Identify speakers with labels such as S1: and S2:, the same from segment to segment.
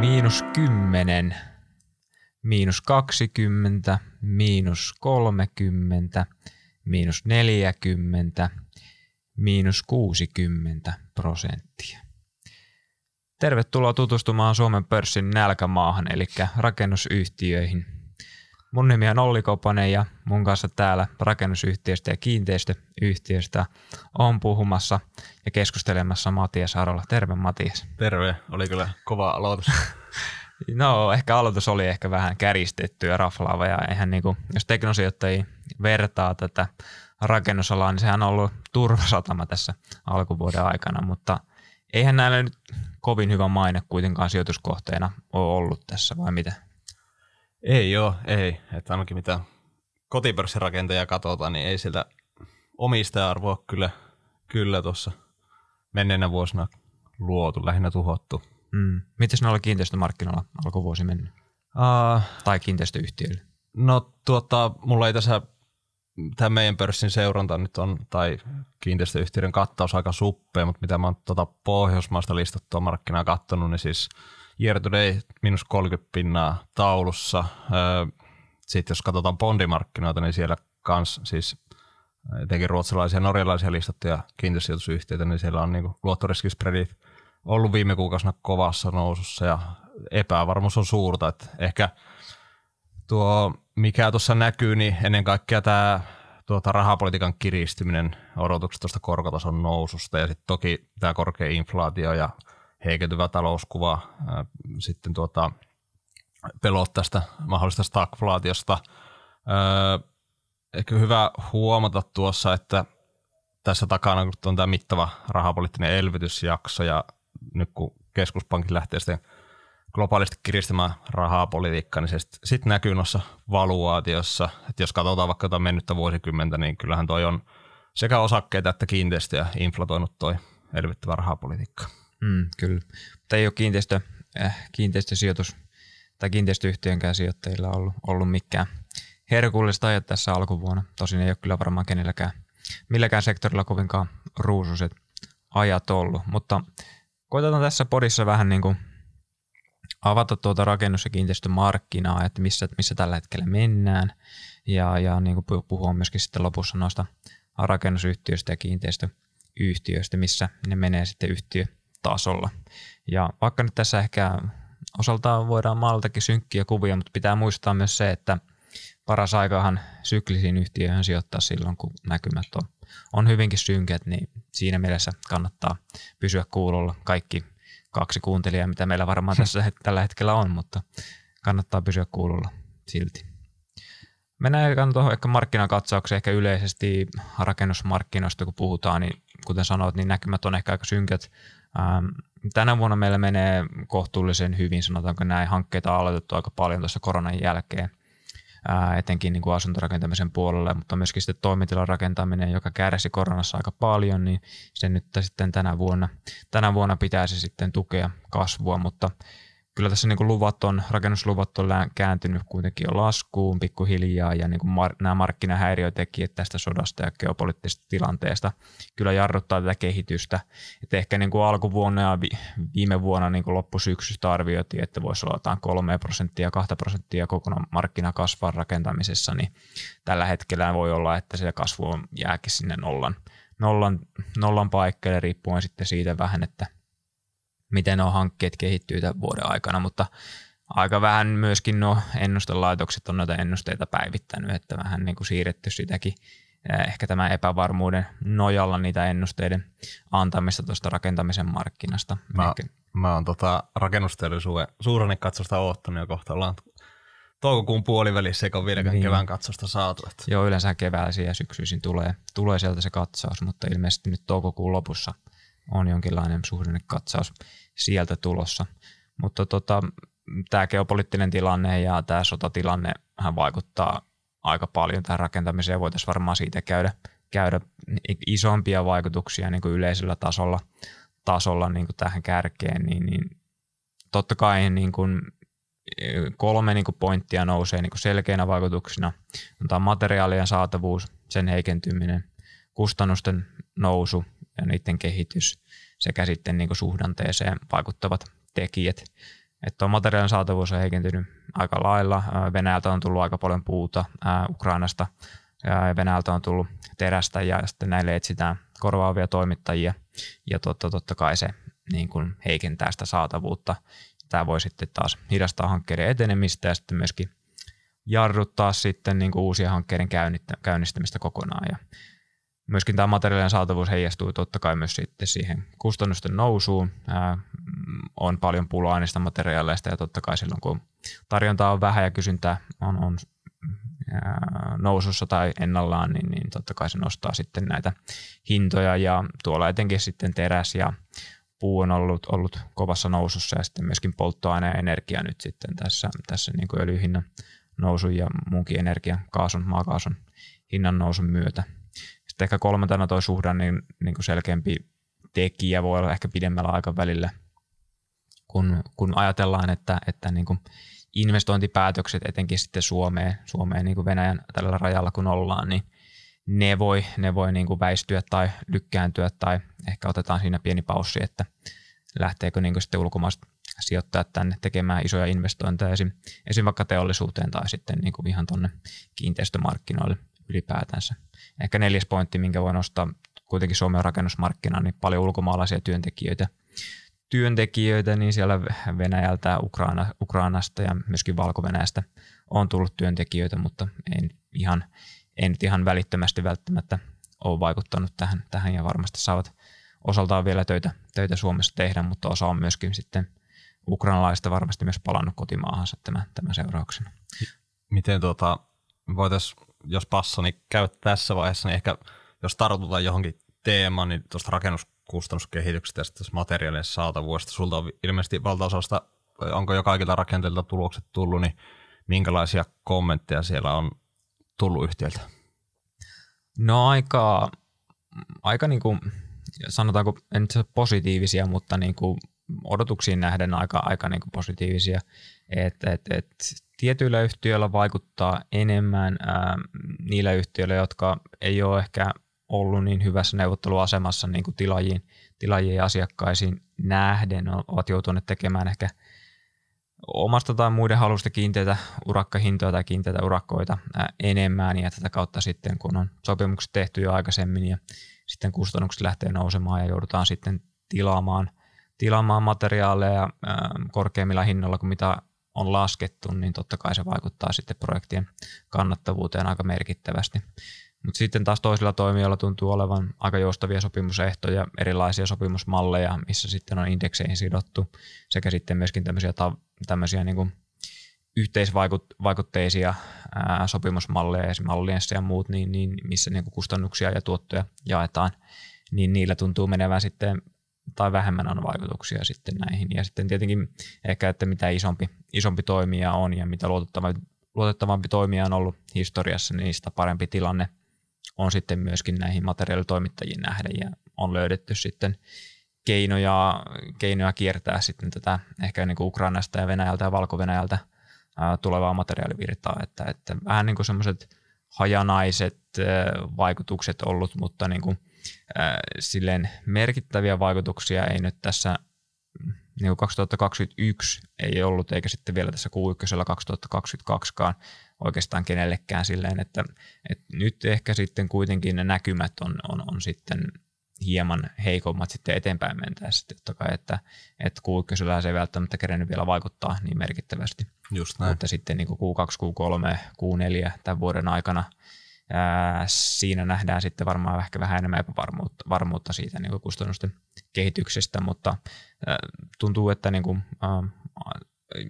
S1: miinus 10, miinus 20, miinus 30, miinus 40, miinus 60 prosenttia. Tervetuloa tutustumaan Suomen pörssin nälkämaahan, eli rakennusyhtiöihin. Mun nimi on Olli Koponen ja mun kanssa täällä rakennusyhtiöstä ja kiinteistöyhtiöstä on puhumassa ja keskustelemassa Matias Arola. Terve Matias.
S2: Terve, oli kyllä kova aloitus.
S1: no ehkä aloitus oli ehkä vähän käristetty ja raflaava ja eihän niinku, jos teknosijoittajia vertaa tätä rakennusalaa, niin sehän on ollut turvasatama tässä alkuvuoden aikana, mutta eihän näillä nyt kovin hyvä maine kuitenkaan sijoituskohteena ole ollut tässä, vai mitä?
S2: Ei joo, ei. Että ainakin mitä kotipörssirakenteja katsotaan, niin ei sieltä omistaja-arvoa kyllä, kyllä tuossa menneenä vuosina luotu, lähinnä tuhottu.
S1: Mm. Miten oli kiinteistömarkkinoilla alkuvuosi mennyt? Uh, tai kiinteistöyhtiöillä?
S2: No tuota, mulla ei tässä tämä meidän pörssin seuranta nyt on, tai kiinteistöyhtiöiden kattaus aika suppea, mutta mitä mä oon tuota Pohjoismaista listattua markkinaa kattonut, niin siis year to day minus 30 pinnaa taulussa. Sitten jos katsotaan bondimarkkinoita, niin siellä kans siis etenkin ruotsalaisia ja norjalaisia listattuja kiinteistösijoitusyhtiöitä, niin siellä on niin luottoriskispreadit ollut viime kuukausina kovassa nousussa ja epävarmuus on suurta. Että ehkä tuo, mikä tuossa näkyy, niin ennen kaikkea tämä tuota, rahapolitiikan kiristyminen odotukset tuosta korkotason noususta ja sitten toki tämä korkea inflaatio ja heikentyvä talouskuva, sitten tuota, pelot tästä mahdollisesta stagflaatiosta. Ehkä hyvä huomata tuossa, että tässä takana kun on tämä mittava rahapoliittinen elvytysjakso ja nyt kun keskuspankki lähtee sitten globaalisti kiristämään rahapolitiikkaa, niin se sitten sit näkyy noissa valuaatiossa. Että jos katsotaan vaikka jotain mennyttä vuosikymmentä, niin kyllähän toi on sekä osakkeita että kiinteistöjä inflatoinut toi elvyttävä rahapolitiikka.
S1: Mm, kyllä, mutta ei ole kiinteistö, äh, kiinteistösijoitus tai kiinteistöyhtiönkään sijoittajilla ollut, ollut mikään herkullista ajat tässä alkuvuonna. Tosin ei ole kyllä varmaan kenelläkään, milläkään sektorilla kovinkaan ruusuiset ajat ollut, mutta koitetaan tässä podissa vähän niin kuin avata tuota rakennus- ja kiinteistömarkkinaa, että missä, missä tällä hetkellä mennään. Ja, ja niin kuin puhua myöskin sitten lopussa noista rakennusyhtiöistä ja kiinteistöyhtiöistä, missä ne menee sitten yhtiö tasolla. Ja vaikka nyt tässä ehkä osaltaan voidaan maaltakin synkkiä kuvia, mutta pitää muistaa myös se, että paras aikahan syklisiin yhtiöihin sijoittaa silloin, kun näkymät on, on hyvinkin synkät, niin siinä mielessä kannattaa pysyä kuulolla kaikki kaksi kuuntelijaa, mitä meillä varmaan tässä tällä hetkellä on, mutta kannattaa pysyä kuulolla silti. Mennään tuohon ehkä markkinakatsaukseen, ehkä yleisesti rakennusmarkkinoista kun puhutaan, niin kuten sanoit, niin näkymät on ehkä aika synkät. Ähm, tänä vuonna meillä menee kohtuullisen hyvin, sanotaanko näin, hankkeita on aloitettu aika paljon tuossa koronan jälkeen, etenkin niin kuin asuntorakentamisen puolelle, mutta myöskin sitten toimitilan rakentaminen, joka kärsi koronassa aika paljon, niin se nyt sitten tänä vuonna, tänä vuonna pitäisi sitten tukea kasvua, mutta kyllä tässä niin luvat on, rakennusluvat on kääntynyt kuitenkin jo laskuun pikkuhiljaa ja niin mar, nämä markkinahäiriötekijät tästä sodasta ja geopoliittisesta tilanteesta kyllä jarruttaa tätä kehitystä. Et ehkä niin kuin alkuvuonna ja viime vuonna niin kuin loppusyksystä arvioitiin, että voisi olla jotain 3 prosenttia, 2 prosenttia kokonaan markkina kasvaa rakentamisessa, niin tällä hetkellä voi olla, että se kasvu jääkin sinne nollan, nollan, nollan paikkeelle riippuen sitten siitä vähän, että – miten nuo hankkeet kehittyy tämän vuoden aikana, mutta aika vähän myöskin nuo ennustelaitokset on noita ennusteita päivittänyt, että vähän niin kuin siirretty sitäkin ehkä tämän epävarmuuden nojalla niitä ennusteiden antamista tuosta rakentamisen markkinasta.
S2: Mä, ehkä. mä oon tota rakennusteollisuuden suhdannekatsosta oottanut jo kohta ollaan toukokuun puolivälissä, eikä ole vieläkään niin. kevään katsosta saatu. Että.
S1: Joo, yleensä keväisin ja syksyisin tulee, tulee sieltä se katsaus, mutta ilmeisesti nyt toukokuun lopussa on jonkinlainen suhdannekatsaus sieltä tulossa. Mutta tota, tämä geopoliittinen tilanne ja tämä sotatilanne vaikuttaa aika paljon tähän rakentamiseen. Voitaisiin varmaan siitä käydä, käydä isompia vaikutuksia niin kuin yleisellä tasolla, tasolla niin kuin tähän kärkeen, niin, niin totta kai niin kuin kolme niin kuin pointtia nousee niin kuin selkeinä vaikutuksina. On tämä materiaalien saatavuus, sen heikentyminen, kustannusten nousu ja niiden kehitys sekä sitten niin suhdanteeseen vaikuttavat tekijät. että tuo materiaalin saatavuus on heikentynyt aika lailla. Venäjältä on tullut aika paljon puuta Ukrainasta ja Venäjältä on tullut terästä ja sitten näille etsitään korvaavia toimittajia ja totta, totta kai se niin kuin heikentää sitä saatavuutta. Tämä voi sitten taas hidastaa hankkeiden etenemistä ja sitten myöskin jarruttaa sitten niin kuin uusien hankkeiden käynnistämistä kokonaan. Ja myöskin tämä materiaalien saatavuus heijastuu totta kai myös sitten siihen kustannusten nousuun. Ää, on paljon pulaa niistä materiaaleista ja totta kai silloin kun tarjontaa on vähän ja kysyntää on, on ää, nousussa tai ennallaan, niin, niin totta kai se nostaa sitten näitä hintoja ja tuolla etenkin sitten teräs ja puu on ollut, ollut kovassa nousussa ja sitten myöskin polttoaine ja energia nyt sitten tässä, tässä niin kuin öljyhinnan nousun ja muunkin energian, kaasun, maakaasun hinnan nousun myötä. Sitten ehkä kolmantena tuo suhdan niin, niin kuin selkeämpi tekijä voi olla ehkä pidemmällä aikavälillä, kun, kun ajatellaan, että, että niin kuin investointipäätökset etenkin sitten Suomeen, Suomeen niin kuin Venäjän tällä rajalla kun ollaan, niin ne voi, ne voi niin kuin väistyä tai lykkääntyä tai ehkä otetaan siinä pieni paussi, että lähteekö niin kuin sitten ulkomaiset sijoittajat tänne tekemään isoja investointeja esim. esim. vaikka teollisuuteen tai sitten niin kuin ihan tuonne kiinteistömarkkinoille ylipäätänsä. Ehkä neljäs pointti, minkä voi nostaa kuitenkin Suomen rakennusmarkkina, niin paljon ulkomaalaisia työntekijöitä. Työntekijöitä niin siellä Venäjältä, Ukraina, Ukrainasta ja myöskin valko on tullut työntekijöitä, mutta en ihan, en nyt ihan välittömästi välttämättä ole vaikuttanut tähän, tähän ja varmasti saavat osaltaan vielä töitä, töitä Suomessa tehdä, mutta osa on myöskin sitten ukrainalaista varmasti myös palannut kotimaahansa tämän, tämän seurauksena.
S2: Miten tuota, voitaisiin, jos passani niin käy tässä vaiheessa, niin ehkä jos tartutaan johonkin teemaan, niin tuosta rakennuskustannuskehityksestä ja sitten materiaalien saatavuudesta, sulta on ilmeisesti valtaosasta, onko jo kaikilta rakenteilta tulokset tullut, niin minkälaisia kommentteja siellä on tullut yhtiöltä?
S1: No aika, aika niin kuin, sanotaanko, en positiivisia, mutta niin kuin odotuksiin nähden aika, aika niin kuin positiivisia. Et, et, et, tietyillä yhtiöillä vaikuttaa enemmän ää, niillä yhtiöillä, jotka ei ole ehkä ollut niin hyvässä neuvotteluasemassa niin kuin tilaajiin, tilaajiin ja asiakkaisiin nähden, ovat joutuneet tekemään ehkä omasta tai muiden halusta kiinteitä urakkahintoja tai kiinteitä urakkoita ää, enemmän. Ja tätä kautta sitten kun on sopimukset tehty jo aikaisemmin ja sitten kustannukset lähtee nousemaan ja joudutaan sitten tilaamaan – tilaamaan materiaaleja korkeammilla hinnoilla kuin mitä on laskettu, niin totta kai se vaikuttaa sitten projektien kannattavuuteen aika merkittävästi. Mutta sitten taas toisilla toimijoilla tuntuu olevan aika joustavia sopimusehtoja, erilaisia sopimusmalleja, missä sitten on indekseihin sidottu, sekä sitten myöskin tämmöisiä, tämmöisiä niin kuin yhteisvaikutteisia ää, sopimusmalleja, esimerkiksi ja muut, niin, niin missä niin kustannuksia ja tuottoja jaetaan, niin niillä tuntuu menevän sitten tai vähemmän on vaikutuksia sitten näihin. Ja sitten tietenkin ehkä, että mitä isompi, isompi toimija on ja mitä luotettavampi, luotettavampi toimija on ollut historiassa, niin sitä parempi tilanne on sitten myöskin näihin materiaalitoimittajiin nähden ja on löydetty sitten keinoja, keinoja kiertää sitten tätä ehkä niin kuin Ukrainasta ja Venäjältä ja Valko-Venäjältä tulevaa materiaalivirtaa, että, että vähän niin kuin semmoiset hajanaiset vaikutukset ollut, mutta niin kuin silleen merkittäviä vaikutuksia ei nyt tässä niin 2021 ei ollut, eikä sitten vielä tässä Q1 2022kaan oikeastaan kenellekään silleen, että, että nyt ehkä sitten kuitenkin ne näkymät on, on, on sitten hieman heikommat sitten eteenpäin mentäessä, totta kai, että, että Q1 se ei välttämättä kerennyt vielä vaikuttaa niin merkittävästi.
S2: Just näin.
S1: Mutta sitten niin Q2, Q3, Q4 tämän vuoden aikana – Ää, siinä nähdään sitten varmaan ehkä vähän enemmän epävarmuutta varmuutta siitä niin kuin kustannusten kehityksestä, mutta ää, tuntuu, että niin kuin, ää,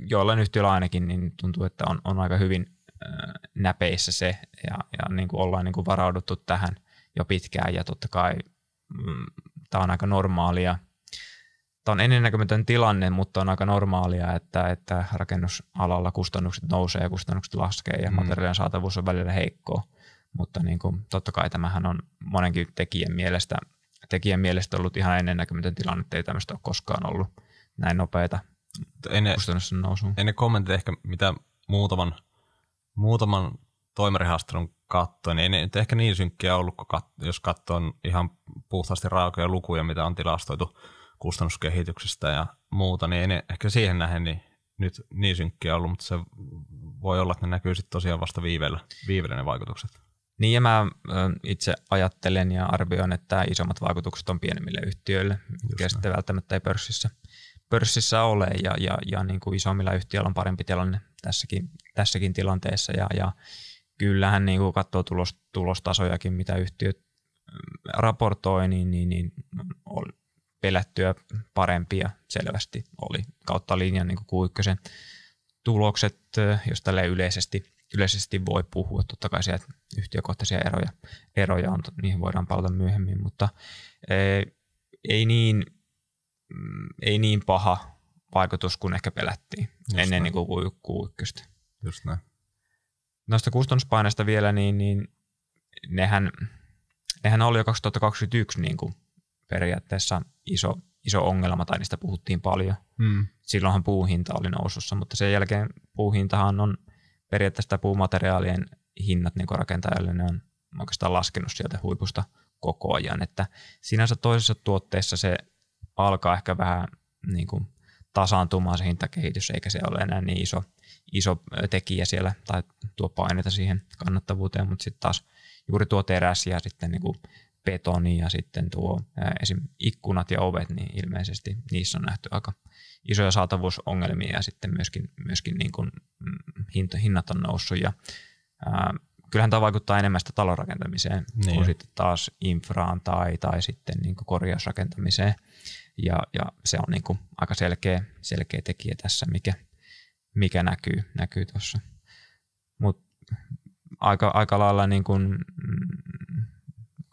S1: joillain yhtiöillä ainakin niin tuntuu, että on, on aika hyvin ää, näpeissä se ja, ja niin kuin ollaan niin kuin varauduttu tähän jo pitkään ja totta kai mm, tämä on aika normaalia. Tämä on ennennäkemätön tilanne, mutta on aika normaalia, että, että rakennusalalla kustannukset nousee ja kustannukset laskee ja mm. materiaalien saatavuus on välillä heikkoa mutta niin kuin, totta kai tämähän on monenkin tekijän mielestä, tekijän mielestä ollut ihan ennennäkemätön tilanne, että ei tämmöistä ole koskaan ollut näin nopeita ennen, kustannusten nousua.
S2: Ennen kommentteja ehkä mitä muutaman, muutaman toimarihaastattelun katsoin, niin ei ne ehkä niin synkkiä ollut, kun kat, jos katsoo ihan puhtaasti raakoja lukuja, mitä on tilastoitu kustannuskehityksestä ja muuta, niin ei ne ehkä siihen nähden niin nyt niin synkkiä ollut, mutta se voi olla, että ne näkyy sitten tosiaan vasta viiveellä, viiveellä ne vaikutukset.
S1: Niin ja mä itse ajattelen ja arvioin, että isommat vaikutukset on pienemmille yhtiöille, mikä sitten välttämättä ei pörssissä, pörssissä ole ja, ja, ja niin kuin isommilla yhtiöillä on parempi tilanne tässäkin, tässäkin tilanteessa. Ja, ja kyllähän niin kuin katsoo tulos, tulostasojakin, mitä yhtiöt raportoi, niin, niin, niin oli pelättyä parempia selvästi oli. Kautta linjan niin kuin Q1 tulokset, jos tälle yleisesti, yleisesti voi puhua. Totta kai sieltä yhtiökohtaisia eroja, eroja on, niihin voidaan palata myöhemmin, mutta ei, ei, niin, mm, ei niin paha vaikutus kuin ehkä pelättiin Just ennen niin kuin Q1.
S2: Just näin.
S1: Noista kustannuspaineista vielä, niin, niin nehän, nehän oli jo 2021 niin kuin periaatteessa iso, iso ongelma, tai niistä puhuttiin paljon. Hmm. Silloinhan puuhinta oli nousussa, mutta sen jälkeen puuhintahan on periaatteessa puumateriaalien hinnat niin rakentajalle, ne on oikeastaan laskenut sieltä huipusta koko ajan, että sinänsä toisessa tuotteessa se alkaa ehkä vähän niin kuin tasaantumaan se hintakehitys, eikä se ole enää niin iso, iso tekijä siellä tai tuo paineita siihen kannattavuuteen, mutta sitten taas juuri tuo teräs ja sitten niin kuin betoni ja sitten tuo esim. ikkunat ja ovet, niin ilmeisesti niissä on nähty aika isoja saatavuusongelmia ja sitten myöskin, myöskin niin kuin mm, hinta, hinnat on noussut ja ää, kyllähän tämä vaikuttaa enemmän sitä talonrakentamiseen niin. kuin sitten taas infraan tai, tai sitten niin kuin korjausrakentamiseen ja, ja se on niin kuin aika selkeä, selkeä tekijä tässä, mikä, mikä näkyy, näkyy tuossa. Mutta aika, aika lailla niin kuin, mm,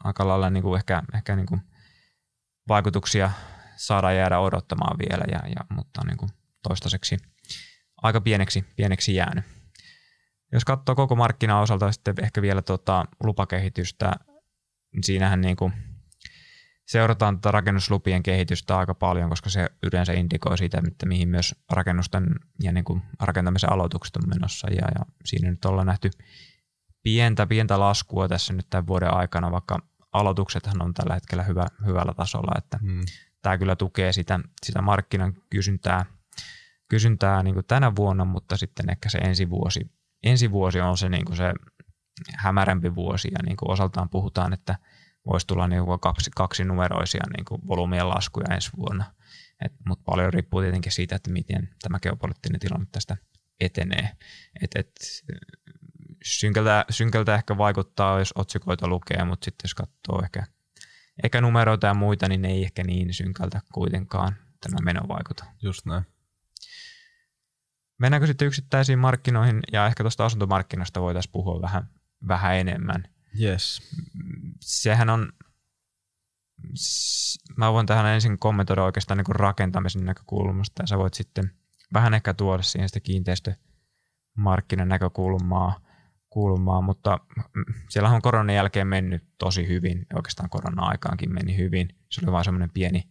S1: aika lailla niin kuin ehkä, ehkä niin kuin vaikutuksia saadaan jäädä odottamaan vielä, ja, ja, mutta niin kuin toistaiseksi aika pieneksi, pieneksi jäänyt. Jos katsoo koko markkinaosalta sitten ehkä vielä tota lupakehitystä, niin siinähän niin kuin seurataan tätä rakennuslupien kehitystä aika paljon, koska se yleensä indikoi siitä, että mihin myös rakennusten ja niin kuin rakentamisen aloitukset on menossa. Ja, ja siinä nyt ollaan nähty pientä, pientä laskua tässä nyt tämän vuoden aikana, vaikka aloituksethan on tällä hetkellä hyvä, hyvällä tasolla, että hmm. Tämä kyllä tukee sitä, sitä markkinan kysyntää, kysyntää niin kuin tänä vuonna, mutta sitten ehkä se ensi vuosi, ensi vuosi on se, niin kuin se hämärämpi vuosi ja niin kuin osaltaan puhutaan, että voisi tulla niin kuin kaksi, kaksi numeroisia niin kuin volyymien laskuja ensi vuonna. Mutta paljon riippuu tietenkin siitä, että miten tämä geopoliittinen tilanne tästä etenee. Et, et, synkältä, synkältä ehkä vaikuttaa, jos otsikoita lukee, mutta sitten jos katsoo ehkä, ehkä numeroita ja muita, niin ne ei ehkä niin synkältä kuitenkaan tämä meno vaikuta.
S2: Just näin.
S1: Mennäänkö sitten yksittäisiin markkinoihin ja ehkä tuosta asuntomarkkinasta voitaisiin puhua vähän, vähän enemmän.
S2: Yes.
S1: Sehän on, mä voin tähän ensin kommentoida oikeastaan niin rakentamisen näkökulmasta ja sä voit sitten vähän ehkä tuoda siihen sitä kiinteistömarkkinan näkökulmaa kulmaa, mutta siellä on koronan jälkeen mennyt tosi hyvin, oikeastaan korona-aikaankin meni hyvin. Se oli vain semmoinen pieni,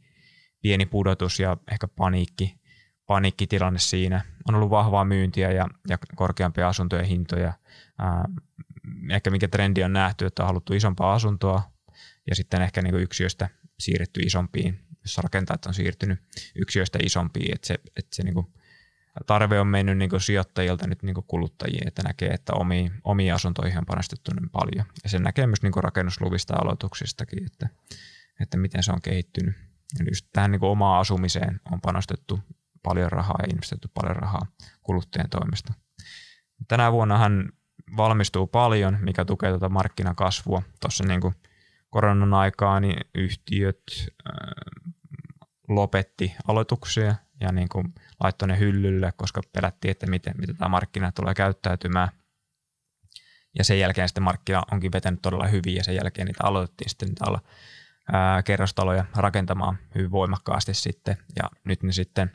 S1: pieni pudotus ja ehkä paniikki, paniikkitilanne siinä. On ollut vahvaa myyntiä ja, ja korkeampia asuntojen hintoja. Ää, ehkä mikä trendi on nähty, että on haluttu isompaa asuntoa ja sitten ehkä niin yksiöistä siirretty isompiin, jos rakentajat on siirtynyt yksiöistä isompiin, että se, että se niin tarve on mennyt niin sijoittajilta nyt niin kuluttajiin, että näkee, että omiin, omiin asuntoihin on panostettu niin paljon. Ja sen näkee myös niin rakennusluvista ja aloituksistakin, että, että miten se on kehittynyt. Eli just tähän niin omaan asumiseen on panostettu paljon rahaa ja investoitu paljon rahaa kuluttajien toimesta. Tänä vuonnahan valmistuu paljon, mikä tukee tuota markkinakasvua. Tuossa niin koronan aikaa niin yhtiöt lopetti aloituksia ja niin kuin laittoi ne hyllylle, koska pelättiin, että miten, miten tämä markkina tulee käyttäytymään. Ja sen jälkeen sitten markkina onkin vetänyt todella hyvin ja sen jälkeen niitä aloitettiin sitten niitä alla, ää, kerrostaloja rakentamaan hyvin voimakkaasti sitten. Ja nyt ne sitten,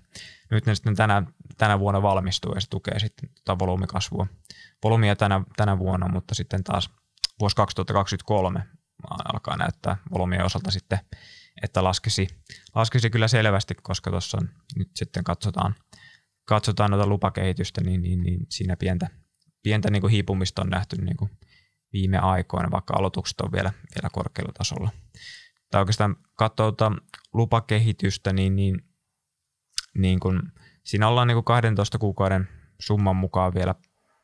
S1: nyt ne sitten tänä, tänä vuonna valmistuu ja se tukee sitten tota volyymikasvua. Volyymia tänä, tänä vuonna, mutta sitten taas vuosi 2023 alkaa näyttää volyymien osalta sitten että laskisi, laskisi kyllä selvästi, koska tuossa nyt sitten katsotaan, katsotaan noita lupakehitystä, niin, niin, niin siinä pientä, pientä niin kuin hiipumista on nähty niin kuin viime aikoina, vaikka aloitukset on vielä, vielä korkealla tasolla. Tai oikeastaan katsotaan lupakehitystä, niin, niin niin kun, siinä ollaan niin 12 kuukauden summan mukaan vielä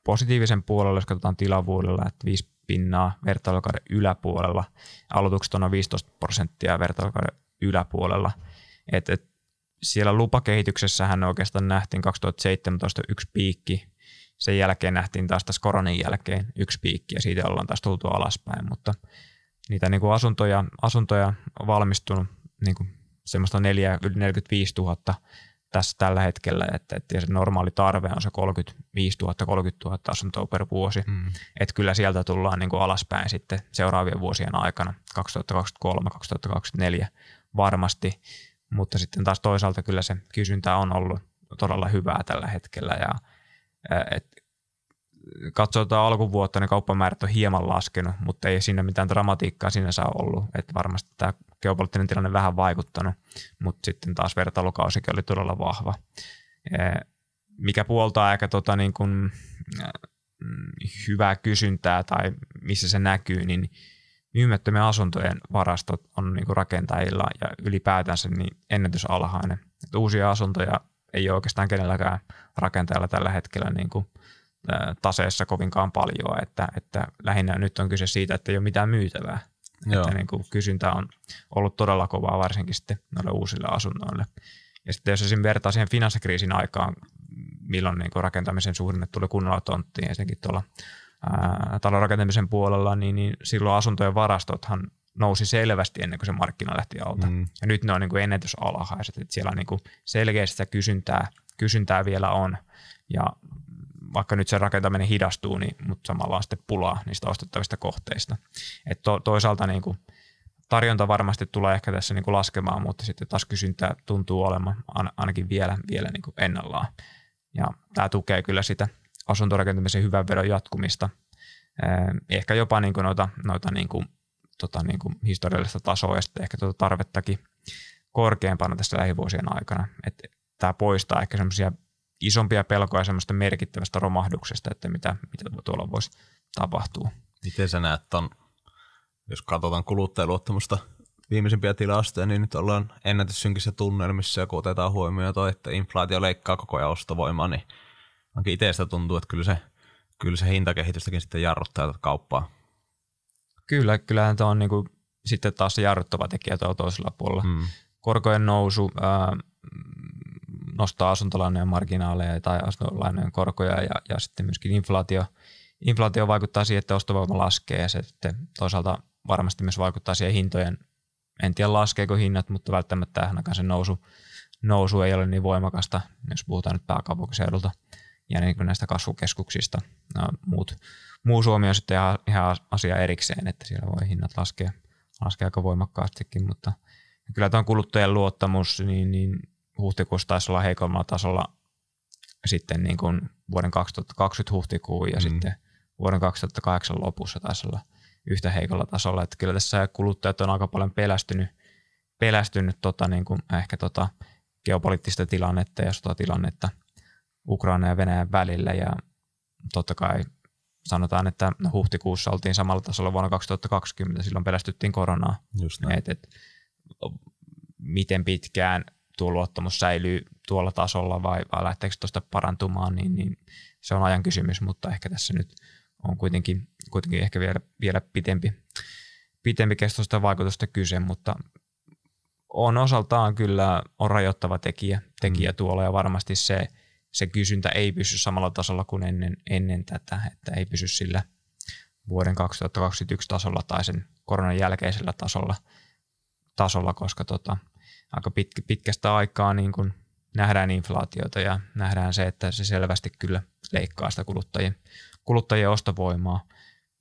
S1: positiivisen puolella, jos katsotaan tilavuudella, että 5 pinnaa vertailukauden yläpuolella. Aloitukset on noin 15 prosenttia vertailukauden yläpuolella. Et, et siellä lupakehityksessähän oikeastaan nähtiin 2017 yksi piikki, sen jälkeen nähtiin taas tässä koronan jälkeen yksi piikki ja siitä ollaan taas tultu alaspäin, mutta niitä niin kuin asuntoja, asuntoja on valmistunut niin kuin semmoista 4, yli 45 000 tässä tällä hetkellä, että, että se normaali tarve on se 35 000, 30 000 asuntoa per vuosi. Mm. Että kyllä sieltä tullaan niin kuin alaspäin sitten seuraavien vuosien aikana, 2023-2024 varmasti, mutta sitten taas toisaalta kyllä se kysyntä on ollut todella hyvää tällä hetkellä ja et katsotaan alkuvuotta, niin kauppamäärät on hieman laskenut, mutta ei siinä mitään dramatiikkaa sinänsä ollut. Että varmasti tämä geopoliittinen tilanne vähän vaikuttanut, mutta sitten taas vertailukausikin oli todella vahva. Mikä puoltaa aika tota niin kuin, mm, hyvää kysyntää tai missä se näkyy, niin myymättömien asuntojen varastot on niin kuin rakentajilla ja ylipäätänsä niin ennätysalhainen. Että uusia asuntoja ei ole oikeastaan kenelläkään rakentajalla tällä hetkellä niin kuin taseessa kovinkaan paljon, että, että lähinnä nyt on kyse siitä, että ei ole mitään myytävää. Joo. Että niin kuin kysyntä on ollut todella kovaa varsinkin sitten noille uusille asunnoille. Ja sitten jos esimerkiksi vertaa siihen finanssikriisin aikaan, milloin niin kuin rakentamisen suhdanne tuli kunnolla tonttiin, ensinnäkin tuolla ää, talon rakentamisen puolella, niin, niin silloin asuntojen varastothan nousi selvästi ennen kuin se markkina lähti alta. Mm. Ja nyt ne on niin kuin ennätysalhaiset, että siellä on niin kuin selkeästi sitä kysyntää, kysyntää vielä on. Ja vaikka nyt se rakentaminen hidastuu, niin, mutta samalla on sitten pulaa niistä ostettavista kohteista. Et to, toisaalta niin kuin tarjonta varmasti tulee ehkä tässä niin kuin laskemaan, mutta sitten taas kysyntä tuntuu olemaan ainakin vielä, vielä niin kuin ennallaan. Ja tämä tukee kyllä sitä asuntorakentamisen hyvän vedon jatkumista. Ehkä jopa niin kuin noita, noita niin kuin, tota niin kuin historiallista tasoa ja sitten ehkä tuota tarvettakin korkeampana tässä lähivuosien aikana. Että tämä poistaa ehkä semmoisia isompia pelkoja semmoista merkittävästä romahduksesta, että mitä, mitä tuolla voisi tapahtua.
S2: Miten sä näet ton, jos katsotaan kuluttajaluottamusta viimeisimpiä tilastoja, niin nyt ollaan ennätyssynkissä tunnelmissa ja kun otetaan huomioon toi, että inflaatio leikkaa koko ajan ostovoimaa, niin ainakin itsestä tuntuu, että kyllä se, kyllä se hintakehitystäkin sitten jarruttaa tätä kauppaa.
S1: Kyllä, kyllähän tämä on niinku, sitten taas se jarruttava tekijä tuolla toisella puolella. Hmm. Korkojen nousu, ää, nostaa asuntolainojen marginaaleja tai asuntolainojen korkoja ja, ja sitten myöskin inflaatio, inflaatio vaikuttaa siihen, että ostovoima laskee ja se sitten toisaalta varmasti myös vaikuttaa siihen hintojen, en tiedä laskeeko hinnat, mutta välttämättä ainakaan se nousu, nousu ei ole niin voimakasta, jos puhutaan nyt pääkaupunkiseudulta ja niin näistä kasvukeskuksista. No, muut, muu Suomi on sitten ihan, ihan asia erikseen, että siellä voi hinnat laskea, laskea aika voimakkaastikin, mutta kyllä tämä kuluttajan luottamus, niin, niin huhtikuussa taisi olla heikommalla tasolla sitten niin kuin vuoden 2020 huhtikuun ja mm. sitten vuoden 2008 lopussa taisi olla yhtä heikolla tasolla. Että kyllä tässä kuluttajat on aika paljon pelästynyt, pelästynyt tota niin kuin ehkä tota geopoliittista tilannetta ja sotatilannetta Ukraina ja Venäjän välillä ja totta kai sanotaan, että huhtikuussa oltiin samalla tasolla vuonna 2020, silloin pelästyttiin koronaa. Just näin. Et, et, miten pitkään tuo luottamus säilyy tuolla tasolla vai, vai lähteekö tuosta parantumaan, niin, niin se on ajan kysymys, mutta ehkä tässä nyt on kuitenkin, kuitenkin ehkä vielä, vielä pitempi, pitempi kestoista vaikutusta kyse, mutta on osaltaan kyllä on rajoittava tekijä, tekijä mm. tuolla ja varmasti se, se kysyntä ei pysy samalla tasolla kuin ennen, ennen tätä, että ei pysy sillä vuoden 2021 tasolla tai sen koronan jälkeisellä tasolla, tasolla koska tota, aika pitkä, pitkästä aikaa niin kuin nähdään inflaatiota ja nähdään se, että se selvästi kyllä leikkaa sitä kuluttajien, kuluttajien ostovoimaa,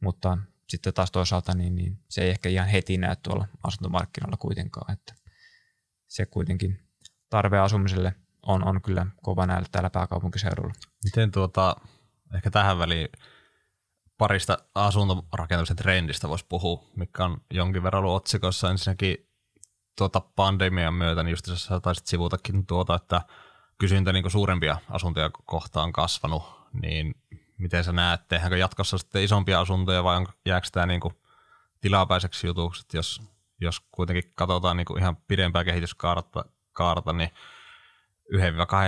S1: mutta sitten taas toisaalta niin, niin se ei ehkä ihan heti näy tuolla asuntomarkkinoilla kuitenkaan, että se kuitenkin tarve asumiselle on, on kyllä kova näillä täällä pääkaupunkiseudulla.
S2: Miten tuota, ehkä tähän väliin parista asuntorakentamisen trendistä voisi puhua, mikä on jonkin verran ollut otsikossa. Ensinnäkin tuota pandemian myötä, niin just sä taisit sivutakin tuota, että kysyntä niin suurempia asuntoja kohtaan on kasvanut, niin miten sä näet, tehdäänkö jatkossa sitten isompia asuntoja vai on, jääkö tämä niin tilapäiseksi jutuksi, jos, jos kuitenkin katsotaan niin ihan pidempää kehityskaarta, kaarta, niin 1-2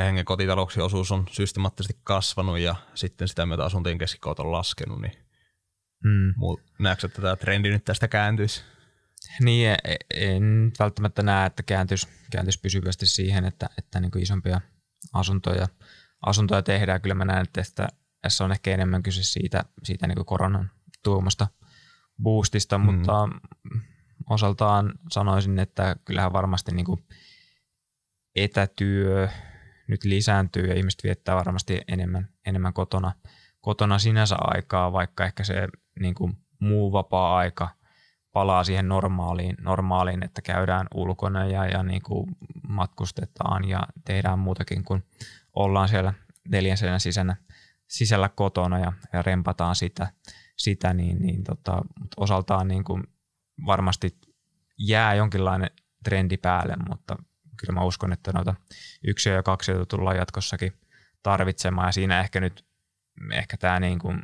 S2: hengen kotitalouksien osuus on systemaattisesti kasvanut ja sitten sitä myötä asuntojen keskikoot on laskenut, niin mm. näetkö, että tämä trendi nyt tästä kääntyisi?
S1: Niin, e, e, en välttämättä näe, että kääntyisi, kääntyisi pysyvästi siihen, että, että niin kuin isompia asuntoja, asuntoja tehdään. Kyllä mä näen, että tässä on ehkä enemmän kyse siitä, siitä niin kuin koronan tuomasta boostista, mm. mutta osaltaan sanoisin, että kyllähän varmasti niin kuin etätyö nyt lisääntyy ja ihmiset viettää varmasti enemmän, enemmän kotona, kotona sinänsä aikaa, vaikka ehkä se niin kuin muu vapaa-aika palaa siihen normaaliin, normaaliin että käydään ulkona ja, ja niin kuin matkustetaan ja tehdään muutakin kuin ollaan siellä neljän seinän sisällä, sisällä kotona ja, ja rempataan sitä, sitä niin, niin tota, osaltaan niin kuin varmasti jää jonkinlainen trendi päälle, mutta kyllä mä uskon, että noita yksiä ja kaksi tullaan jatkossakin tarvitsemaan ja siinä ehkä nyt ehkä tämä niin kuin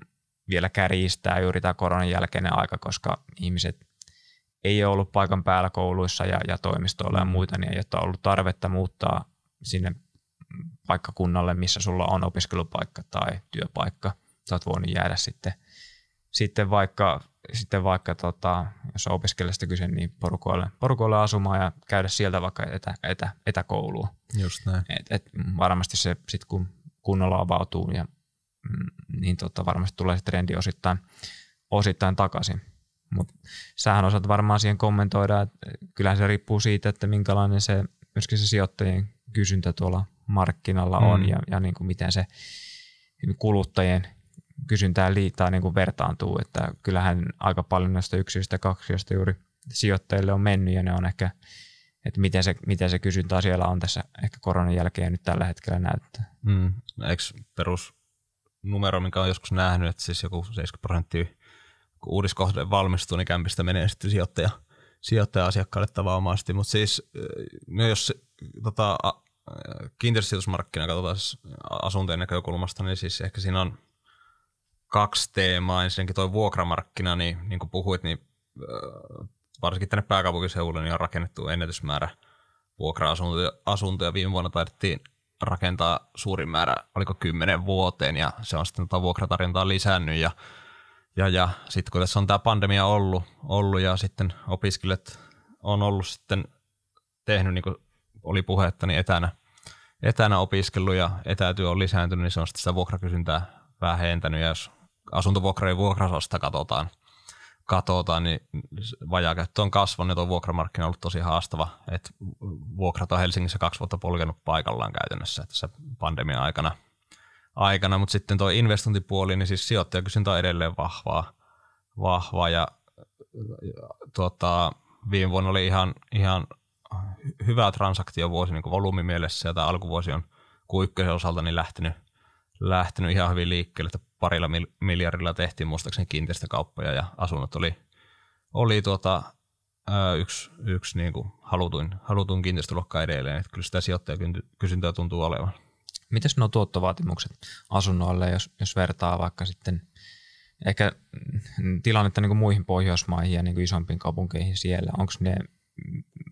S1: vielä kärjistää juuri tämä koronan jälkeinen aika, koska ihmiset ei ole ollut paikan päällä kouluissa ja, ja toimistoilla ja muita, niin ei ole ollut tarvetta muuttaa sinne paikkakunnalle, missä sulla on opiskelupaikka tai työpaikka. Sä oot voinut jäädä sitten, sitten vaikka, sitten vaikka tota, jos opiskelijasta kyse, niin porukoille, porukoille asumaan ja käydä sieltä vaikka etä, etä, etäkouluun.
S2: Just näin.
S1: Et, et varmasti se sitten kun kunnolla avautuu, ja, mm, niin tota, varmasti tulee se trendi osittain, osittain takaisin. Mutta sähän osaat varmaan siihen kommentoida, että kyllähän se riippuu siitä, että minkälainen se myöskin se sijoittajien kysyntä tuolla markkinalla on mm. ja, ja niin kuin miten se kuluttajien kysyntään liittää niin kuin vertaantuu, että kyllähän aika paljon näistä yksiöistä kaksioista juuri sijoittajille on mennyt ja ne on ehkä, että miten se, miten se kysyntä siellä on tässä ehkä koronan jälkeen nyt tällä hetkellä näyttää.
S2: Mm. Eikö perusnumero, minkä on joskus nähnyt, että siis joku 70 prosenttia kun uudiskohde valmistuu, niin kämpistä menee sitten sijoittaja, sijoittaja-asiakkaalle tavanomaisesti. Mutta siis no jos tota, kiinteistösijoitusmarkkinaa katsotaan siis asuntojen näkökulmasta, niin siis ehkä siinä on kaksi teemaa. Ensinnäkin tuo vuokramarkkina, niin, niin kuin puhuit, niin varsinkin tänne pääkaupunkiseudulle niin on rakennettu ennätysmäärä vuokra-asuntoja. Asuntoja. Viime vuonna taidettiin rakentaa suurin määrä, oliko kymmenen vuoteen, ja se on sitten tuota vuokratarjontaa lisännyt, ja ja, ja sitten kun tässä on tämä pandemia ollut, ollut ja sitten opiskelijat on ollut sitten tehnyt, niin kuin oli puhetta, niin etänä, etänä opiskelu ja etätyö on lisääntynyt, niin se on sitten sitä vuokrakysyntää vähentänyt. Ja jos asuntovuokrojen vuokrasosta katsotaan, katsotaan, niin vajakäyttö on kasvanut ja tuo vuokramarkkina on ollut tosi haastava. Et vuokrat on Helsingissä kaksi vuotta polkenut paikallaan käytännössä tässä pandemian aikana – aikana, mutta sitten tuo investointipuoli, niin siis sijoittajakysyntä on edelleen vahvaa, vahvaa ja, tuota, viime vuonna oli ihan, ihan hyvä transaktiovuosi niin volyymimielessä ja tämä alkuvuosi on kuikkojen osalta niin lähtenyt, lähtenyt ihan hyvin liikkeelle, että parilla miljardilla tehtiin muistaakseni kiinteistökauppoja ja asunnot oli, oli tuota, yksi, yksi niin kuin halutuin, halutuin kiinteistöluokka edelleen, että kyllä sitä sijoittajakysyntää tuntuu olevan.
S1: Mitäs nuo tuottovaatimukset asunnoille, jos, jos vertaa vaikka sitten ehkä tilannetta niin kuin muihin Pohjoismaihin ja niin kuin isompiin kaupunkeihin siellä? Onko ne,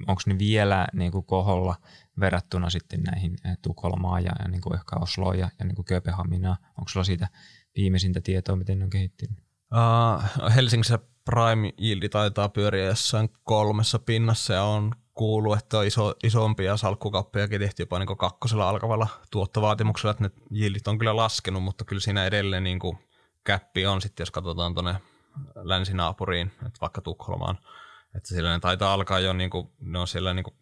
S1: onko ne vielä niin kuin koholla verrattuna sitten näihin eh, Tukholmaan ja, ja niin kuin ehkä Osloon ja, ja niin kuin Kööpenhaminaan? Onko sulla siitä viimeisintä tietoa, miten ne on kehittynyt?
S2: Uh, Helsingissä prime yieldi taitaa pyöriä jossain kolmessa pinnassa ja on kuuluu, että on iso, isompia salkkukauppojakin tehty jopa niin kakkosella alkavalla tuottovaatimuksella, että ne jildit on kyllä laskenut, mutta kyllä siinä edelleen niin kuin käppi on sitten, jos katsotaan tuonne länsinaapuriin, että vaikka Tukholmaan, että sillä ne taitaa alkaa jo, niin kuin, ne on siellä niin kuin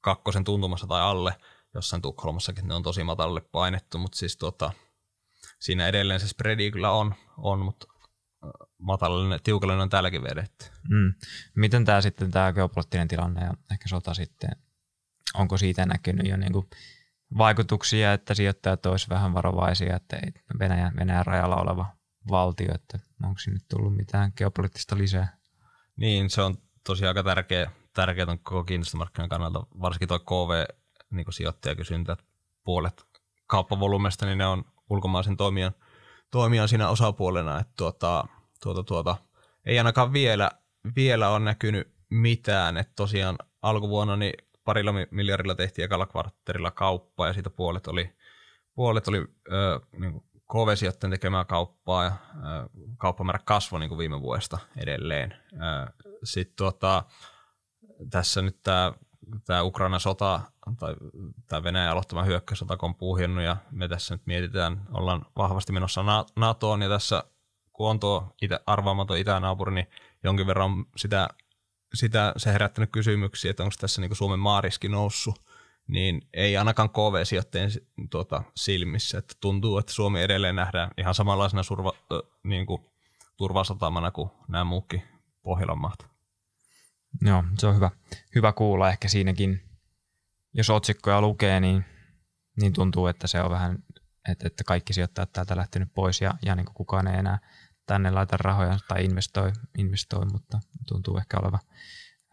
S2: kakkosen tuntumassa tai alle, jossain Tukholmassakin ne on tosi matalle painettu, mutta siis tuota, siinä edelleen se spreadi kyllä on, on mutta matalalle, tiukalle on täälläkin vedetty.
S1: Mm. Miten tämä sitten tämä geopoliittinen tilanne ja ehkä sota sitten, onko siitä näkynyt jo niinku vaikutuksia, että sijoittajat olisivat vähän varovaisia, että ei Venäjän, Venäjän rajalla oleva valtio, että onko sinne tullut mitään geopoliittista lisää?
S2: Niin, se on tosiaan aika tärkeä, tärkeä on koko kiinteistömarkkinan kannalta, varsinkin tuo KV niin sijoittajakysyntä, että puolet kauppavolumesta, niin ne on ulkomaisen toimijan, toimijan siinä osapuolena, että tuota, tuota, tuota, ei ainakaan vielä, vielä ole näkynyt mitään. Että tosiaan alkuvuonna niin parilla miljardilla tehtiin ekalla kvartterilla kauppaa ja siitä puolet oli, puolet oli ö, niin KV-sijoittajien tekemää kauppaa ja ö, kauppamäärä kasvoi niin viime vuodesta edelleen. Sitten tuota, tässä nyt tämä tämä Ukraina sota tai tämä Venäjän aloittama hyökkäyssota, kun on puhjennut ja me tässä nyt mietitään, ollaan vahvasti menossa NATOon ja tässä kun on tuo itä, arvaamaton itänaapuri, niin jonkin verran sitä, sitä se herättänyt kysymyksiä, että onko tässä niin Suomen maariski noussut, niin ei ainakaan KV-sijoittajien tuota, silmissä. Että tuntuu, että Suomi edelleen nähdään ihan samanlaisena surva, niin kuin, turvasatamana kuin nämä muukin Pohjolan maat.
S1: Joo, se on hyvä, hyvä kuulla. Ehkä siinäkin, jos otsikkoja lukee, niin, niin tuntuu, että se on vähän, että, että kaikki sijoittajat täältä lähtenyt pois ja, ja niin kukaan ei enää tänne laita rahoja tai investoi, investoi, mutta tuntuu ehkä oleva.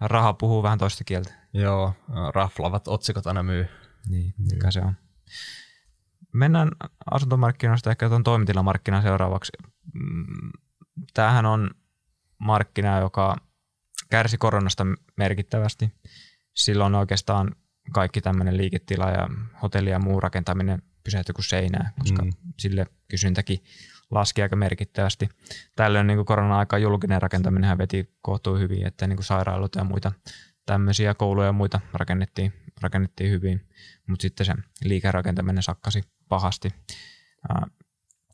S1: Raha puhuu vähän toista kieltä.
S2: Joo, raflavat otsikot aina myy.
S1: Niin, mikä se on. Mennään asuntomarkkinoista ehkä tuon toimitilamarkkinaan seuraavaksi. Mm, tämähän on markkina, joka kärsi koronasta merkittävästi. Silloin oikeastaan kaikki tämmöinen liiketila ja hotelli ja muu rakentaminen pysähtyi kuin seinää, koska mm. sille kysyntäkin laski aika merkittävästi. Tällöin niin korona-aika julkinen rakentaminen veti kohtuu hyvin, että niin sairaaloita ja muita tämmöisiä kouluja ja muita rakennettiin, rakennettiin hyvin, mutta sitten se liikerakentaminen sakkasi pahasti.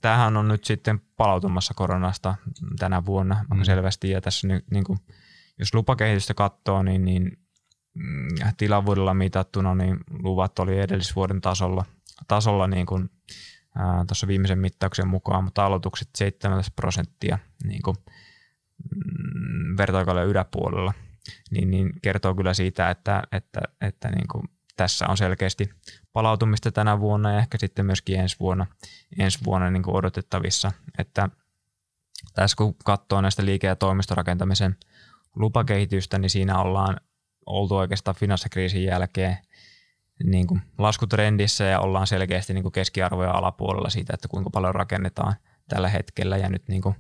S1: Tämähän on nyt sitten palautumassa koronasta tänä vuonna mm. selvästi ja tässä nyt niin kuin jos lupakehitystä katsoo, niin, niin mm, tilavuudella mitattuna niin luvat oli edellisvuoden tasolla, tasolla niin kuin, tuossa viimeisen mittauksen mukaan, mutta aloitukset 17 prosenttia niin kuin, mm, vertoikalle yläpuolella, niin, niin kertoo kyllä siitä, että, että, että niin kuin tässä on selkeästi palautumista tänä vuonna ja ehkä sitten myöskin ensi vuonna, ensi vuonna niin kuin odotettavissa, että tässä kun katsoo näistä liike- ja toimistorakentamisen lupakehitystä, niin siinä ollaan oltu oikeastaan finanssikriisin jälkeen niin kuin laskutrendissä ja ollaan selkeästi niin kuin keskiarvoja alapuolella siitä, että kuinka paljon rakennetaan tällä hetkellä ja nyt niin kuin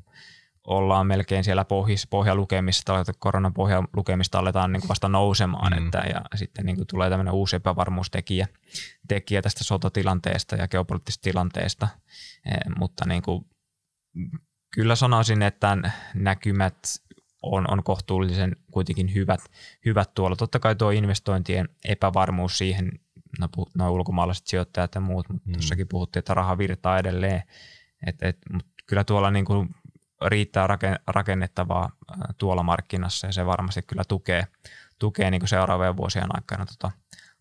S1: ollaan melkein siellä pohjis, pohjalukemissa, koronan pohjalukemista aletaan niin kuin vasta nousemaan, mm. että, ja sitten niin kuin tulee tämmöinen uusi epävarmuustekijä tekijä tästä sotatilanteesta ja geopoliittisesta tilanteesta, e, mutta niin kuin, kyllä sanoisin, että näkymät on, on kohtuullisen kuitenkin hyvät, hyvät tuolla. Totta kai tuo investointien epävarmuus siihen, no, ulkomaalaiset sijoittajat ja muut, mutta mm. tuossakin puhuttiin, että raha virtaa edelleen. Et, et, mutta kyllä tuolla niin kuin riittää rakennettavaa tuolla markkinassa ja se varmasti kyllä tukee, tukee niin kuin seuraavien vuosien aikana tota,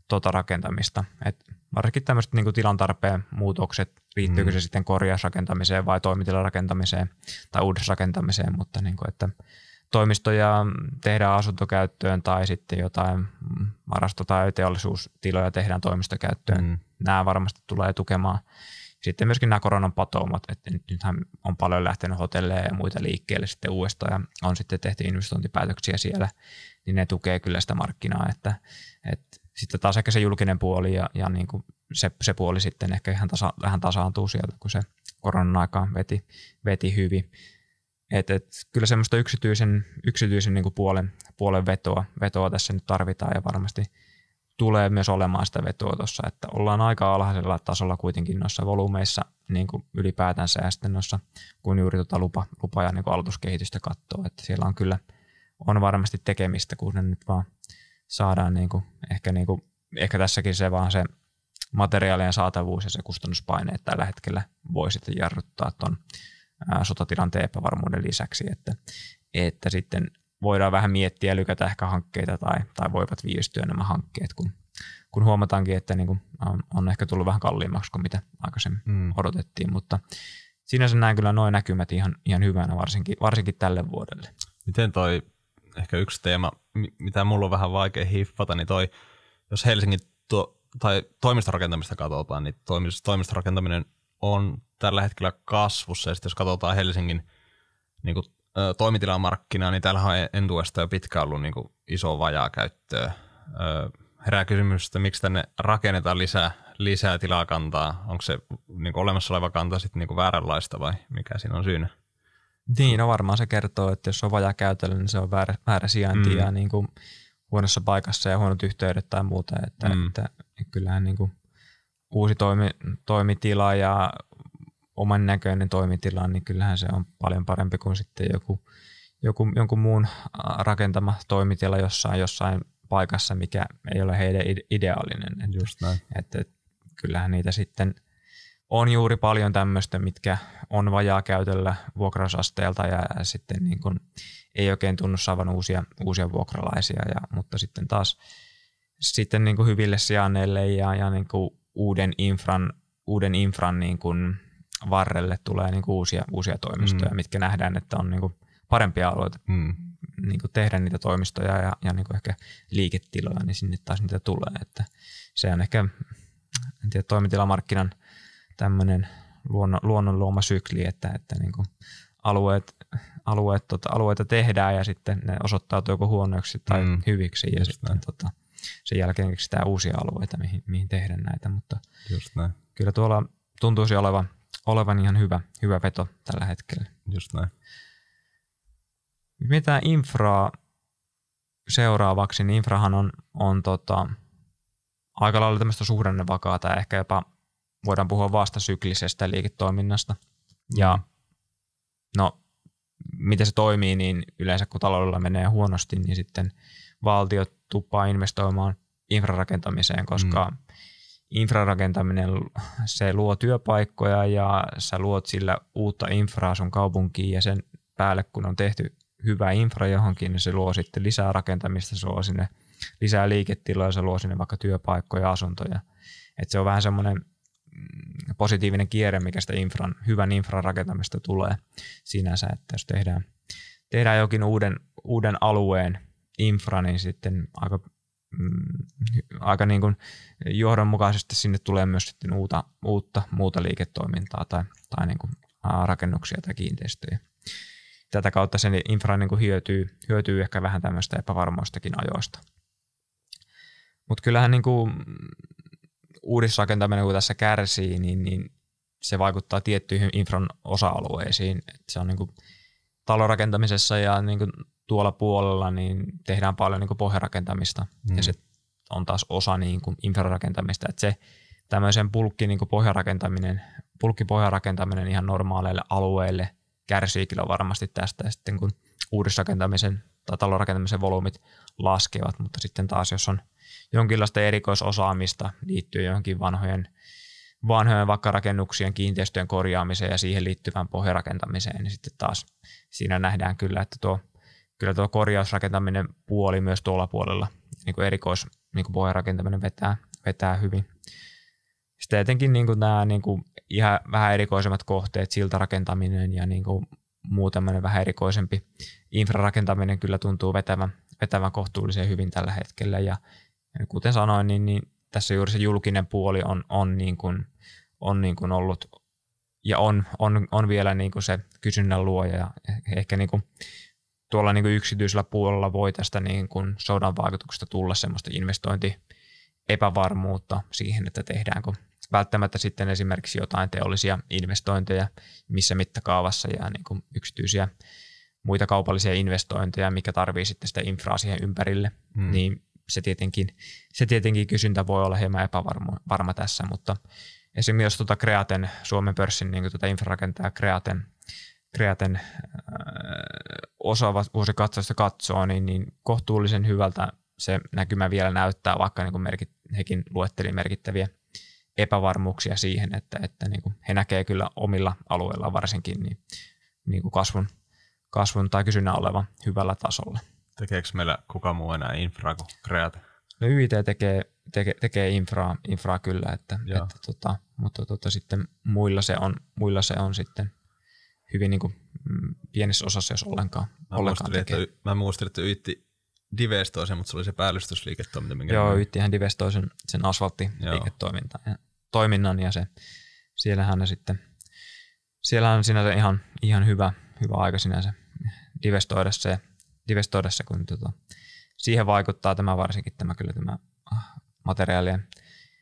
S1: tota rakentamista. Et varsinkin tämmöiset niin tilantarpeen muutokset, liittyykö mm. se sitten korjausrakentamiseen vai toimitilarakentamiseen tai uudisrakentamiseen, mutta niin kuin, että toimistoja tehdään asuntokäyttöön tai sitten jotain varasto- tai teollisuustiloja tehdään toimistokäyttöön. Mm. Nämä varmasti tulee tukemaan. Sitten myöskin nämä koronan patoumat, että nythän on paljon lähtenyt hotelleja ja muita liikkeelle sitten uudestaan ja on sitten tehty investointipäätöksiä siellä, niin ne tukee kyllä sitä markkinaa, että, että sitten taas ehkä se julkinen puoli ja, ja niin kuin se, se, puoli sitten ehkä ihan tasa, vähän tasaantuu sieltä, kun se koronan aikaan veti, veti hyvin. Et, et, kyllä semmoista yksityisen, yksityisen niin puolen, puolen vetoa, vetoa tässä nyt tarvitaan ja varmasti tulee myös olemaan sitä vetoa tuossa, että ollaan aika alhaisella tasolla kuitenkin noissa volyymeissa niin kuin ylipäätänsä ja sitten noissa, kun juuri tuota lupa, lupa ja niin kuin aloituskehitystä katsoo, että siellä on kyllä on varmasti tekemistä, kun ne nyt vaan saadaan niin kuin, ehkä, niin kuin, ehkä tässäkin se vaan se materiaalien saatavuus ja se kustannuspaine, että tällä hetkellä voi sitten jarruttaa tuon sotatilanteen epävarmuuden lisäksi, että, että sitten voidaan vähän miettiä lykätä ehkä hankkeita tai, tai voivat viistyä nämä hankkeet, kun, kun huomataankin, että niin kuin on, on ehkä tullut vähän kalliimmaksi kuin mitä aikaisemmin mm. odotettiin, mutta sinänsä näen kyllä noin näkymät ihan, ihan hyvänä varsinkin, varsinkin tälle vuodelle.
S2: Miten toi, ehkä yksi teema, mitä mulla on vähän vaikea hiffata, niin toi, jos Helsingin tuo, tai toimistorakentamista katsotaan, niin toimistorakentaminen on tällä hetkellä kasvussa. Ja sitten jos katsotaan Helsingin niin kuin, ö, toimitilamarkkinaa, niin täällä on entuesta jo pitkään ollut niin kuin, iso vajaa käyttöä. Ö, herää kysymys, että miksi tänne rakennetaan lisää, lisää tilakantaa. Onko se niin kuin, olemassa oleva kanta sitten niin kuin, vääränlaista vai mikä siinä on syynä?
S1: Niin, no varmaan se kertoo, että jos on vajaa käytöllä, niin se on väärä, väärä sijainti. Mm. Ja niin kuin huonossa paikassa ja huonot yhteydet tai muuta. Että, mm. että kyllähän niin kuin uusi toimi, toimitila ja oman näköinen toimitila, niin kyllähän se on paljon parempi kuin sitten joku, joku jonkun muun rakentama toimitila jossain, jossain paikassa, mikä ei ole heidän ideaalinen.
S2: Just näin.
S1: Että, että kyllähän niitä sitten on juuri paljon tämmöistä, mitkä on vajaa käytöllä vuokrausasteelta ja sitten niin kuin ei oikein tunnu saavan uusia, uusia vuokralaisia, ja, mutta sitten taas sitten niin kuin hyville sijainneille ja, ja niin kuin uuden infran, uuden infran niin kuin varrelle tulee niin kuin uusia, uusia toimistoja, mm. mitkä nähdään, että on niin kuin parempia alueita mm. niin kuin tehdä niitä toimistoja ja, ja niin kuin ehkä liiketiloja, niin sinne taas niitä tulee. Että se on ehkä en tiedä, toimitilamarkkinan tämmöinen luonnon, luonnon luoma sykli, että, että niin kuin alueet, alueet, tota, alueita tehdään ja sitten ne osoittautuu joko huonoiksi tai mm. hyviksi ja Just sitten tota, sen jälkeen keksitään uusia alueita, mihin, mihin tehdä näitä, mutta
S2: Just näin.
S1: kyllä tuolla tuntuisi olevan, olevan ihan hyvä, hyvä veto tällä hetkellä.
S2: Just näin.
S1: Mitä infraa seuraavaksi, niin infrahan on, on tota, aika lailla tämmöistä suhdannevakaata ja ehkä jopa voidaan puhua vasta syklisestä liiketoiminnasta. Ja mm. no, miten se toimii, niin yleensä kun taloudella menee huonosti, niin sitten valtio tuppaa investoimaan infrarakentamiseen, koska mm. infrarakentaminen, se luo työpaikkoja ja sä luot sillä uutta infraa sun kaupunkiin ja sen päälle, kun on tehty hyvä infra johonkin, niin se luo sitten lisää rakentamista, se luo sinne lisää liiketiloja, se luo sinne vaikka työpaikkoja, asuntoja. Et se on vähän semmoinen mm, positiivinen kierre, mikä sitä infran, hyvän infran rakentamista tulee sinänsä, että jos tehdään, tehdään jokin uuden, uuden alueen infra, niin sitten aika, mm, aika niin kuin johdonmukaisesti sinne tulee myös sitten uutta, uutta muuta liiketoimintaa tai, tai niin kuin rakennuksia tai kiinteistöjä. Tätä kautta sen infra niin kuin hyötyy, hyötyy ehkä vähän tämmöistä epävarmoistakin ajoista. Mutta kyllähän niin kuin uudisrakentaminen, kun tässä kärsii, niin, niin se vaikuttaa tiettyihin infran osa-alueisiin. Et se on niin kuin talorakentamisessa ja niin kuin tuolla puolella niin tehdään paljon niin kuin pohjarakentamista mm. ja se on taas osa niin kuin infrarakentamista. Et se tämmöisen pulkki niin kuin pohjarakentaminen, pulkkipohjarakentaminen ihan normaaleille alueille kärsii kyllä varmasti tästä ja sitten kun uudisrakentamisen tai talorakentamisen volyymit laskevat, mutta sitten taas jos on jonkinlaista erikoisosaamista liittyen johonkin vanhojen, vanhojen vaikka rakennuksien kiinteistöjen korjaamiseen ja siihen liittyvään pohjarakentamiseen, niin sitten taas siinä nähdään kyllä, että tuo, kyllä tuo korjausrakentaminen puoli myös tuolla puolella, niin kuin erikois niin kuin pohjarakentaminen vetää, vetää hyvin. Sitten etenkin niin kuin nämä niin kuin ihan vähän erikoisemmat kohteet, siltarakentaminen ja niin kuin muu tämmöinen vähän erikoisempi infrarakentaminen kyllä tuntuu vetävän, vetävän kohtuullisen hyvin tällä hetkellä ja ja kuten sanoin, niin, niin tässä juuri se julkinen puoli on, on, niin kuin, on niin kuin ollut ja on, on, on vielä niin kuin se kysynnän luoja ja ehkä niin kuin tuolla niin kuin yksityisellä puolella voi tästä niin kuin sodan vaikutuksesta tulla semmoista investointi epävarmuutta siihen, että tehdäänkö välttämättä sitten esimerkiksi jotain teollisia investointeja, missä mittakaavassa ja niin kuin yksityisiä muita kaupallisia investointeja, mikä tarvii sitten sitä infraa siihen ympärille, hmm. niin se tietenkin, se tietenkin kysyntä voi olla hieman epävarma varma tässä, mutta esimerkiksi jos tuota Kreaten, Suomen pörssin niin tuota infrarakentaja Kreaten, Kreaten äh, osaava vuosikatsausta katsoo, niin, niin kohtuullisen hyvältä se näkymä vielä näyttää, vaikka niin kuin merkit, hekin luetteli merkittäviä epävarmuuksia siihen, että, että niin kuin he näkee kyllä omilla alueilla varsinkin niin, niin kuin kasvun, kasvun tai kysynnän olevan hyvällä tasolla.
S2: Tekeekö meillä kuka muu enää infraa kuin Create?
S1: No YIT tekee, tekee, tekee infraa, infraa kyllä, että, että tota, mutta tota, sitten muilla se, on, muilla se on sitten hyvin niin kuin, mm, pienessä osassa, jos ollenkaan,
S2: mä
S1: ollenkaan
S2: tekee. Että, mä muistelin, että Yitti divestoi sen, mutta se oli se päällystysliiketoiminta.
S1: Minkä Joo, Yittihän divestoi sen, sen asfalttiliiketoiminnan ja toiminnan ja se, siellähän ne sitten, siellähän on sinänsä ihan, ihan hyvä, hyvä aika sinänsä divestoida se investoidessa, kun tota, siihen vaikuttaa tämä varsinkin tämä kyllä tämä ah, materiaalien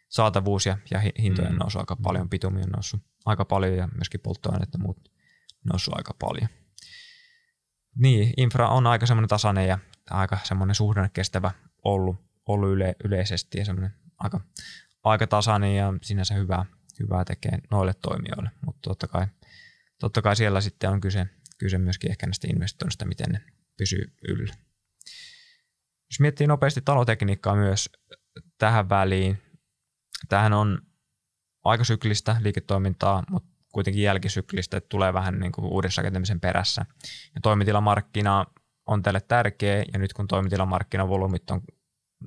S1: saatavuus ja, ja hintojen mm. nousu aika paljon, pitumi on noussut aika paljon ja myöskin polttoaineet ja muut noussut aika paljon. Niin, infra on aika semmoinen tasainen ja aika semmoinen suhdanne kestävä ollut, ollut yle, yleisesti ja semmoinen aika, aika tasainen ja sinänsä hyvää, hyvää tekee noille toimijoille, mutta totta kai, totta kai siellä sitten on kyse, kyse myöskin ehkä näistä investoinnista, miten ne pysyy yllä. Jos miettii nopeasti talotekniikkaa myös tähän väliin, tähän on aika syklistä liiketoimintaa, mutta kuitenkin jälkisyklistä, että tulee vähän niin kuin uudessa rakentamisen perässä. Ja toimitilamarkkina on tälle tärkeä, ja nyt kun toimitilamarkkinavolyymit on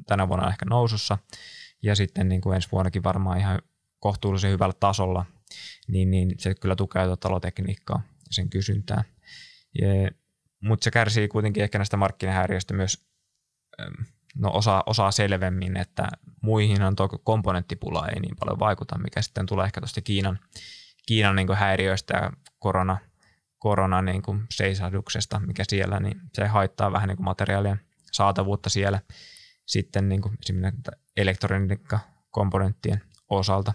S1: tänä vuonna ehkä nousussa, ja sitten niin kuin ensi vuonnakin varmaan ihan kohtuullisen hyvällä tasolla, niin, niin se kyllä tukee tuota talotekniikkaa ja sen kysyntää. Mutta se kärsii kuitenkin ehkä näistä markkinahäiriöistä myös no osaa, osaa selvemmin, että muihinhan tuo komponenttipula ei niin paljon vaikuta, mikä sitten tulee ehkä tuosta Kiinan, Kiinan niin häiriöistä ja korona, korona niin kuin seisahduksesta, mikä siellä, niin se haittaa vähän niin kuin materiaalien saatavuutta siellä. Sitten niin kuin elektroniikkakomponenttien osalta.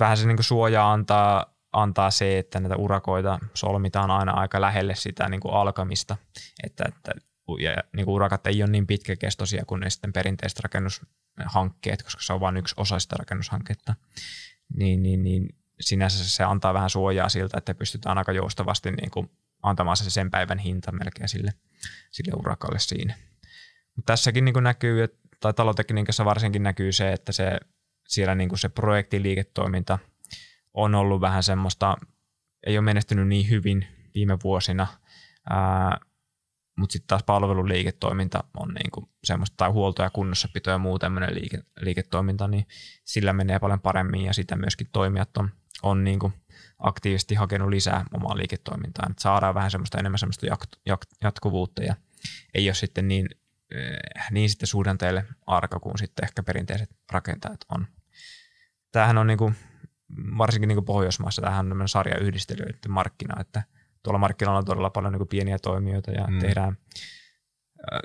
S1: Vähän se niin kuin suojaa antaa, antaa se, että näitä urakoita solmitaan aina aika lähelle sitä niin kuin alkamista, että, että ja niin kuin urakat ei ole niin pitkäkestoisia kuin ne sitten perinteiset rakennushankkeet, koska se on vain yksi osa sitä rakennushanketta, niin, niin, niin sinänsä se antaa vähän suojaa siltä, että pystytään aika joustavasti niin kuin antamaan se sen päivän hinta melkein sille, sille urakalle siinä. Mut tässäkin niin kuin näkyy, tai talotekniikassa varsinkin näkyy se, että se, siellä niin kuin se projektiliiketoiminta on ollut vähän semmoista, ei ole menestynyt niin hyvin viime vuosina, mutta sitten taas palveluliiketoiminta on niin kuin semmoista, tai huolto ja kunnossapito ja muu tämmöinen liike, liiketoiminta, niin sillä menee paljon paremmin ja sitä myöskin toimijat on, on niin kuin aktiivisesti hakenut lisää omaa liiketoimintaa, että saadaan vähän semmoista enemmän semmoista jat, jat, jatkuvuutta ja ei ole sitten niin, eh, niin sitten suhdanteille arka kuin sitten ehkä perinteiset rakentajat on. Tämähän on niin kuin, varsinkin niin kuin Pohjoismaissa, tämähän on sarjayhdistelyiden markkina, että – tuolla markkinoilla on todella paljon niin kuin pieniä toimijoita ja mm. tehdään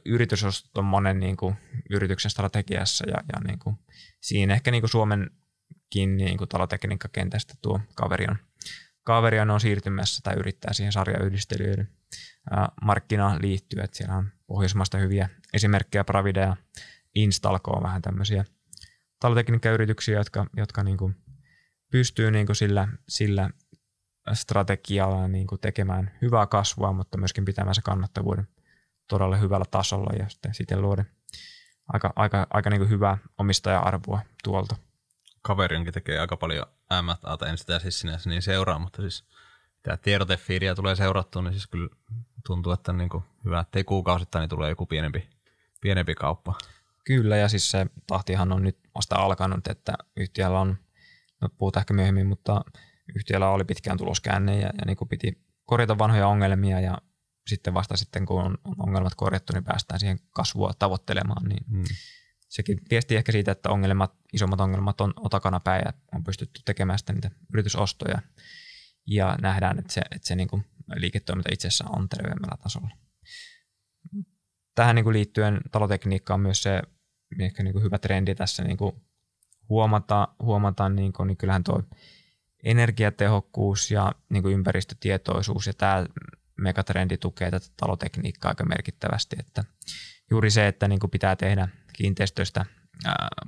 S1: yritysostot on monen niin kuin, yrityksen strategiassa ja, ja niin kuin, siinä ehkä niin kuin Suomenkin niin kuin talotekniikkakentästä tuo kaveri on, kaveri on siirtymässä tai yrittää siihen sarjayhdistelyiden markkinaan liittyä, että siellä on Pohjoismaista hyviä esimerkkejä, Pravida ja Instalco on vähän tämmöisiä talotekniikkayrityksiä, jotka, jotka niin kuin pystyy niin kuin sillä, sillä strategialla niin kuin tekemään hyvää kasvua, mutta myöskin pitämään se kannattavuuden todella hyvällä tasolla ja sitten, sitten luoda aika, aika, aika niin kuin hyvää omistaja-arvoa tuolta.
S2: Kaveri onkin tekee aika paljon M&A, en sitä siis sinänsä niin seuraa, mutta siis tämä tiedotefiiriä tulee seurattua, niin siis kyllä tuntuu, että niin kuin hyvä, ettei kuukausittain niin tulee joku pienempi, pienempi kauppa.
S1: Kyllä, ja siis se tahtihan on nyt vasta alkanut, että yhtiöllä on, no puhutaan ehkä myöhemmin, mutta yhtiöllä oli pitkään tuloskäänne ja, ja niin kuin piti korjata vanhoja ongelmia ja sitten vasta sitten, kun on, on ongelmat korjattu, niin päästään siihen kasvua tavoittelemaan. Niin hmm. Sekin viesti ehkä siitä, että ongelmat, isommat ongelmat on, on takana päin ja on pystytty tekemään sitten niitä yritysostoja ja nähdään, että se, että se niin kuin liiketoiminta itsessä on terveemmällä tasolla. Tähän niin kuin liittyen talotekniikka on myös se ehkä niin kuin hyvä trendi tässä niin kuin huomata, huomata niin, kuin, niin kyllähän tuo energiatehokkuus ja niin kuin ympäristötietoisuus ja tämä megatrendi tukee tätä talotekniikkaa aika merkittävästi, että juuri se, että niin kuin pitää tehdä kiinteistöistä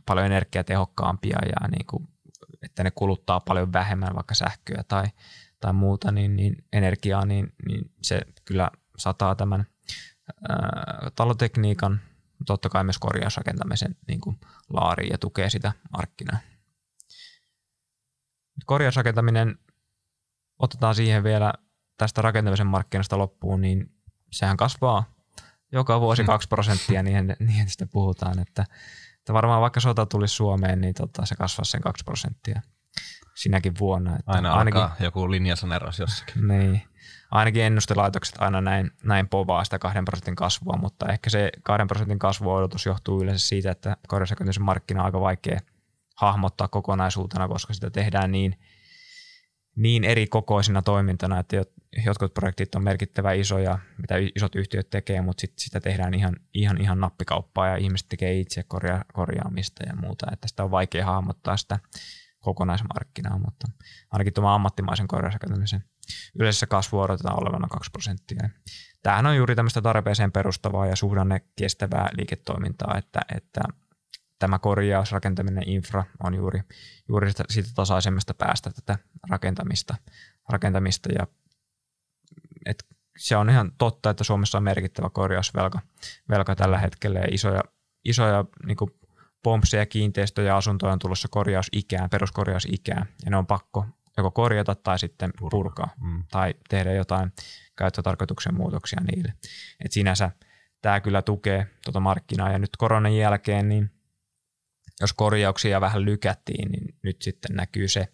S1: paljon energiatehokkaampia ja niin kuin, että ne kuluttaa paljon vähemmän vaikka sähköä tai, tai muuta niin, niin energiaa, niin, niin se kyllä sataa tämän ää, talotekniikan, totta kai myös korjausrakentamisen niin kuin laariin ja tukee sitä markkinaa. Korjausrakentaminen, otetaan siihen vielä tästä rakentamisen markkinasta loppuun, niin sehän kasvaa joka vuosi 2 hmm. prosenttia, niin, niin sitä puhutaan, että, että varmaan vaikka sota tulisi Suomeen, niin tota, se kasvaisi sen 2 prosenttia sinäkin vuonna. Että
S2: Aina ainakin, alkaa joku linjasaneras jossakin.
S1: Niin. Ainakin ennustelaitokset aina näin, näin povaa sitä 2 prosentin kasvua, mutta ehkä se 2 prosentin kasvuodotus johtuu yleensä siitä, että korjausrakentamisen markkina on aika vaikea – hahmottaa kokonaisuutena, koska sitä tehdään niin, niin eri kokoisina toimintana, että jotkut projektit on merkittävä isoja, mitä isot yhtiöt tekee, mutta sit sitä tehdään ihan, ihan, ihan nappikauppaa ja ihmiset tekee itse korja, korjaamista ja muuta, että sitä on vaikea hahmottaa sitä kokonaismarkkinaa, mutta ainakin tuon ammattimaisen korjausrakentamisen yleisessä kasvu odotetaan olevan noin 2 prosenttia. Tämähän on juuri tämmöistä tarpeeseen perustavaa ja suhdanne kestävää liiketoimintaa, että, että tämä korjausrakentaminen infra on juuri, juuri sitä, siitä tasaisemmasta päästä tätä rakentamista, rakentamista ja et se on ihan totta, että Suomessa on merkittävä korjausvelka velka tällä hetkellä ja isoja, isoja niin pompseja, kiinteistöjä ja asuntoja on tulossa korjausikään, peruskorjausikään ja ne on pakko joko korjata tai sitten purkaa, purkaa mm. tai tehdä jotain käyttötarkoituksen muutoksia niille. Et sinänsä tämä kyllä tukee tuota markkinaa ja nyt koronan jälkeen, niin jos korjauksia vähän lykättiin, niin nyt sitten näkyy se,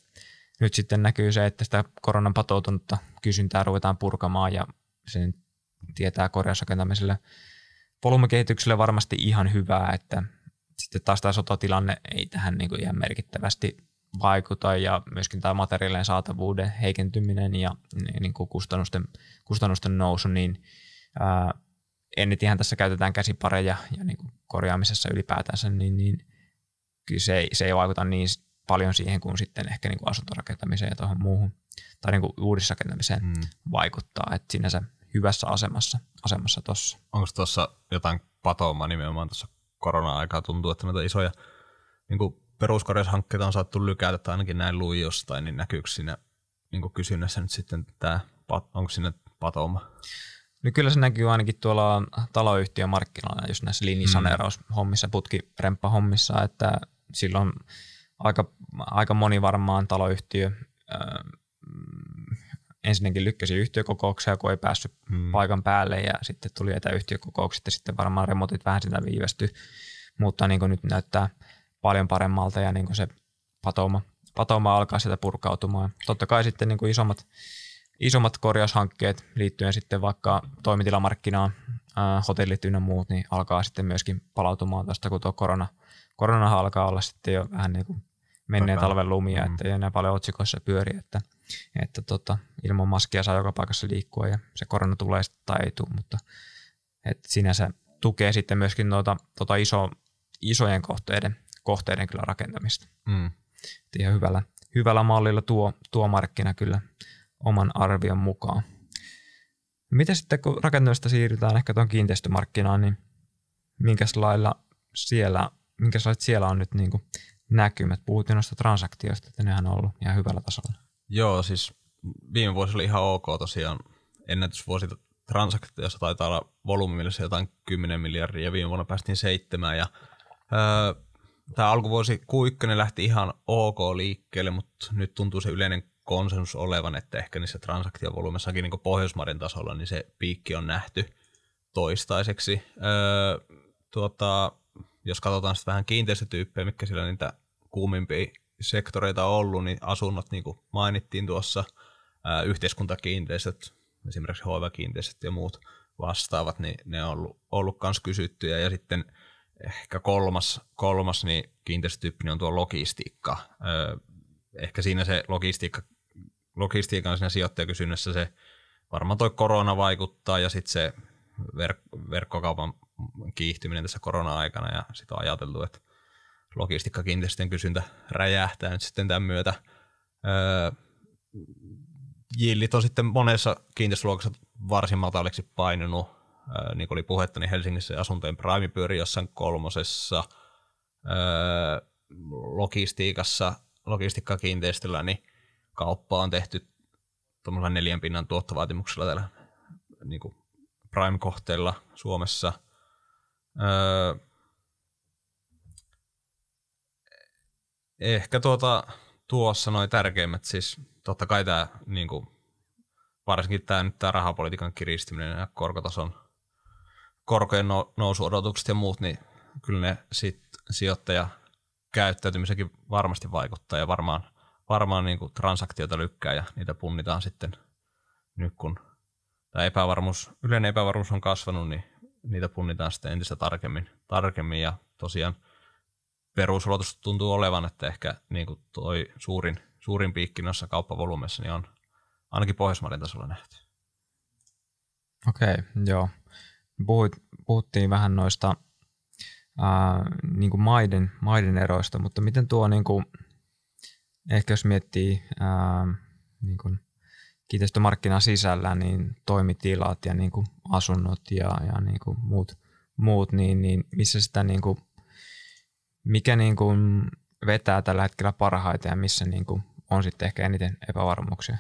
S1: nyt sitten näkyy se, että sitä koronan patoutunutta kysyntää ruvetaan purkamaan ja sen tietää korjausrakentamiselle volyymikehitykselle varmasti ihan hyvää, että sitten taas tämä sotatilanne ei tähän niin kuin ihan merkittävästi vaikuta ja myöskin tämä materiaalien saatavuuden heikentyminen ja niin kuin kustannusten, kustannusten nousu, niin ää, ennitihän tässä käytetään käsipareja ja niin kuin korjaamisessa ylipäätänsä, niin, niin kyllä se ei, se ei vaikuta niin paljon siihen kuin sitten ehkä niin kuin asuntorakentamiseen ja tuohon muuhun tai niin kuin uudisrakentamiseen hmm. vaikuttaa, että sinänsä hyvässä asemassa asemassa tuossa.
S2: Onko tuossa jotain patoumaa nimenomaan tuossa korona-aikaa tuntuu, että näitä isoja niin kuin peruskorjaushankkeita on saattu lykätä, tai ainakin näin luin jostain, niin näkyykö siinä niin kysynnässä nyt sitten tämä, onko sinne patouma?
S1: No kyllä se näkyy ainakin tuolla taloyhtiön markkinoilla, just näissä linjisaneeraushommissa, putkiremppahommissa, että silloin aika, aika moni varmaan taloyhtiö äh, ensinnäkin lykkäsi yhtiökokouksia, kun ei päässyt hmm. paikan päälle ja sitten tuli etäyhtiökokoukset ja sitten varmaan remotit vähän sitä viivästyi, mutta niin kuin nyt näyttää paljon paremmalta ja niin kuin se patouma, patouma alkaa sieltä purkautumaan. Totta kai sitten niin kuin isommat, isommat korjaushankkeet liittyen sitten vaikka toimitilamarkkinaan, hotellit ynnä muut, niin alkaa sitten myöskin palautumaan tästä, kun tuo korona, korona alkaa olla sitten jo vähän niin kuin menneen talven lumia, mm. että ei enää paljon otsikoissa pyöri, että, että tota, ilman maskia saa joka paikassa liikkua ja se korona tulee sitten tai ei tule, mutta että sinänsä tukee sitten myöskin noita, tota iso, isojen kohteiden, kohteiden kyllä rakentamista. Mm. ihan hyvällä, hyvällä mallilla tuo, tuo markkina kyllä oman arvion mukaan. Miten sitten kun rakentamista siirrytään ehkä tuon kiinteistömarkkinaan, niin minkälailla siellä, minkälaiset siellä on nyt niin kuin näkymät? Puhuttiin noista transaktioista, että nehän on ollut ihan hyvällä tasolla.
S2: Joo, siis viime vuosi oli ihan ok tosiaan. Ennätysvuosi transaktiossa taitaa olla volyymillisesti jotain 10 miljardia ja viime vuonna päästiin seitsemään. Ja, öö, tämä alkuvuosi Q1 lähti ihan ok liikkeelle, mutta nyt tuntuu se yleinen konsensus olevan, että ehkä niissä transaktiovolyymissakin niin Pohjoismaiden tasolla niin se piikki on nähty toistaiseksi. Öö, tuota, jos katsotaan sitten vähän kiinteistötyyppejä, mikä siellä niitä kuumimpia sektoreita on ollut, niin asunnot, niin kuin mainittiin tuossa, ää, yhteiskuntakiinteistöt, esimerkiksi hoivakiinteistöt ja muut vastaavat, niin ne on ollut, ollut kans kysyttyjä. Ja sitten ehkä kolmas, kolmas niin kiinteistötyyppi on tuo logistiikka. Öö, ehkä siinä se logistiikka, logistiikan siinä sijoittajakysynnässä se varmaan toi korona vaikuttaa ja sitten se verk- verkkokaupan kiihtyminen tässä korona-aikana ja sitten on ajateltu, että logistiikkakiinteistöjen kysyntä räjähtää nyt sitten tämän myötä. Öö, Jillit on sitten monessa kiinteistöluokassa varsin mataliksi painunut. Öö, niin kuin oli puhetta, niin Helsingissä asuntojen prime pyörii jossain kolmosessa. Öö, logistiikassa, logistiikkakiinteistöllä, niin kauppa on tehty tuommoisella neljän pinnan tuottovaatimuksella täällä niin kuin prime-kohteilla Suomessa. Öö, Ehkä tuota, tuossa noin tärkeimmät, siis totta kai tämä niin kuin, varsinkin tämä nyt tämä rahapolitiikan kiristyminen ja korkotason korkojen no, nousuodotukset ja muut, niin kyllä ne sit sijoittaja käyttäytymisenkin varmasti vaikuttaa ja varmaan, varmaan niin kuin transaktioita lykkää ja niitä punnitaan sitten nyt kun tämä epävarmuus, yleinen epävarmuus on kasvanut, niin niitä punnitaan sitten entistä tarkemmin, tarkemmin ja tosiaan – perusodotus tuntuu olevan, että ehkä niin kuin toi suurin, suurin piikki noissa kauppavolumessa niin on ainakin Pohjoismaiden tasolla nähty.
S1: Okei, okay, joo. Puhuit, puhuttiin vähän noista ää, niin kuin maiden, maiden eroista, mutta miten tuo niin kuin, ehkä jos miettii ää, niin kuin kiinteistömarkkinan sisällä, niin toimitilat ja niin kuin asunnot ja, ja niin kuin muut, muut niin, niin missä sitä niin kuin, mikä niin kuin vetää tällä hetkellä parhaiten ja missä niin kuin on sitten ehkä eniten epävarmuuksia?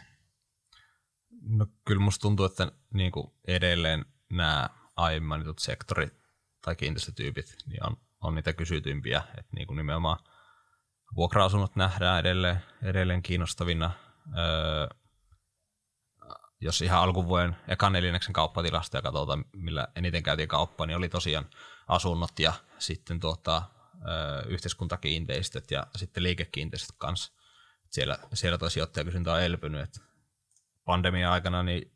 S2: No kyllä musta tuntuu, että niin kuin edelleen nämä aiemmin mainitut sektorit tai kiinteistötyypit niin on, on niitä kysytympiä, että niin kuin nimenomaan vuokra-asunnot nähdään edelleen, edelleen kiinnostavina. Öö, jos ihan alkuvuoden ekan neljänneksen kauppatilastoja katsotaan, millä eniten käytiin kauppaa, niin oli tosiaan asunnot ja sitten tuota, yhteiskuntakiinteistöt ja sitten liikekiinteistöt kanssa. Siellä, siellä tuo sijoittajakysyntä on elpynyt. Et pandemian aikana niin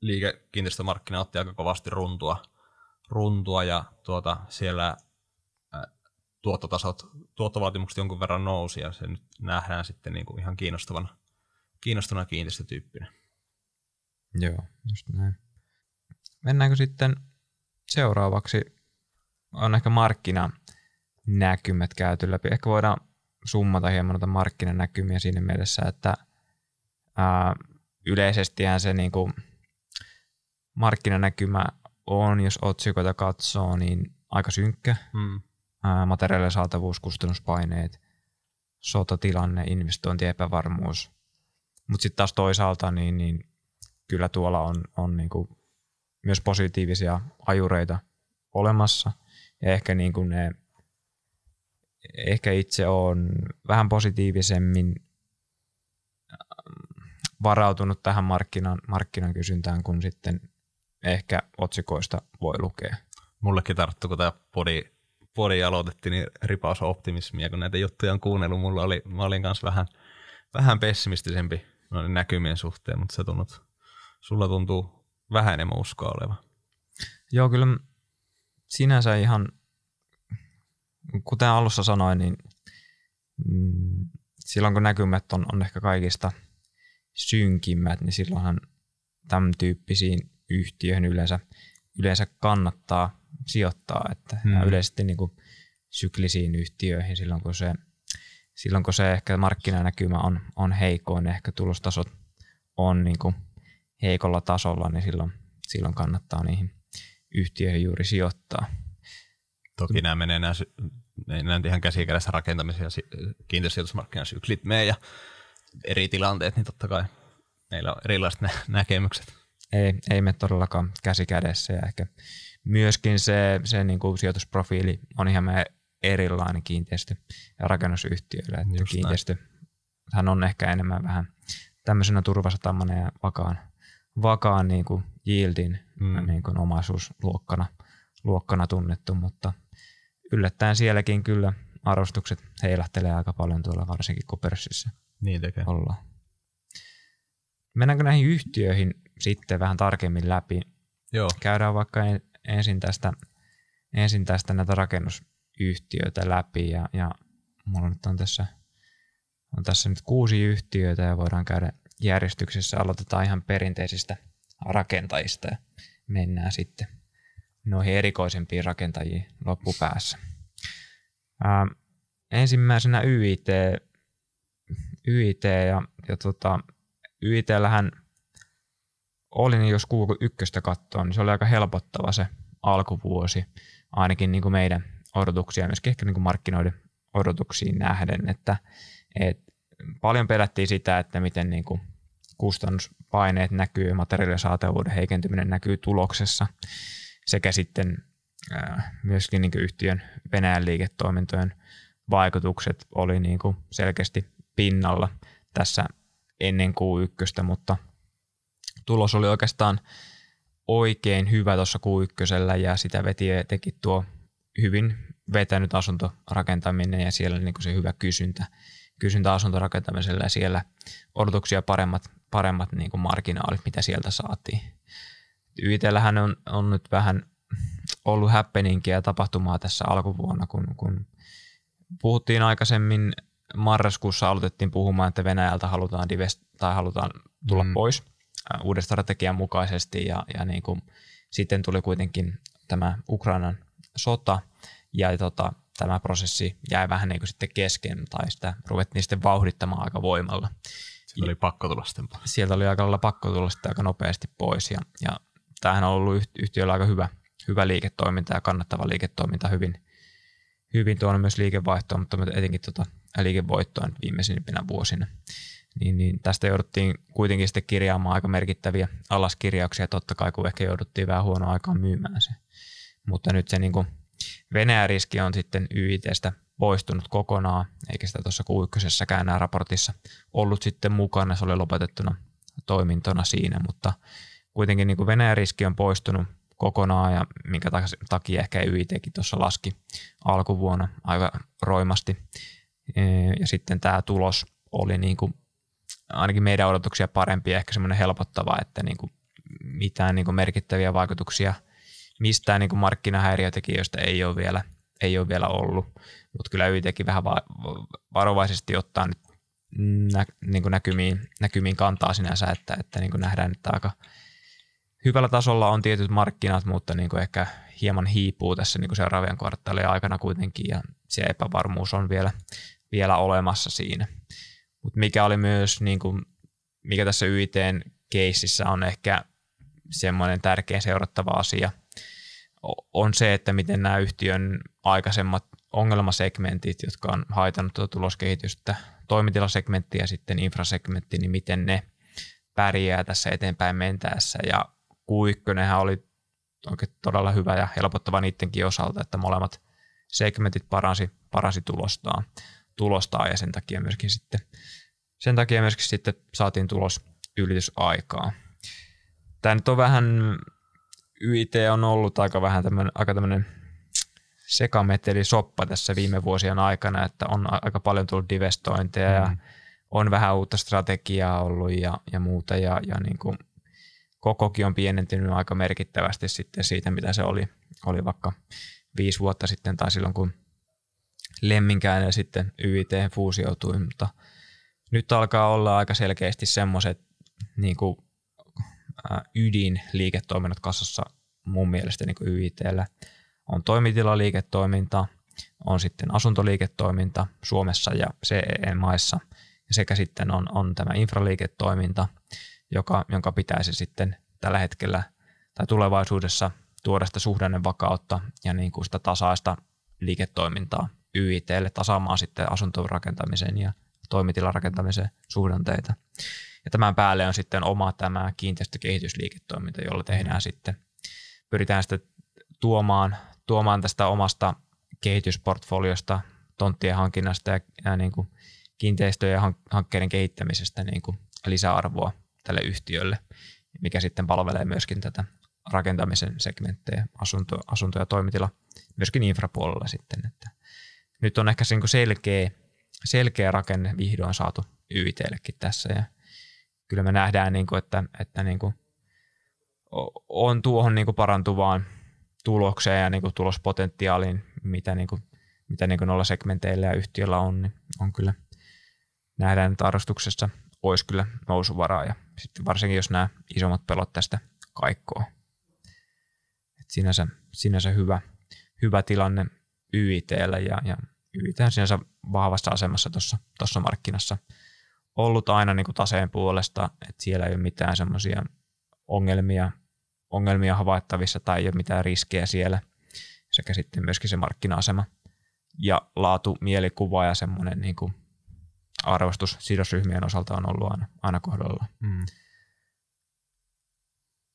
S2: liikekiinteistömarkkina otti aika kovasti runtua, runtua ja tuota, siellä tuottotasot, tuottovaatimukset jonkun verran nousi ja se nyt nähdään sitten niin kuin ihan kiinnostavana, kiinnostavana kiinteistötyyppinä.
S1: Joo, just näin. Mennäänkö sitten seuraavaksi, on ehkä markkinanäkymät käyty läpi. Ehkä voidaan summata hieman noita markkinanäkymiä siinä mielessä, että ää, yleisestihän se niin kuin markkinanäkymä on, jos otsikoita katsoo, niin aika synkkä. Mm. materiaalien saatavuus, kustannuspaineet, sotatilanne, investointi, epävarmuus. Mutta sitten taas toisaalta niin, niin kyllä tuolla on, on niin kuin myös positiivisia ajureita olemassa. Ja ehkä niin kuin ne, ehkä itse on vähän positiivisemmin ähm, varautunut tähän markkinan, markkinan kysyntään, kun sitten ehkä otsikoista voi lukea.
S2: Mullekin tarttu, kun tämä podi, podi aloitettiin, niin ripaus optimismia, kun näitä juttuja on kuunnellut. Mulla oli, mä olin kanssa vähän, vähän pessimistisempi näkymien suhteen, mutta se tunnut sulla tuntuu vähän enemmän uskoa oleva.
S1: Joo, kyllä sinänsä ihan, kuten alussa sanoin, niin mm, silloin kun näkymät on, on ehkä kaikista synkimmät, niin silloinhan tämän tyyppisiin yhtiöihin yleensä, yleensä kannattaa sijoittaa, että hmm. yleisesti niin kuin syklisiin yhtiöihin silloin kun se, silloin kun se ehkä markkinanäkymä on, on heikoin, ehkä tulostasot on niin kuin heikolla tasolla, niin silloin, silloin kannattaa niihin yhtiöihin juuri sijoittaa.
S2: Toki nämä menee nämä, nämä ihan käsikädessä rakentamisen ja kiinteistösijoitusmarkkinasyklit menee ja eri tilanteet, niin totta kai meillä on erilaiset nä- näkemykset.
S1: Ei, ei me todellakaan käsikädessä ja ehkä myöskin se, se niin kuin sijoitusprofiili on ihan erilainen kiinteistö- ja rakennusyhtiöillä. Että kiinteistö, hän on ehkä enemmän vähän tämmöisenä turvasatamana ja vakaan vakaan niin kuin yieldin mm. niin kuin omaisuusluokkana luokkana tunnettu, mutta yllättäen sielläkin kyllä arvostukset heilahtelee aika paljon tuolla varsinkin kun pörssissä
S2: niin tekee.
S1: ollaan. Mennäänkö näihin yhtiöihin sitten vähän tarkemmin läpi?
S2: Joo.
S1: Käydään vaikka ensin tästä, ensin tästä näitä rakennusyhtiöitä läpi ja, ja mulla nyt on tässä, on tässä nyt kuusi yhtiöitä ja voidaan käydä järjestyksessä aloitetaan ihan perinteisistä rakentajista ja mennään sitten noihin erikoisempiin rakentajiin loppupäässä. Ää, ensimmäisenä YIT, YIT ja, ja tota, YITllähän oli, niin jos Google ykköstä katsoo, niin se oli aika helpottava se alkuvuosi, ainakin niin kuin meidän odotuksia, myöskin ehkä niin kuin markkinoiden odotuksiin nähden, että et paljon pelättiin sitä, että miten niin kuin kustannuspaineet näkyy, materiaalisaatavuuden heikentyminen näkyy tuloksessa. Sekä sitten myöskin niin yhtiön Venäjän liiketoimintojen vaikutukset oli niin kuin selkeästi pinnalla tässä ennen Q1, mutta tulos oli oikeastaan oikein hyvä tuossa Q1 ja sitä veti teki tuo hyvin vetänyt asuntorakentaminen ja siellä niin kuin se hyvä kysyntä kysyntä asuntorakentamiselle ja siellä odotuksia paremmat, paremmat niin kuin marginaalit, mitä sieltä saatiin. YITllähän on, on nyt vähän ollut happeningia ja tapahtumaa tässä alkuvuonna, kun, kun puhuttiin aikaisemmin marraskuussa aloitettiin puhumaan, että Venäjältä halutaan divest, tai halutaan tulla mm. pois uuden strategian mukaisesti ja, ja niin kuin, sitten tuli kuitenkin tämä Ukrainan sota ja tota, tämä prosessi jäi vähän niin kuin sitten kesken tai sitä ruvettiin sitten vauhdittamaan aika voimalla.
S2: Sieltä oli pakko tulla sitten pois.
S1: Sieltä oli aika lailla pakko tulla sitten aika nopeasti pois ja, ja tämähän on ollut yhtiöllä aika hyvä, hyvä liiketoiminta ja kannattava liiketoiminta hyvin, hyvin tuonut myös liikevaihtoa, mutta etenkin tuota liikevoittoa viimeisimpinä vuosina. Niin, niin tästä jouduttiin kuitenkin sitten kirjaamaan aika merkittäviä alaskirjauksia, totta kai kun ehkä jouduttiin vähän huono aikaan myymään se. Mutta nyt se niin kuin Venäjä-riski on sitten YITstä poistunut kokonaan, eikä sitä tuossa q enää raportissa ollut sitten mukana, se oli lopetettuna toimintona siinä, mutta kuitenkin niin kuin Venäjä-riski on poistunut kokonaan ja minkä takia ehkä YITkin tuossa laski alkuvuonna aika roimasti. Ja sitten tämä tulos oli niin kuin ainakin meidän odotuksia parempi ehkä semmoinen helpottava, että niin kuin mitään niin kuin merkittäviä vaikutuksia mistään niin kuin markkinahäiriötekijöistä ei ole vielä, ei ole vielä ollut, mutta kyllä YITkin vähän varovaisesti ottaa nyt nä, niin kuin näkymiin, näkymiin kantaa sinänsä, että, että niin kuin nähdään, että aika hyvällä tasolla on tietyt markkinat, mutta niin kuin ehkä hieman hiipuu tässä niin kuin seuraavien kvartaalien aikana kuitenkin ja se epävarmuus on vielä, vielä olemassa siinä. Mutta mikä oli myös, niin kuin, mikä tässä YITn keississä on ehkä semmoinen tärkeä seurattava asia, on se, että miten nämä yhtiön aikaisemmat ongelmasegmentit, jotka on haitannut tuota tuloskehitystä, toimitilasegmentti ja sitten infrasegmentti, niin miten ne pärjää tässä eteenpäin mentäessä. Ja kuikkönenhän oli oikein todella hyvä ja helpottava niidenkin osalta, että molemmat segmentit paransi, paransi tulostaan, tulostaan ja sen takia myöskin sitten, sen takia myöskin sitten saatiin tulos ylitysaikaa. Tämä nyt on vähän, YIT on ollut aika vähän tämmöinen, aika tämmöinen sekameteli soppa tässä viime vuosien aikana, että on aika paljon tullut divestointeja mm. ja on vähän uutta strategiaa ollut ja, ja muuta ja, ja niin kuin kokokin on pienentynyt aika merkittävästi sitten siitä, mitä se oli, oli vaikka viisi vuotta sitten tai silloin, kun Lemminkäinen sitten YIT fuusioitui, mutta nyt alkaa olla aika selkeästi semmoiset niin kuin, ydin liiketoiminnot kasassa mun mielestä niin YITllä. On toimitilaliiketoiminta, on sitten asuntoliiketoiminta Suomessa ja CEE-maissa sekä sitten on, on tämä infraliiketoiminta, joka, jonka pitäisi sitten tällä hetkellä tai tulevaisuudessa tuoda sitä suhdannevakautta ja niin kuin sitä tasaista liiketoimintaa YITlle tasaamaan sitten asuntorakentamisen ja toimitilarakentamisen suhdanteita. Ja tämän päälle on sitten oma tämä kiinteistökehitysliiketoiminta, jolla tehdään sitten, pyritään sitten tuomaan, tuomaan tästä omasta kehitysportfoliosta, tonttien hankinnasta ja, ja niin kuin kiinteistöjen hankkeiden kehittämisestä niin kuin lisäarvoa tälle yhtiölle, mikä sitten palvelee myöskin tätä rakentamisen segmenttejä, asunto, asunto- ja toimitila, myöskin infrapuolella sitten. Että nyt on ehkä selkeä, selkeä rakenne vihdoin saatu YITllekin tässä ja kyllä me nähdään, niin kuin, että, että niin kuin on tuohon niin kuin parantuvaan tulokseen ja niin kuin tulospotentiaaliin, mitä, niin kuin, mitä niin kuin noilla segmenteillä ja yhtiöllä on, niin on kyllä nähdään, että arvostuksessa olisi kyllä nousuvaraa ja sitten varsinkin jos nämä isommat pelot tästä kaikkoa. Et sinänsä, sinänsä hyvä, hyvä tilanne YITllä ja, ja YIT on sinänsä vahvassa asemassa tuossa markkinassa ollut aina niin kuin taseen puolesta, että siellä ei ole mitään semmoisia ongelmia, ongelmia havaittavissa tai ei ole mitään riskejä siellä sekä sitten myöskin se markkina-asema ja laatu, mielikuva ja semmoinen niin kuin arvostus sidosryhmien osalta on ollut aina, aina kohdalla. Mm.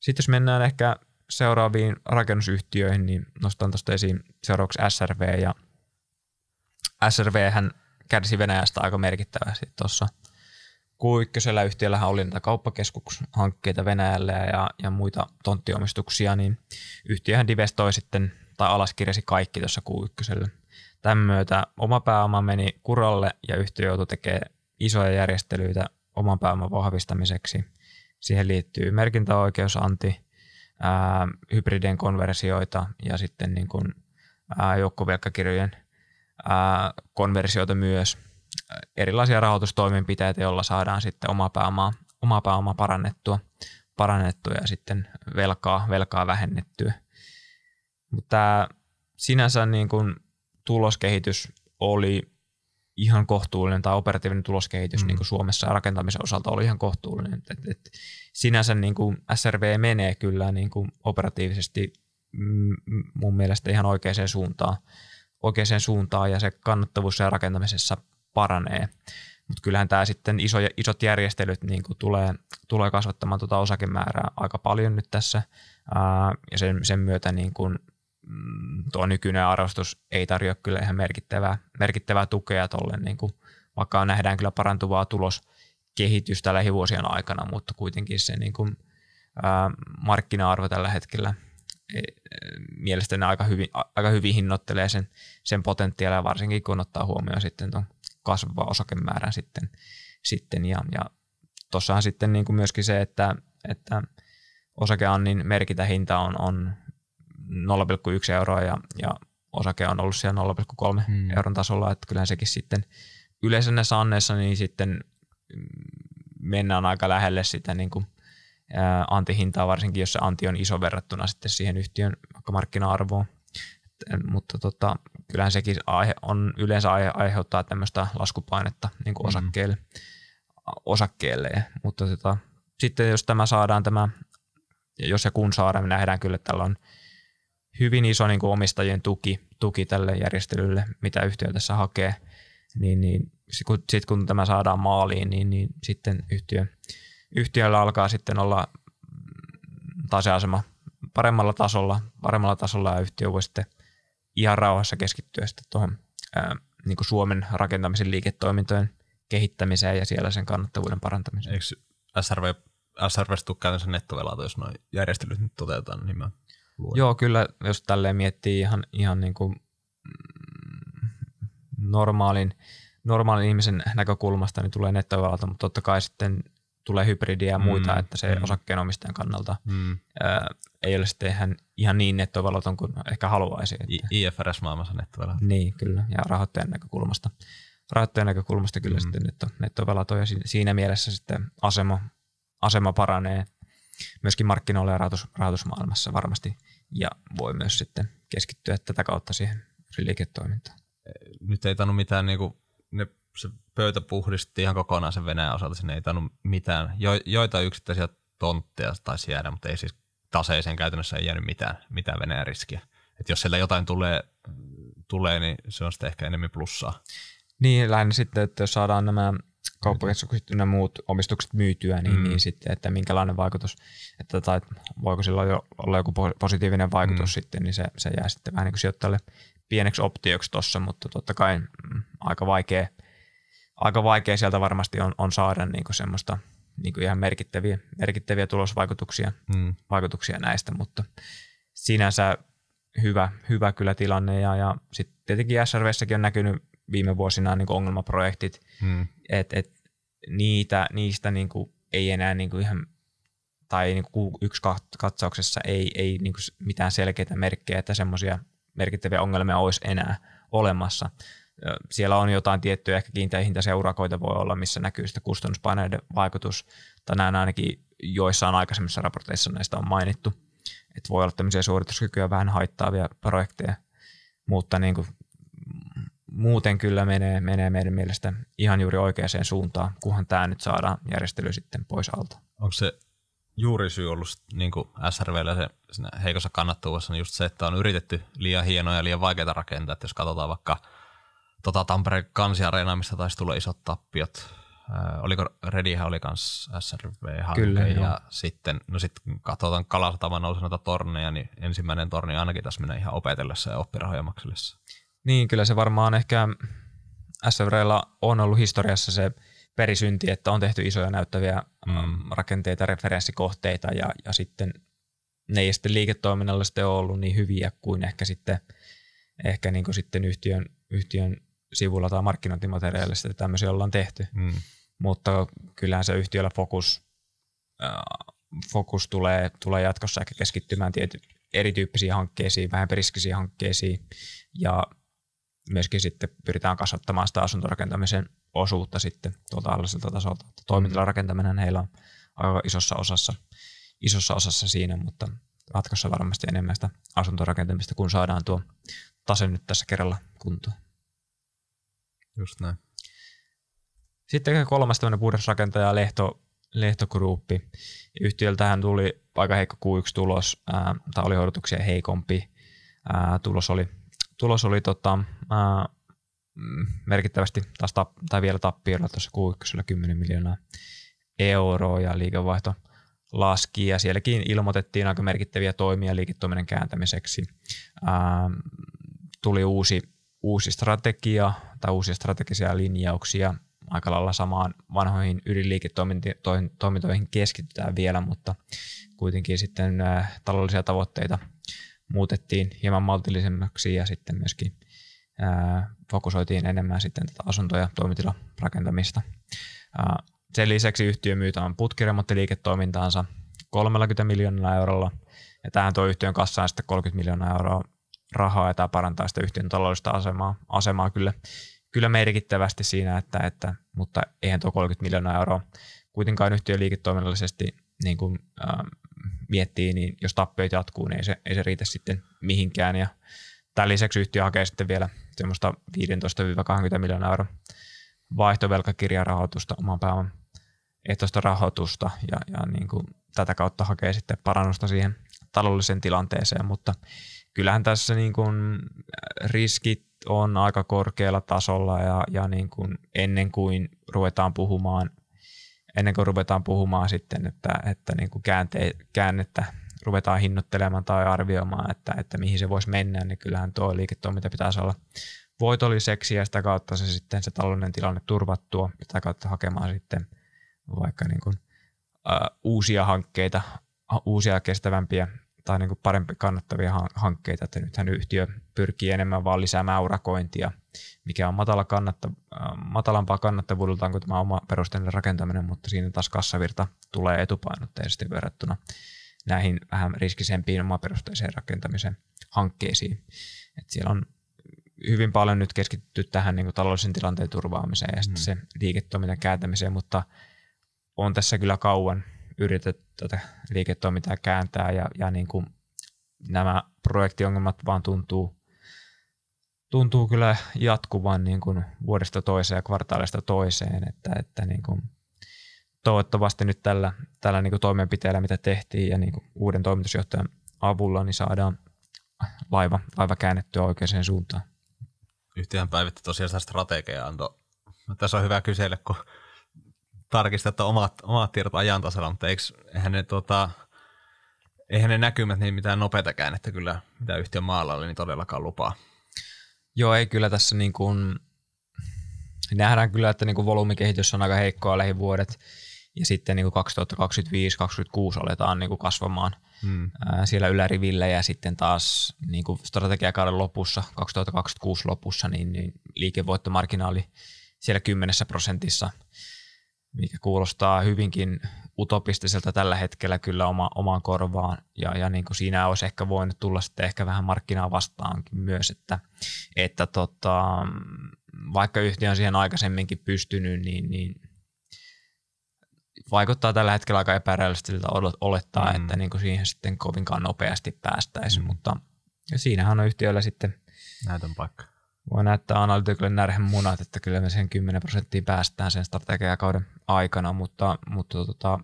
S1: Sitten jos mennään ehkä seuraaviin rakennusyhtiöihin, niin nostan tuosta esiin seuraavaksi SRV. Ja SRV hän kärsi Venäjästä aika merkittävästi tuossa Q1 yhtiöllähän oli näitä kauppakeskushankkeita Venäjällä ja, ja muita tonttiomistuksia, niin yhtiöhän divestoi sitten tai alaskirjasi kaikki tuossa Q1. Tämän myötä oma pääoma meni kuralle ja yhtiö joutui tekemään isoja järjestelyitä oman pääoman vahvistamiseksi. Siihen liittyy merkintäoikeusanti, ää, hybridien konversioita ja sitten niin kuin, ää, joukkovelkakirjojen ää, konversioita myös. Erilaisia rahoitustoimenpiteitä, joilla saadaan sitten oma pääomaa, oma pääoma parannettua, parannettua ja sitten velkaa, velkaa vähennettyä. Mutta sinänsä niin kuin tuloskehitys oli ihan kohtuullinen tai operatiivinen tuloskehitys
S2: Mm.
S1: niin kuin Suomessa rakentamisen osalta oli ihan kohtuullinen. Et, et, sinänsä niin kuin SRV menee kyllä niin kuin operatiivisesti mun mielestä ihan oikeaan suuntaan, oikeaan suuntaan ja se kannattavuus ja rakentamisessa paranee. Mutta kyllähän tämä sitten iso, isot järjestelyt niin kuin tulee, tulee kasvattamaan tuota osakemäärää aika paljon nyt tässä ää, ja sen, sen myötä niin kuin, mm, tuo nykyinen arvostus ei tarjoa kyllä ihan merkittävää, merkittävää tukea tolle, niin kuin, vaikka nähdään kyllä parantuvaa tuloskehitystä lähivuosien aikana, mutta kuitenkin se niin kuin, ää, markkina-arvo tällä hetkellä e, mielestäni aika hyvin, aika hyvin hinnoittelee sen, sen potentiaalia, varsinkin kun ottaa huomioon sitten tuon kasvava osakemäärän sitten, sitten ja, ja tuossahan sitten niin kuin myöskin se, että, että osakeannin merkitä hinta on, on 0,1 euroa ja, ja osake on ollut siellä 0,3
S2: Hmm.
S1: euron tasolla, että kyllähän sekin sitten yleensä näissä anneissa niin sitten mm, mennään aika lähelle sitä niin kuin, antihintaa, varsinkin jos se anti on iso verrattuna sitten siihen yhtiön markkina-arvoon. Et, mutta tota, kyllähän sekin aihe on yleensä aihe, aiheuttaa tämmöistä laskupainetta niin kuin
S2: Mm.
S1: osakkeelle, osakkeelle. Mutta tota, sitten jos tämä saadaan tämä, ja jos ja kun saadaan, me nähdään kyllä, että tällä on hyvin iso niin kuin omistajien tuki, tuki tälle järjestelylle, mitä yhtiö tässä hakee, niin, niin sitten kun, sit kun tämä saadaan maaliin, niin, niin sitten yhtiö, yhtiöllä alkaa sitten olla mm, taseasema paremmalla tasolla, paremmalla tasolla ja yhtiö voi sitten ihan rauhassa keskittyä sitten tuohon ää, niin kuin Suomen rakentamisen liiketoimintojen kehittämiseen ja siellä sen kannattavuuden parantamiseen.
S2: Eikö SRV, SRV tule käytännössä nettovelato, jos nuo järjestelyt nyt toteutetaan, niin mä luulen.
S1: Joo, kyllä, jos tälleen miettii ihan, ihan niin kuin mm, normaalin, normaalin ihmisen näkökulmasta, niin tulee nettovelalta, mutta totta kai sitten tulee hybridiä ja muita,
S2: Mm,
S1: että se
S2: mm.
S1: osakkeenomistajan kannalta
S2: Mm.
S1: ää, ei ole sitten ihan, ihan niin nettovalaton kuin ehkä haluaisi. Että,
S2: I- IFRS-maailmassa nettovelato.
S1: niin, kyllä, ja rahoittajan näkökulmasta. Rahoittajan näkökulmasta kyllä
S2: Mm.
S1: sitten netto, nettovelaton ja si- siinä mielessä sitten asema, asema paranee myöskin markkinoilla ja rahoitus, rahoitusmaailmassa varmasti ja voi myös sitten keskittyä tätä kautta siihen liiketoimintaan.
S2: Nyt ei tainnut mitään, niinku, ne, se pöytä puhdistettiin ihan kokonaan sen Venäjän osalta, sinne ei tainnut mitään. Jo, joita yksittäisiä tontteja taisi jäädä, mutta ei siis taseeseen käytännössä ei jäänyt mitään, mitään Venäjän riskiä. Et jos siellä jotain tulee, tulee, niin se on sitten ehkä enemmän plussaa.
S1: Niin, lähinnä sitten, että jos saadaan nämä kauppakeskukset ja muut omistukset myytyä, niin,
S2: Mm.
S1: niin sitten, että minkälainen vaikutus, että tai voiko sillä jo olla joku po- positiivinen vaikutus
S2: mm.
S1: sitten, niin se, se jää sitten vähän niin kuin sijoittajalle pieneksi optioksi tuossa, mutta totta kai mm, aika vaikea, aika vaikea sieltä varmasti on, on saada niin kuin semmoista niin kuin ihan merkittäviä, merkittäviä tulosvaikutuksia
S2: Mm.
S1: vaikutuksia näistä, mutta sinänsä hyvä, hyvä kyllä tilanne ja, ja sitten tietenkin SRVssäkin on näkynyt viime vuosina niin kuin ongelmaprojektit,
S2: Mm.
S1: että et niitä, niistä niin kuin ei enää niin kuin ihan tai niin kuin yksi kat- katsauksessa ei, ei niin kuin mitään selkeitä merkkejä, että semmoisia merkittäviä ongelmia olisi enää olemassa. Siellä on jotain tiettyjä ehkä kiinteähintaseurakoita voi olla, missä näkyy sitä kustannuspaineiden vaikutus, tai näin ainakin joissain aikaisemmissa raporteissa näistä on mainittu, että voi olla tämmöisiä suorituskykyä vähän haittaavia projekteja, mutta niin kuin muuten kyllä menee, menee meidän mielestä ihan juuri oikeaan suuntaan, kunhan tämä nyt saadaan järjestely sitten pois alta.
S2: Onko se juuri syy ollut niin kuin SRVllä se siinä heikossa kannattavuudessa niin just se, että on yritetty liian hienoja ja liian vaikeita rakentaa. Että jos katsotaan vaikka tota Tampereen kansiareenaa, mistä taisi tulla isot tappiot. Ää, oliko Redihän oli kans SRV-hanke
S1: Kyllä,
S2: ja
S1: joo. sitten,
S2: no sitten katsotaan Kalasataman nousi noita torneja, niin ensimmäinen torni ainakin tässä menee ihan opetellessa ja oppirahoja maksellessa.
S1: Niin, kyllä se varmaan ehkä SVRllä on ollut historiassa se perisynti, että on tehty isoja näyttäviä
S2: Mm.
S1: mm. rakenteita, referenssikohteita ja, ja sitten ne ei sitten liiketoiminnalla sitten ole ollut niin hyviä kuin ehkä sitten, ehkä niin kuin sitten yhtiön, yhtiön sivulla tai markkinointimateriaalissa että tämmöisiä ollaan tehty.
S2: Mm.
S1: Mutta kyllähän se yhtiöllä fokus, äh, fokus tulee, tulee jatkossa ehkä keskittymään tiety, erityyppisiin hankkeisiin, vähän periskisiin hankkeisiin ja myöskin sitten pyritään kasvattamaan sitä asuntorakentamisen osuutta sitten tuolta alhaiselta tasolta. Toimintala rakentaminen heillä on aika isossa osassa, isossa osassa siinä, mutta jatkossa varmasti enemmän sitä asuntorakentamista, kun saadaan tuo tase nyt tässä kerralla kuntoon.
S2: Just näin.
S1: Sitten kolmas tämmöinen puhdasrakentaja Lehto, Lehto Gruppi. Yhtiöltähän tuli aika heikko Q1-tulos, ää, tai oli odotuksia heikompi. Ää, tulos oli, tulos oli tota, mm, merkittävästi taas tap, tai vielä tappiolla tuossa Q1 10 miljoonaa euroa ja liikevaihto laski ja sielläkin ilmoitettiin aika merkittäviä toimia liiketoiminnan kääntämiseksi. Ää, tuli uusi, uusi strategia tai uusia strategisia linjauksia aika lailla samaan vanhoihin ydinliiketoimintoihin keskitytään vielä, mutta kuitenkin sitten taloudellisia tavoitteita muutettiin hieman maltillisemmaksi ja sitten myöskin fokusoitiin enemmän sitten tätä asunto- ja toimitilarakentamista. Sen lisäksi yhtiö myy tämän putkiremonttiliiketoimintaansa 30 miljoonaa eurolla ja tähän tuo yhtiön kassaan sitten 30 miljoonaa euroa rahaa ja tämä parantaa sitä yhtiön taloudellista asemaa, asemaa kyllä kyllä merkittävästi siinä, että, että, mutta eihän tuo 30 miljoonaa euroa kuitenkaan yhtiön liiketoiminnallisesti niin kuin, äh, miettii, niin jos tappiot jatkuu, niin ei se, ei se riitä sitten mihinkään. Ja tämän lisäksi yhtiö hakee sitten vielä semmoista 15-20 miljoonaa euroa vaihtovelkakirjarahoitusta, oman pääoman ehtoista rahoitusta ja, ja niin kuin tätä kautta hakee sitten parannusta siihen taloudelliseen tilanteeseen, mutta kyllähän tässä niin kuin riskit on aika korkealla tasolla ja, ja niin kuin ennen kuin ruvetaan puhumaan, ennen kuin ruvetaan puhumaan sitten, että, että niin kuin käänte, käännettä ruvetaan hinnoittelemaan tai arvioimaan, että, että mihin se voisi mennä, niin kyllähän tuo liiketoiminta pitäisi olla voitolliseksi ja sitä kautta se sitten se taloudellinen tilanne turvattua, sitä kautta hakemaan sitten vaikka niin kuin, uh, uusia hankkeita, uusia kestävämpiä tai niin kuin parempi kannattavia hankkeita, että nythän yhtiö pyrkii enemmän vaan lisäämään urakointia, mikä on matala kannatta, äh, matalampaa kannattavuudeltaan kuin tämä oma perusteinen rakentaminen, mutta siinä taas kassavirta tulee etupainotteisesti verrattuna näihin vähän riskisempiin omaperusteiseen rakentamisen hankkeisiin. Et siellä on hyvin paljon nyt keskitytty tähän niin kuin taloudellisen tilanteen turvaamiseen ja mm. se liiketoiminnan kääntämiseen, mutta on tässä kyllä kauan yritetty tätä liiketoimintaa kääntää ja, ja niin kuin nämä projektiongelmat vaan tuntuu, tuntuu kyllä jatkuvan niin kuin vuodesta toiseen ja kvartaalista toiseen, että, että niin kuin toivottavasti nyt tällä, tällä niin kuin toimenpiteellä, mitä tehtiin ja niin kuin uuden toimitusjohtajan avulla, niin saadaan laiva, laiva käännettyä oikeaan suuntaan.
S2: Yhtiöhän päivitti tosiaan sitä strategiaa. Tässä on hyvä kysellä, kun tarkistaa, että omat, omat tiedot ajan tasalla, mutta eikö, eihän ne, tota, eihän ne näkymät niin mitään nopeita käännettä kyllä, mitä yhtiön maalla oli, niin todellakaan lupaa.
S1: Joo, ei kyllä tässä niin kuin, nähdään kyllä, että niin kuin volyymikehitys on aika heikkoa lähivuodet, ja sitten niin 2025-2026 aletaan niin kuin kasvamaan hmm. ää, siellä ylärivillä, ja sitten taas niin kuin strategiakauden lopussa, 2026 lopussa, niin, niin liikevoittomarginaali siellä 10 prosentissa – mikä kuulostaa hyvinkin utopistiselta tällä hetkellä kyllä oma, omaan korvaan. Ja, ja niin kuin siinä olisi ehkä voinut tulla sitten ehkä vähän markkinaa vastaankin myös, että, että tota, vaikka yhtiö on siihen aikaisemminkin pystynyt, niin, niin vaikuttaa tällä hetkellä aika epärealistiselta olettaa, mm. että niin kuin siihen sitten kovinkaan nopeasti päästäisiin, mm. mutta siinähän on yhtiöllä sitten
S2: näytön paikka
S1: voi näyttää analytikolle närhen munat, että kyllä me sen 10 prosenttia päästään sen strategiakauden aikana, mutta, mutta tota,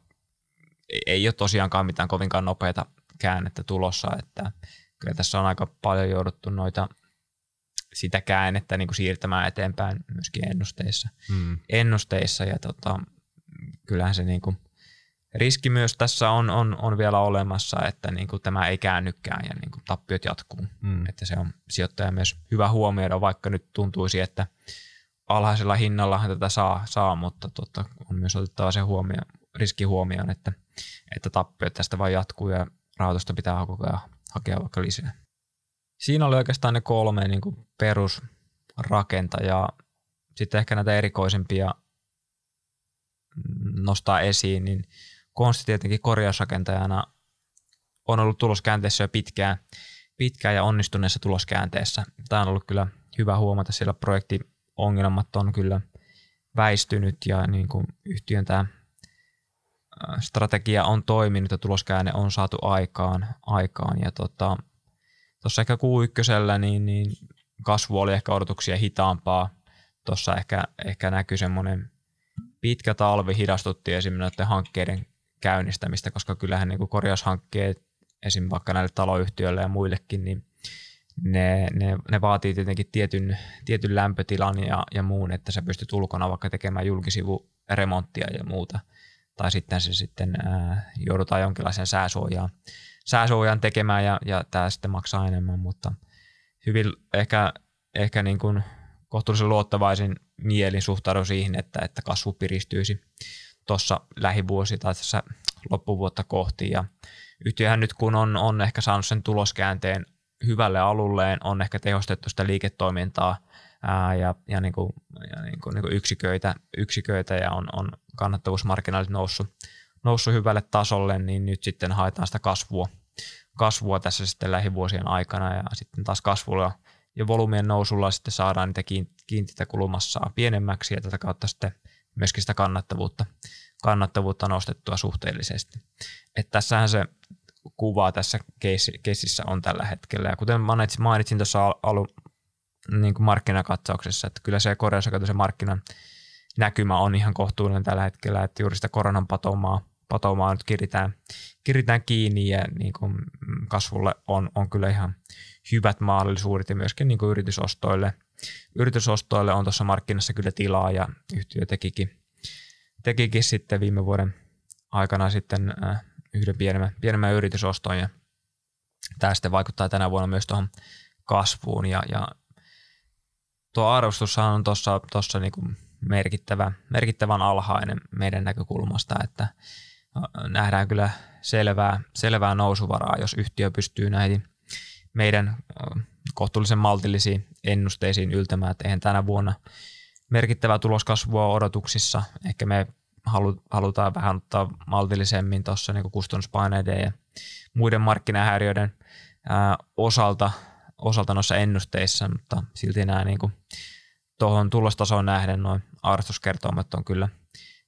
S1: ei ole tosiaankaan mitään kovinkaan nopeita käännettä tulossa, että kyllä tässä on aika paljon jouduttu noita sitä käännettä niin kuin siirtämään eteenpäin myöskin ennusteissa, hmm. ennusteissa ja tota, kyllähän se niin kuin – riski myös tässä on, on, on vielä olemassa, että niin kuin tämä ei käännykään ja niin kuin tappiot jatkuu. Mm. Että se on sijoittaja myös hyvä huomioida, vaikka nyt tuntuisi, että alhaisella hinnallahan tätä saa, saa mutta totta, on myös otettava se huomio, riski huomioon, että, että tappiot tästä vain jatkuu ja rahoitusta pitää koko hakea vaikka lisää. Siinä oli oikeastaan ne kolme niin kuin perusrakentajaa. Sitten ehkä näitä erikoisempia nostaa esiin, niin Konsti tietenkin korjausrakentajana on ollut tuloskäänteessä jo pitkään, pitkään ja onnistuneessa tuloskäänteessä. Tämä on ollut kyllä hyvä huomata, sillä projektiongelmat on kyllä väistynyt ja niin kuin yhtiön tämä strategia on toiminut ja tuloskäänne on saatu aikaan, aikaan ja tota, tuossa ehkä Q1 niin, niin kasvu oli ehkä odotuksia hitaampaa. Tuossa ehkä, ehkä näkyy semmoinen pitkä talvi hidastutti esimerkiksi hankkeiden käynnistämistä, koska kyllähän niin kuin korjaushankkeet esim. vaikka näille taloyhtiöille ja muillekin, niin ne, ne, ne vaatii tietenkin tietyn, tietyn lämpötilan ja, ja muun, että sä pystyt ulkona vaikka tekemään julkisivuremonttia ja muuta. Tai sitten se sitten ää, joudutaan jonkinlaisen sääsuojaan, sääsuojaan tekemään ja, ja tämä sitten maksaa enemmän, mutta hyvin ehkä, ehkä niin kuin kohtuullisen luottavaisin mielin suhtaudun siihen, että, että kasvu piristyisi tuossa lähivuosi tai tässä loppuvuotta kohti. Ja yhtiöhän nyt kun on, on ehkä saanut sen tuloskäänteen hyvälle alulleen, on ehkä tehostettu sitä liiketoimintaa ää, ja, ja, niin kuin, ja niin kuin, niin kuin yksiköitä, yksiköitä ja on, on kannattavuusmarkkinaalit noussut, noussut hyvälle tasolle, niin nyt sitten haetaan sitä kasvua, kasvua tässä sitten lähivuosien aikana ja sitten taas kasvulla ja volyymien nousulla sitten saadaan niitä kiinteitä kulumassaa pienemmäksi ja tätä kautta sitten myöskin sitä kannattavuutta, kannattavuutta nostettua suhteellisesti. Et tässähän se kuva tässä keississä on tällä hetkellä. Ja kuten mainitsin, mainitsin tuossa alun niin kuin markkinakatsauksessa, että kyllä se korjausakaisen markkinan näkymä on ihan kohtuullinen tällä hetkellä, että juuri sitä koronan patomaa, patomaa nyt kiritään, kiritään kiinni ja niin kuin kasvulle on, on kyllä ihan hyvät mahdollisuudet ja myöskin niin kuin yritysostoille. Yritysostoille on tuossa markkinassa kyllä tilaa ja yhtiö tekikin, tekikin sitten viime vuoden aikana sitten äh, yhden pienemmän, pienemmän yritysoston ja tämä sitten vaikuttaa tänä vuonna myös tuohon kasvuun ja, ja tuo arvostushan on tuossa tossa niinku merkittävä, merkittävän alhainen meidän näkökulmasta, että nähdään kyllä selvää, selvää nousuvaraa, jos yhtiö pystyy näihin meidän kohtuullisen maltillisiin ennusteisiin yltämään, että eihän tänä vuonna merkittävää tuloskasvua odotuksissa. Ehkä me halutaan vähän ottaa maltillisemmin tuossa niin kustannuspaineiden ja muiden markkinahäiriöiden osalta, osalta noissa ennusteissa, mutta silti nämä niin tuohon tulostasoon nähden noin arvostuskertoimet on kyllä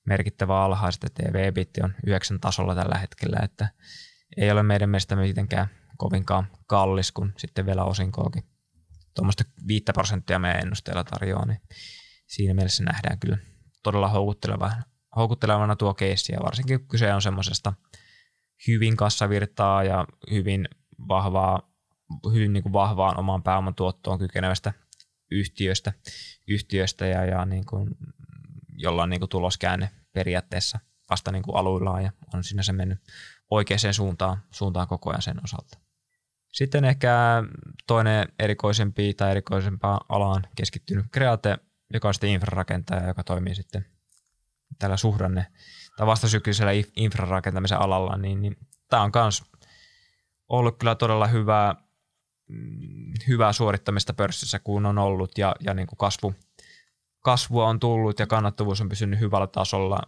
S1: merkittävä alhaiset, että tv on 9 tasolla tällä hetkellä, että ei ole meidän mielestä mitenkään kovinkaan kallis, kun sitten vielä osinkoakin tuommoista 5 prosenttia meidän ennusteella tarjoaa, niin siinä mielessä nähdään kyllä todella houkutteleva, houkuttelevana tuo keissi, ja varsinkin kun kyse on semmoisesta hyvin kassavirtaa ja hyvin vahvaa, hyvin niin kuin vahvaan oman pääoman tuottoon kykenevästä yhtiöstä, yhtiöstä ja, ja niin kuin, jolla on niin kuin tuloskäänne periaatteessa vasta niin kuin aluillaan ja on siinä se mennyt oikeaan suuntaan, suuntaan koko ajan sen osalta. Sitten ehkä toinen erikoisempi tai erikoisempaan alaan keskittynyt Create, joka on sitten infrarakentaja, joka toimii sitten tällä suhdanne tai vastasyklisellä infrarakentamisen alalla, niin, niin tämä on myös ollut kyllä todella hyvää, mm, hyvää suorittamista pörssissä, kun on ollut ja, ja niin kuin kasvu, kasvua on tullut ja kannattavuus on pysynyt hyvällä tasolla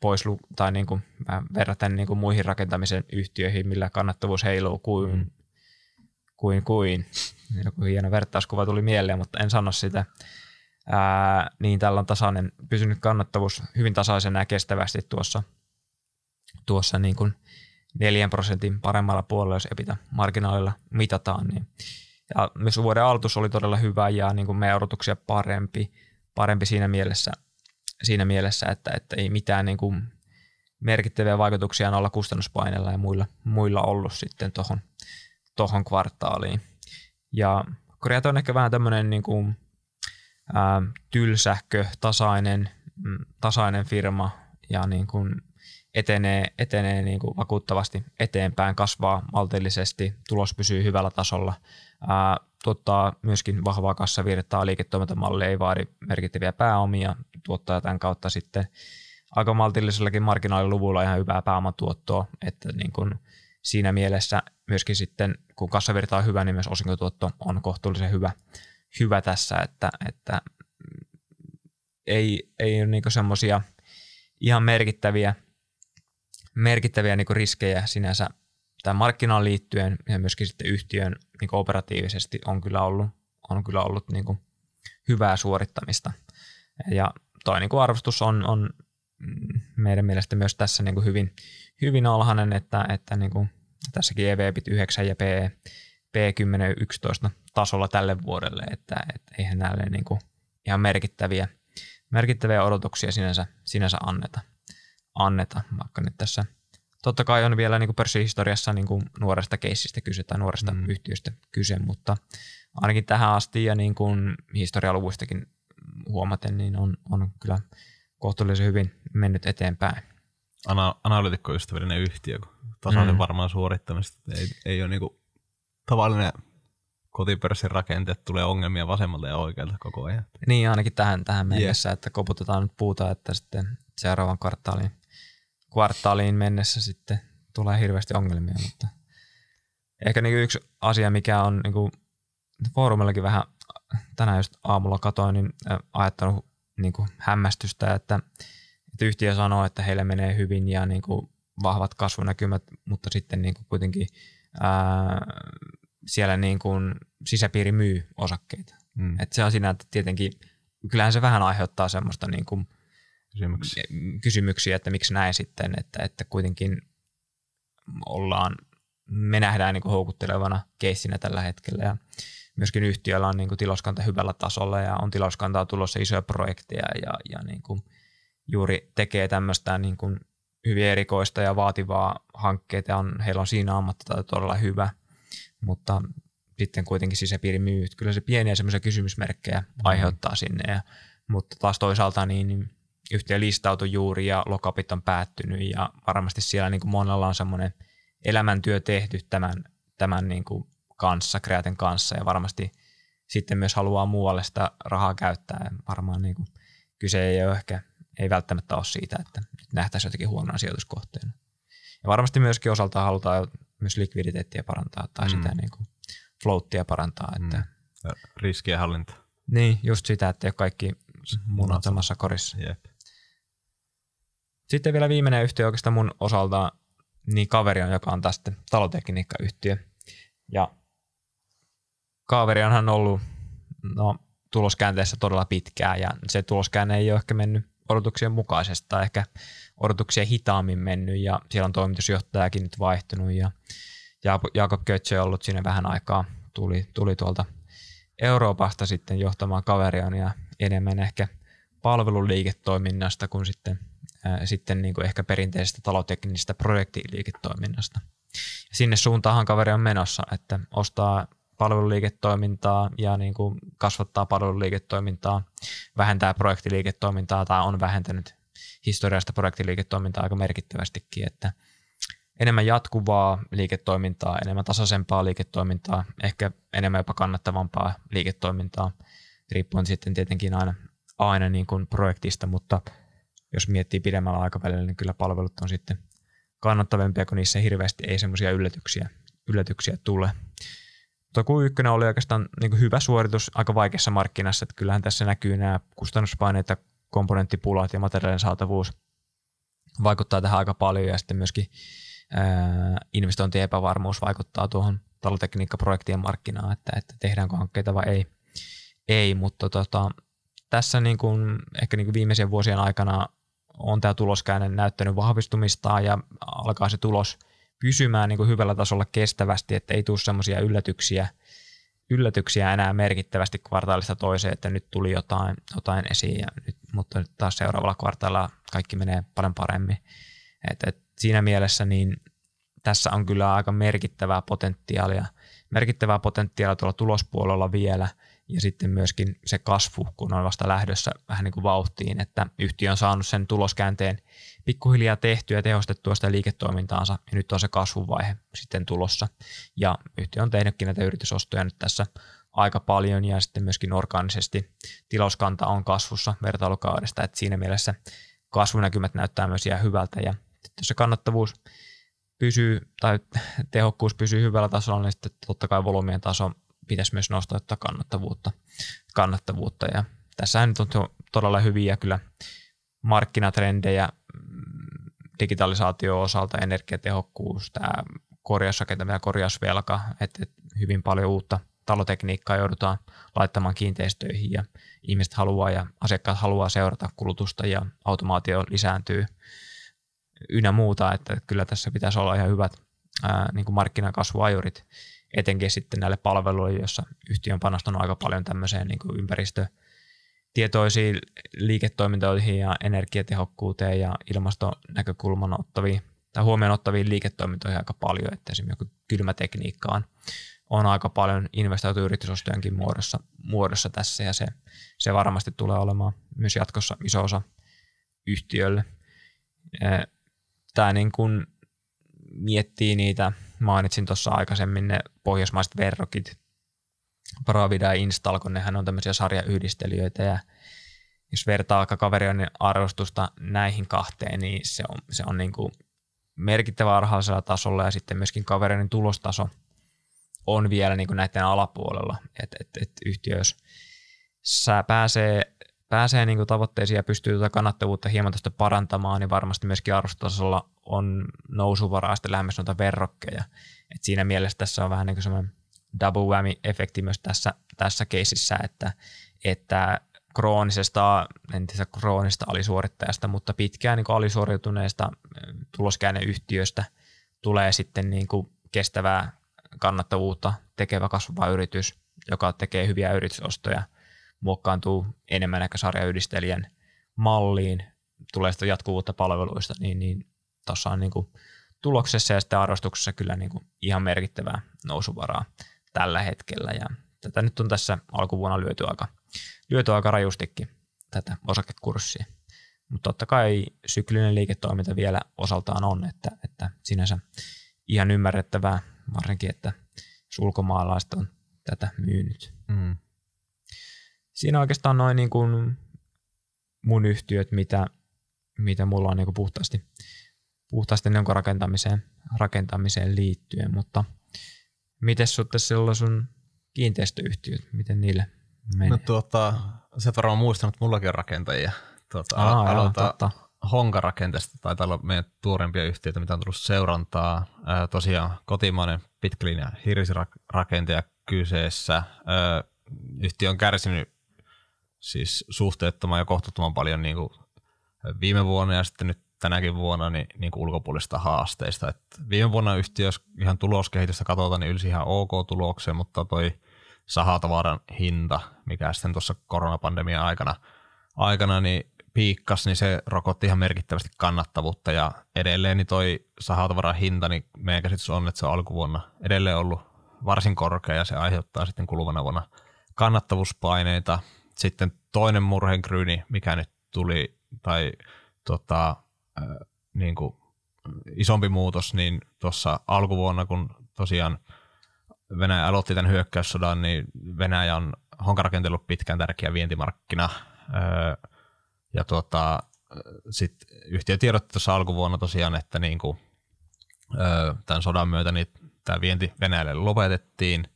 S1: pois tai niin kuin, verraten niin kuin muihin rakentamisen yhtiöihin, millä kannattavuus heiluu kuin, mm. Kuin, kuin. Joku hieno vertauskuva tuli mieleen, mutta en sano sitä ää, niin tällä on tasainen, pysynyt kannattavuus hyvin tasaisena ja kestävästi tuossa, tuossa niin kuin neljän prosentin paremmalla puolella, jos epitä marginaalilla mitataan. Niin. Ja myös vuoden aloitus oli todella hyvä ja niin kuin meidän odotuksia parempi, parempi siinä mielessä, siinä mielessä että, että ei mitään niin kuin merkittäviä vaikutuksia olla kustannuspaineilla ja muilla, muilla ollut sitten tuohon tohon kvartaaliin. Ja Koreat on ehkä vähän tämmöinen niin kuin ää, tylsähkö, tasainen, mm, tasainen firma ja niin kuin etenee, etenee niin kuin vakuuttavasti eteenpäin, kasvaa maltillisesti, tulos pysyy hyvällä tasolla, ää, tuottaa myöskin vahvaa kassavirtaa, liiketoimintamalli ei vaadi merkittäviä pääomia, tuottaa tämän kautta sitten aika maltillisellakin marginaaliluvulla ihan hyvää pääomatuottoa, että niin kuin siinä mielessä myöskin sitten, kun kassavirta on hyvä, niin myös osinkotuotto on kohtuullisen hyvä, hyvä tässä, että, että ei, ei ole niinku semmoisia ihan merkittäviä, merkittäviä niinku riskejä sinänsä tämän markkinaan liittyen ja myöskin sitten yhtiön niinku operatiivisesti on kyllä ollut, on kyllä ollut niinku hyvää suorittamista. Ja toi niinku arvostus on, on meidän mielestä myös tässä niin hyvin, hyvin alhainen, että, että niin tässäkin EV-bit 9 ja P, P10 11 tasolla tälle vuodelle, että, että eihän näille niin kuin ihan merkittäviä, merkittäviä odotuksia sinänsä, sinänsä anneta, anneta, vaikka nyt tässä totta kai on vielä niin kuin pörssihistoriassa niin kuin nuoresta keissistä kyse tai nuoresta mm. yhtiöstä kyse, mutta ainakin tähän asti ja niin kuin historialuvuistakin huomaten, niin on, on kyllä kohtuullisen hyvin mennyt eteenpäin.
S2: Ana- analytikkoystävällinen yhtiö, kun tasainen mm. varmaan suorittamista. Ei, ei ole niinku tavallinen kotipörssin rakenteet tulee ongelmia vasemmalta ja oikealta koko ajan.
S1: Niin, ainakin tähän, tähän mennessä, yeah. että koputetaan nyt puuta, että sitten seuraavan kvartaaliin, kvartaaliin mennessä sitten tulee hirveästi ongelmia, mutta ehkä niin yksi asia, mikä on niin kuin foorumillakin vähän tänään just aamulla katoin, niin ajattanut niin kuin hämmästystä, että, että yhtiö sanoo, että heille menee hyvin ja niin kuin vahvat kasvunäkymät, mutta sitten niin kuin kuitenkin ää, siellä niin kuin sisäpiiri myy osakkeita. Mm. Et se on siinä, että tietenkin kyllähän se vähän aiheuttaa semmoista niin kuin kysymyksiä. kysymyksiä, että miksi näin sitten, että, että kuitenkin ollaan, me nähdään niin kuin houkuttelevana keissinä tällä hetkellä ja myöskin yhtiöllä on niin kuin tiloskanta hyvällä tasolla ja on tiloskantaa tulossa isoja projekteja ja, ja niin kuin juuri tekee tämmöistä niin kuin hyvin erikoista ja vaativaa hankkeita on, heillä on siinä ammattitaito todella hyvä, mutta sitten kuitenkin sisäpiiri myy. Kyllä se pieniä semmoisia kysymysmerkkejä mm. aiheuttaa sinne, ja, mutta taas toisaalta niin, niin yhtiö listautui juuri ja lokapit on päättynyt ja varmasti siellä niin kuin monella on semmoinen elämäntyö tehty tämän, tämän niin kuin kanssa, Kreaten kanssa ja varmasti sitten myös haluaa muualle sitä rahaa käyttää. Ja varmaan niin kuin, kyse ei ole ehkä, ei välttämättä ole siitä, että nyt nähtäisiin jotenkin huonoa sijoituskohteena. Ja varmasti myöskin osaltaan halutaan myös likviditeettiä parantaa tai mm. sitä niin kuin floattia parantaa. Että, mm.
S2: Riskien hallinta.
S1: Niin, just sitä, että ei ole kaikki munat samassa korissa. Jep. Sitten vielä viimeinen yhtiö oikeastaan mun osalta, niin kaveri on, joka on tästä talotekniikkayhtiö. Ja kaveri onhan ollut no, tuloskäänteessä todella pitkään ja se tuloskäänne ei ole ehkä mennyt odotuksien mukaisesti tai ehkä odotuksia hitaammin mennyt ja siellä on toimitusjohtajakin nyt vaihtunut ja Jakob Kötse on ollut siinä vähän aikaa, tuli, tuli tuolta Euroopasta sitten johtamaan kaveriaan ja enemmän ehkä palveluliiketoiminnasta kuin sitten, ää, sitten niin kuin ehkä perinteisestä taloteknisestä projektiliiketoiminnasta. Sinne suuntaan kaveri on menossa, että ostaa palveluliiketoimintaa ja niin kuin kasvattaa palveluliiketoimintaa, vähentää projektiliiketoimintaa tai on vähentänyt historiasta projektiliiketoimintaa aika merkittävästikin, että enemmän jatkuvaa liiketoimintaa, enemmän tasaisempaa liiketoimintaa, ehkä enemmän jopa kannattavampaa liiketoimintaa, riippuen sitten tietenkin aina, aina niin kuin projektista, mutta jos miettii pidemmällä aikavälillä, niin kyllä palvelut on sitten kannattavampia, kun niissä hirveästi ei semmoisia yllätyksiä, yllätyksiä tule. Tuo Q1 oli oikeastaan niin hyvä suoritus aika vaikeassa markkinassa, että kyllähän tässä näkyy nämä kustannuspaineet ja komponenttipulat ja materiaalien saatavuus vaikuttaa tähän aika paljon ja sitten myöskin ää, investointien epävarmuus vaikuttaa tuohon talotekniikkaprojektien markkinaan, että, että tehdäänkö hankkeita vai ei. Ei, mutta tota, tässä niin kuin, ehkä niin kuin viimeisen vuosien aikana on tämä tuloskäänne näyttänyt vahvistumista ja alkaa se tulos – pysymään niin kuin hyvällä tasolla kestävästi, että ei tule semmoisia yllätyksiä, yllätyksiä enää merkittävästi kvartaalista toiseen, että nyt tuli jotain, jotain esiin, ja nyt, mutta nyt taas seuraavalla kvartaalilla kaikki menee paljon paremmin. Et, et siinä mielessä niin tässä on kyllä aika merkittävää potentiaalia, merkittävää potentiaalia tuolla tulospuolella vielä – ja sitten myöskin se kasvu, kun on vasta lähdössä vähän niin kuin vauhtiin, että yhtiö on saanut sen tuloskäänteen pikkuhiljaa tehtyä ja tehostettua sitä liiketoimintaansa, ja nyt on se kasvuvaihe sitten tulossa. Ja yhtiö on tehnytkin näitä yritysostoja nyt tässä aika paljon, ja sitten myöskin orgaanisesti tiloskanta on kasvussa vertailukaudesta, että siinä mielessä kasvunäkymät näyttää myös ihan hyvältä, ja jos se kannattavuus pysyy, tai tehokkuus pysyy hyvällä tasolla, niin sitten totta kai volyymien taso pitäisi myös nostaa kannattavuutta, kannattavuutta. Ja tässä nyt on todella hyviä kyllä markkinatrendejä mm, digitalisaatio osalta, energiatehokkuus, tämä korjausrakentaminen ja korjausvelka, että hyvin paljon uutta, talotekniikkaa joudutaan laittamaan kiinteistöihin ja ihmiset haluaa ja asiakkaat haluaa seurata kulutusta ja automaatio lisääntyy ynnä muuta, että kyllä tässä pitäisi olla ihan hyvät ää, niin kuin markkinakasvuajurit, etenkin sitten näille palveluille, joissa yhtiö on panostanut aika paljon tämmöiseen niin kuin ympäristötietoisiin liiketoimintoihin ja energiatehokkuuteen ja ilmastonäkökulman ottaviin tai huomioon ottaviin liiketoimintoihin aika paljon, että esimerkiksi kylmätekniikkaan on aika paljon investoitu yritysostojenkin muodossa, muodossa tässä ja se, se varmasti tulee olemaan myös jatkossa iso osa yhtiölle. Tämä niin kuin miettii niitä, mainitsin tuossa aikaisemmin ne pohjoismaiset verrokit, Bravida ja Instalco, nehän on tämmöisiä sarjayhdistelijöitä ja jos vertaa aika kaverin arvostusta näihin kahteen, niin se on, se on niin kuin merkittävä alhaisella tasolla ja sitten myöskin kavereiden tulostaso on vielä niin kuin näiden alapuolella, että et, et yhtiö, jos sä pääsee, pääsee niin kuin tavoitteisiin ja pystyy tuota kannattavuutta hieman tästä parantamaan, niin varmasti myöskin arvostasolla on nousuvaraa sitten lähemmäs noita verrokkeja. Et siinä mielessä tässä on vähän niin kuin semmoinen double whammy-efekti myös tässä, tässä keisissä, että, että kroonisesta, en tiedä kroonista alisuorittajasta, mutta pitkään niin alisuoriutuneesta tuloskääneyhtiöstä tulee sitten niin kuin kestävää kannattavuutta tekevä kasvava yritys, joka tekee hyviä yritysostoja, muokkaantuu enemmän ehkä sarjayhdistelijän malliin, tulee sitä jatkuvuutta palveluista, niin, niin tuossa on niin kuin tuloksessa ja sitten arvostuksessa kyllä niin kuin ihan merkittävää nousuvaraa tällä hetkellä. Ja tätä nyt on tässä alkuvuonna lyöty aika, lyöty aika rajustikin tätä osakekurssia. Mutta totta kai syklinen liiketoiminta vielä osaltaan on, että, että sinänsä ihan ymmärrettävää, varsinkin, että jos ulkomaalaiset on tätä myynyt. Mm. Siinä oikeastaan noin niin kuin mun yhtiöt, mitä, mitä mulla on niin kuin puhtaasti, puhtaasti niin kuin rakentamiseen, rakentamiseen liittyen, mutta miten suhte silloin sun kiinteistöyhtiöt, miten niille menee?
S2: No tuota, se varmaan muistan, että mullakin on rakentajia. Tuota, Aa, aloitetaan totta. Honka-rakenteesta, tai olla meidän tuorempia yhtiöitä, mitä on tullut seurantaa. Ää, tosiaan kotimainen pitkälinja hirsirakentaja kyseessä. Ää, yhtiö on kärsinyt siis suhteettoman ja kohtuuttoman paljon niin kuin viime vuonna ja sitten nyt tänäkin vuonna niin, niin kuin ulkopuolisista haasteista. Et viime vuonna yhtiö, jos ihan tuloskehitystä katsotaan, niin ylsi ihan ok tulokseen, mutta toi sahatavaran hinta, mikä sitten tuossa koronapandemian aikana, aikana niin piikkas, niin se rokotti ihan merkittävästi kannattavuutta ja edelleen niin toi sahatavaran hinta, niin meidän käsitys on, että se on alkuvuonna edelleen ollut varsin korkea ja se aiheuttaa sitten kuluvana vuonna kannattavuuspaineita. Sitten toinen murhenkryyni, mikä nyt tuli, tai tota, äh, niin kuin isompi muutos, niin tuossa alkuvuonna, kun tosiaan Venäjä aloitti tämän hyökkäyssodan, niin Venäjä on honkarakentellut pitkään tärkeä vientimarkkina. Öö, ja tuota, sit yhtiö tiedotti tuossa alkuvuonna tosiaan, että niin kuin, öö, tämän sodan myötä niin tämä vienti Venäjälle lopetettiin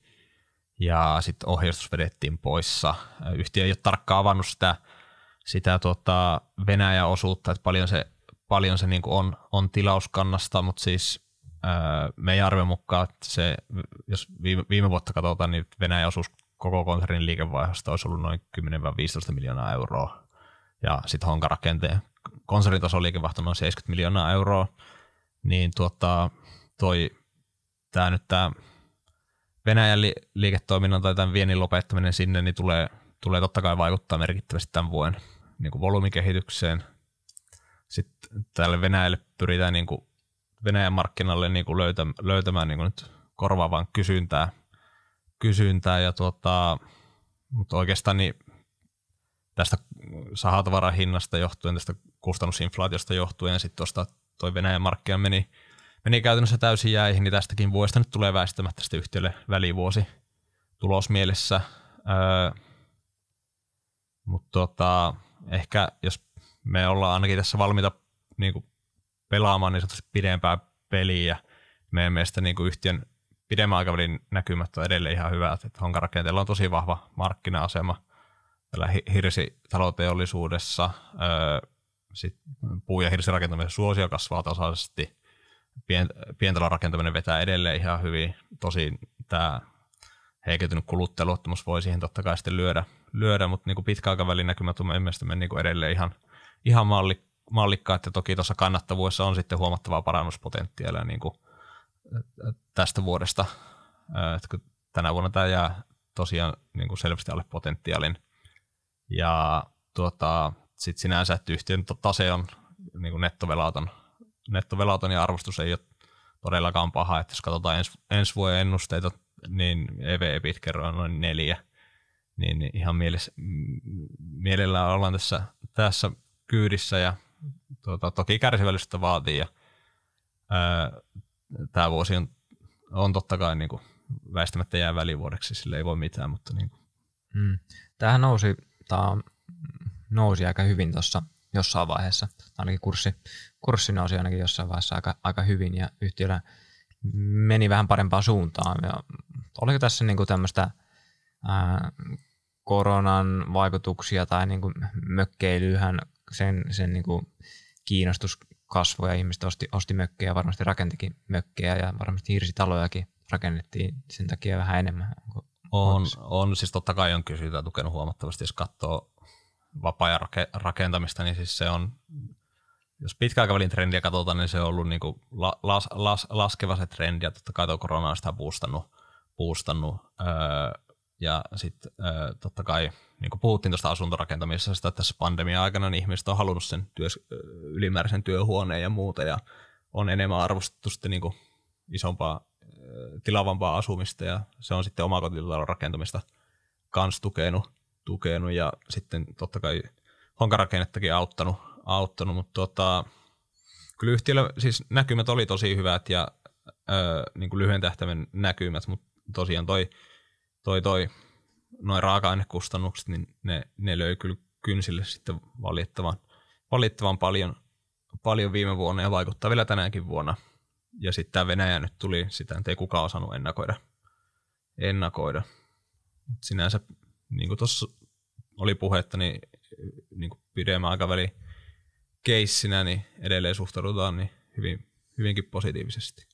S2: ja sitten ohjeistus vedettiin poissa. Yhtiö ei ole tarkkaan avannut sitä, sitä tuota Venäjän osuutta, että paljon se, paljon se niin on, on tilauskannasta, mutta siis öö, meidän arvion mukaan, että se, jos viime, viime vuotta katsotaan, niin Venäjän osuus koko konsernin liikevaihdosta olisi ollut noin 10-15 miljoonaa euroa ja sitten Honka-rakenteen konsernitason liikevaihto noin 70 miljoonaa euroa, niin tuota, toi, tää nyt tämä Venäjän li- liiketoiminnan tai tämän viennin lopettaminen sinne, niin tulee, tulee totta kai vaikuttaa merkittävästi tämän vuoden niin kuin volyymikehitykseen. Sitten tälle Venäjälle pyritään niin kuin Venäjän markkinalle niin kuin löytämään, löytämään niin kuin nyt korvaavaan kysyntää, kysyntää ja tuota, mutta oikeastaan niin tästä sahatavaran hinnasta johtuen, tästä kustannusinflaatiosta johtuen, sitten tuosta toi Venäjän markkina meni, meni käytännössä täysin jäihin, niin tästäkin vuodesta nyt tulee väistämättä tästä yhtiölle välivuosi tulosmielessä. Öö, mutta tota, ehkä jos me ollaan ainakin tässä valmiita niin kuin pelaamaan niin sanotusti pidempää peliä, meidän mielestä niin kuin yhtiön pidemmän aikavälin näkymät on edelleen ihan hyvät. Että Honka-rakenteella on tosi vahva markkina-asema – tällä hirsitaloteollisuudessa. Sit puu- ja hirsirakentamisen suosio kasvaa tasaisesti. Pien, pientalon rakentaminen vetää edelleen ihan hyvin. Tosi tämä heikentynyt kuluttajaluottamus voi siihen totta kai sitten lyödä, lyödä mutta niin pitkäaikavälin näkymät on mielestäni niin edelleen ihan, ihan malli, mallikkaat ja toki tuossa kannattavuudessa on sitten huomattavaa parannuspotentiaalia niin tästä vuodesta. Että kun tänä vuonna tämä jää tosiaan niin kuin selvästi alle potentiaalin. Ja tuota, sitten sinänsä, että yhtiön tase on niin nettovelaton, nettovelaton ja arvostus ei ole todellakaan paha. Että jos katsotaan ens, ensi vuoden ennusteita, niin EV kerro on noin neljä. Niin ihan mielessä, mielellään ollaan tässä, tässä kyydissä ja tuota, toki kärsivällisyyttä vaatii. Ja, tämä vuosi on, on totta kai niin kuin, väistämättä jää välivuodeksi, sille ei voi mitään, mutta niin kuin.
S1: Mm. Tämähän nousi, tämä nousi aika hyvin tuossa jossain vaiheessa, ainakin kurssi, kurssi nousi ainakin jossain vaiheessa aika, aika hyvin ja yhtiöllä meni vähän parempaan suuntaan. Ja oliko tässä niin kuin tämmöistä ää, koronan vaikutuksia tai niin kuin mökkeilyhän sen, sen niin kuin kiinnostus kasvoi ja ihmiset osti, osti mökkejä, varmasti rakentikin mökkejä ja varmasti hirsitalojakin rakennettiin sen takia vähän enemmän.
S2: Onko, on, on, siis totta kai on kysyntää tukenut huomattavasti, jos katsoo vapaa rakentamista, niin siis se on, jos pitkäaikavälin trendiä katsotaan, niin se on ollut niin kuin las, las, laskeva se trendi, ja totta kai tuo korona on sitä boostannut, boostannut öö, ja sitten öö, totta kai, niin kuin puhuttiin tuosta asuntorakentamisesta, että tässä pandemia-aikana niin ihmiset on halunnut sen työs, ylimääräisen työhuoneen ja muuta, ja on enemmän arvostettu sitten niin kuin isompaa, tilavampaa asumista, ja se on sitten omakotitalon rakentamista kans tukenut, tukenut ja sitten totta kai honkarakennettakin auttanut, auttanut mutta tota, kyllä yhtiöllä siis näkymät oli tosi hyvät ja öö, niin kuin lyhyen tähtäimen näkymät, mutta tosiaan toi, toi, toi noin raaka-ainekustannukset, niin ne, ne löi kyllä kynsille sitten valitettavan, valitettavan paljon, paljon viime vuonna ja vaikuttaa vielä tänäänkin vuonna. Ja sitten tämä Venäjä nyt tuli, sitä ei kukaan osannut ennakoida. ennakoida. Mut sinänsä, niin kuin tuossa oli puhetta, niin, niin pidemmän aikavälin keissinä, niin edelleen suhtaudutaan niin hyvin, hyvinkin positiivisesti.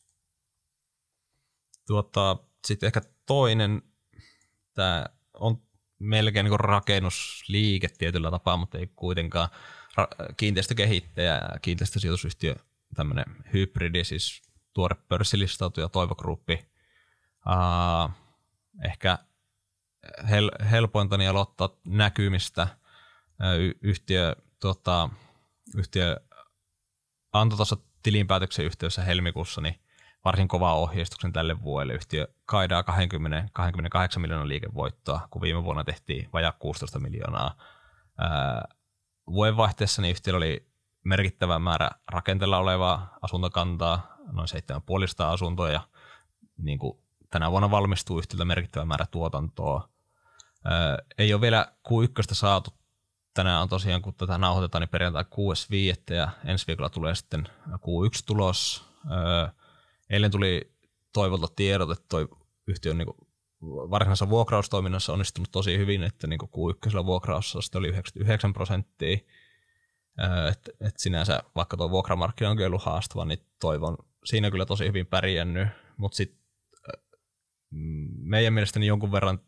S2: Tuota, sitten ehkä toinen, tämä on melkein niin rakennusliike tietyllä tapaa, mutta ei kuitenkaan ra- kiinteistökehittäjä ja kiinteistösijoitusyhtiö, tämmöinen hybridi, siis tuore pörssilistautuja Toivogruppi. Uh, ehkä hel, helpointa niin aloittaa näkymistä. Y- yhtiö, tota, yhtiö antoi tuossa tilinpäätöksen yhteydessä helmikuussa niin varsin kovaa ohjeistuksen tälle vuodelle. Yhtiö kaidaa 20, 28 miljoonaa liikevoittoa, kun viime vuonna tehtiin vajaa 16 miljoonaa. vuodenvaihteessa niin yhtiöllä oli merkittävä määrä rakenteella olevaa asuntokantaa, noin 7,5 asuntoa, ja niin kuin tänä vuonna valmistuu yhtiöltä merkittävä määrä tuotantoa ei ole vielä Q1 saatu. Tänään on tosiaan, kun tätä nauhoitetaan, niin perjantai 6.5. ja ensi viikolla tulee sitten Q1-tulos. eilen tuli toivolta tiedot, että toi yhtiö on niin varsinaisessa vuokraustoiminnassa onnistunut tosi hyvin, että niin Q1 vuokraussa oli 99 prosenttia. Et, et sinänsä, vaikka tuo vuokramarkkina on ollut haastava, niin toivon siinä kyllä tosi hyvin pärjännyt, mutta sitten meidän mielestäni jonkun verran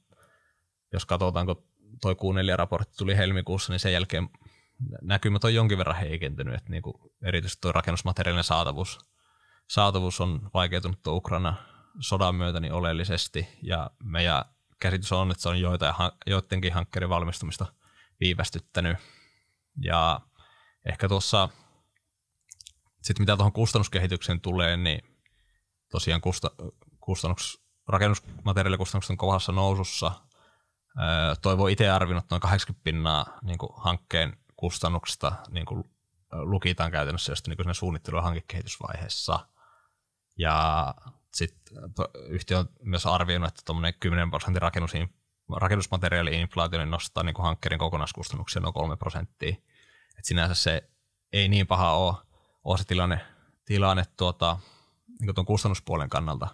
S2: jos katsotaan, kun toi Q4-raportti tuli helmikuussa, niin sen jälkeen näkymät on jonkin verran heikentynyt, että niin kuin erityisesti tuo rakennusmateriaalinen saatavuus, saatavuus on vaikeutunut tuo Ukraina sodan myötä niin oleellisesti, ja meidän käsitys on, että se on joitain, joidenkin hankkeiden valmistumista viivästyttänyt, ja ehkä tuossa, sitten mitä tuohon kustannuskehitykseen tulee, niin tosiaan kustannus, rakennusmateriaalikustannukset on kovassa nousussa, Toivo itse arvinnut noin 80 pinnaa niin kuin hankkeen kustannuksista niin kuin lukitaan käytännössä just niin kuin suunnittelu- ja hankekehitysvaiheessa. Ja sitten yhtiö on myös arvioinut, että tuommoinen 10 prosentin rakennus, rakennusmateriaali-inflaatio niin nostaa niin kuin hankkeiden kokonaiskustannuksia noin 3 prosenttia. Et sinänsä se ei niin paha ole, ole se tilanne, tilanne tuota, niin tuon kustannuspuolen kannalta.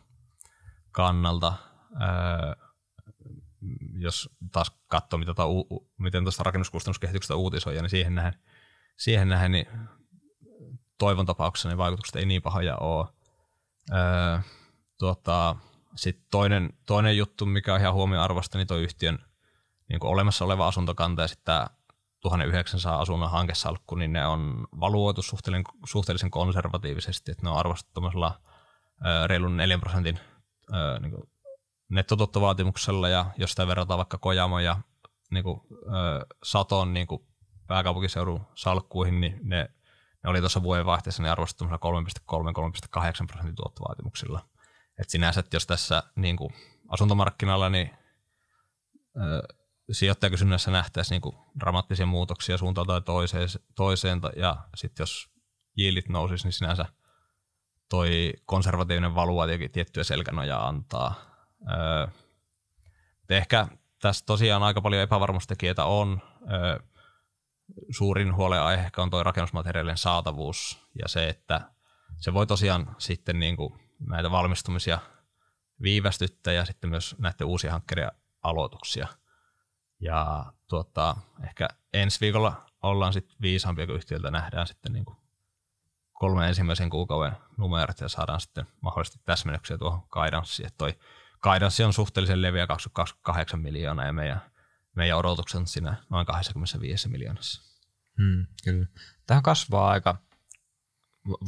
S2: kannalta. Öö, jos taas katsoo, mitä ta, u, miten tuosta rakennuskustannuskehityksestä uutisoja, niin siihen nähden, siihen nähden niin toivon tapauksessa niin vaikutukset ei niin pahoja ole. Öö, tuota, sitten toinen, toinen juttu, mikä on ihan huomioarvosta, niin tuo yhtiön niin kuin olemassa oleva asuntokanta ja sitten tämä 1900 asunnon hankesalkku, niin ne on valuoitu suhteellisen, suhteellisen konservatiivisesti, että ne on arvostettu tämmöisellä reilun 4 prosentin niin nettotottovaatimuksella ja jos sitä verrataan vaikka Kojamo ja niin kuin, Saton niin kuin pääkaupunkiseudun salkkuihin, niin ne, ne oli tuossa vuodenvaihteessa niin arvostettu 3,3-3,8 prosentin tuottovaatimuksilla. Et sinänsä, että jos tässä niin kuin asuntomarkkinalla niin, ö, sijoittajakysynnässä nähtäisiin niin dramaattisia muutoksia suuntaan tai toiseen, toiseen ja sitten jos yieldit nousisi, niin sinänsä toi konservatiivinen valua tiettyä selkänojaa antaa. Öö, ehkä tässä tosiaan aika paljon epävarmuustekijöitä on. Öö, suurin huolenaihe ehkä on tuo rakennusmateriaalien saatavuus ja se, että se voi tosiaan sitten niin kuin näitä valmistumisia viivästyttää ja sitten myös näiden uusien hankkeiden aloituksia. Ja tuota, ehkä ensi viikolla ollaan sitten viisaampia, kun yhtiöltä nähdään sitten niin kuin kolme ensimmäisen kuukauden numerot ja saadaan sitten mahdollisesti täsmennyksiä tuohon kaidanssiin. Että toi kaidanssi on suhteellisen leviä 28 miljoonaa ja meidän, meidän odotukset on siinä noin 25 miljoonassa.
S1: Hmm, kyllä. Tähän kasvaa aika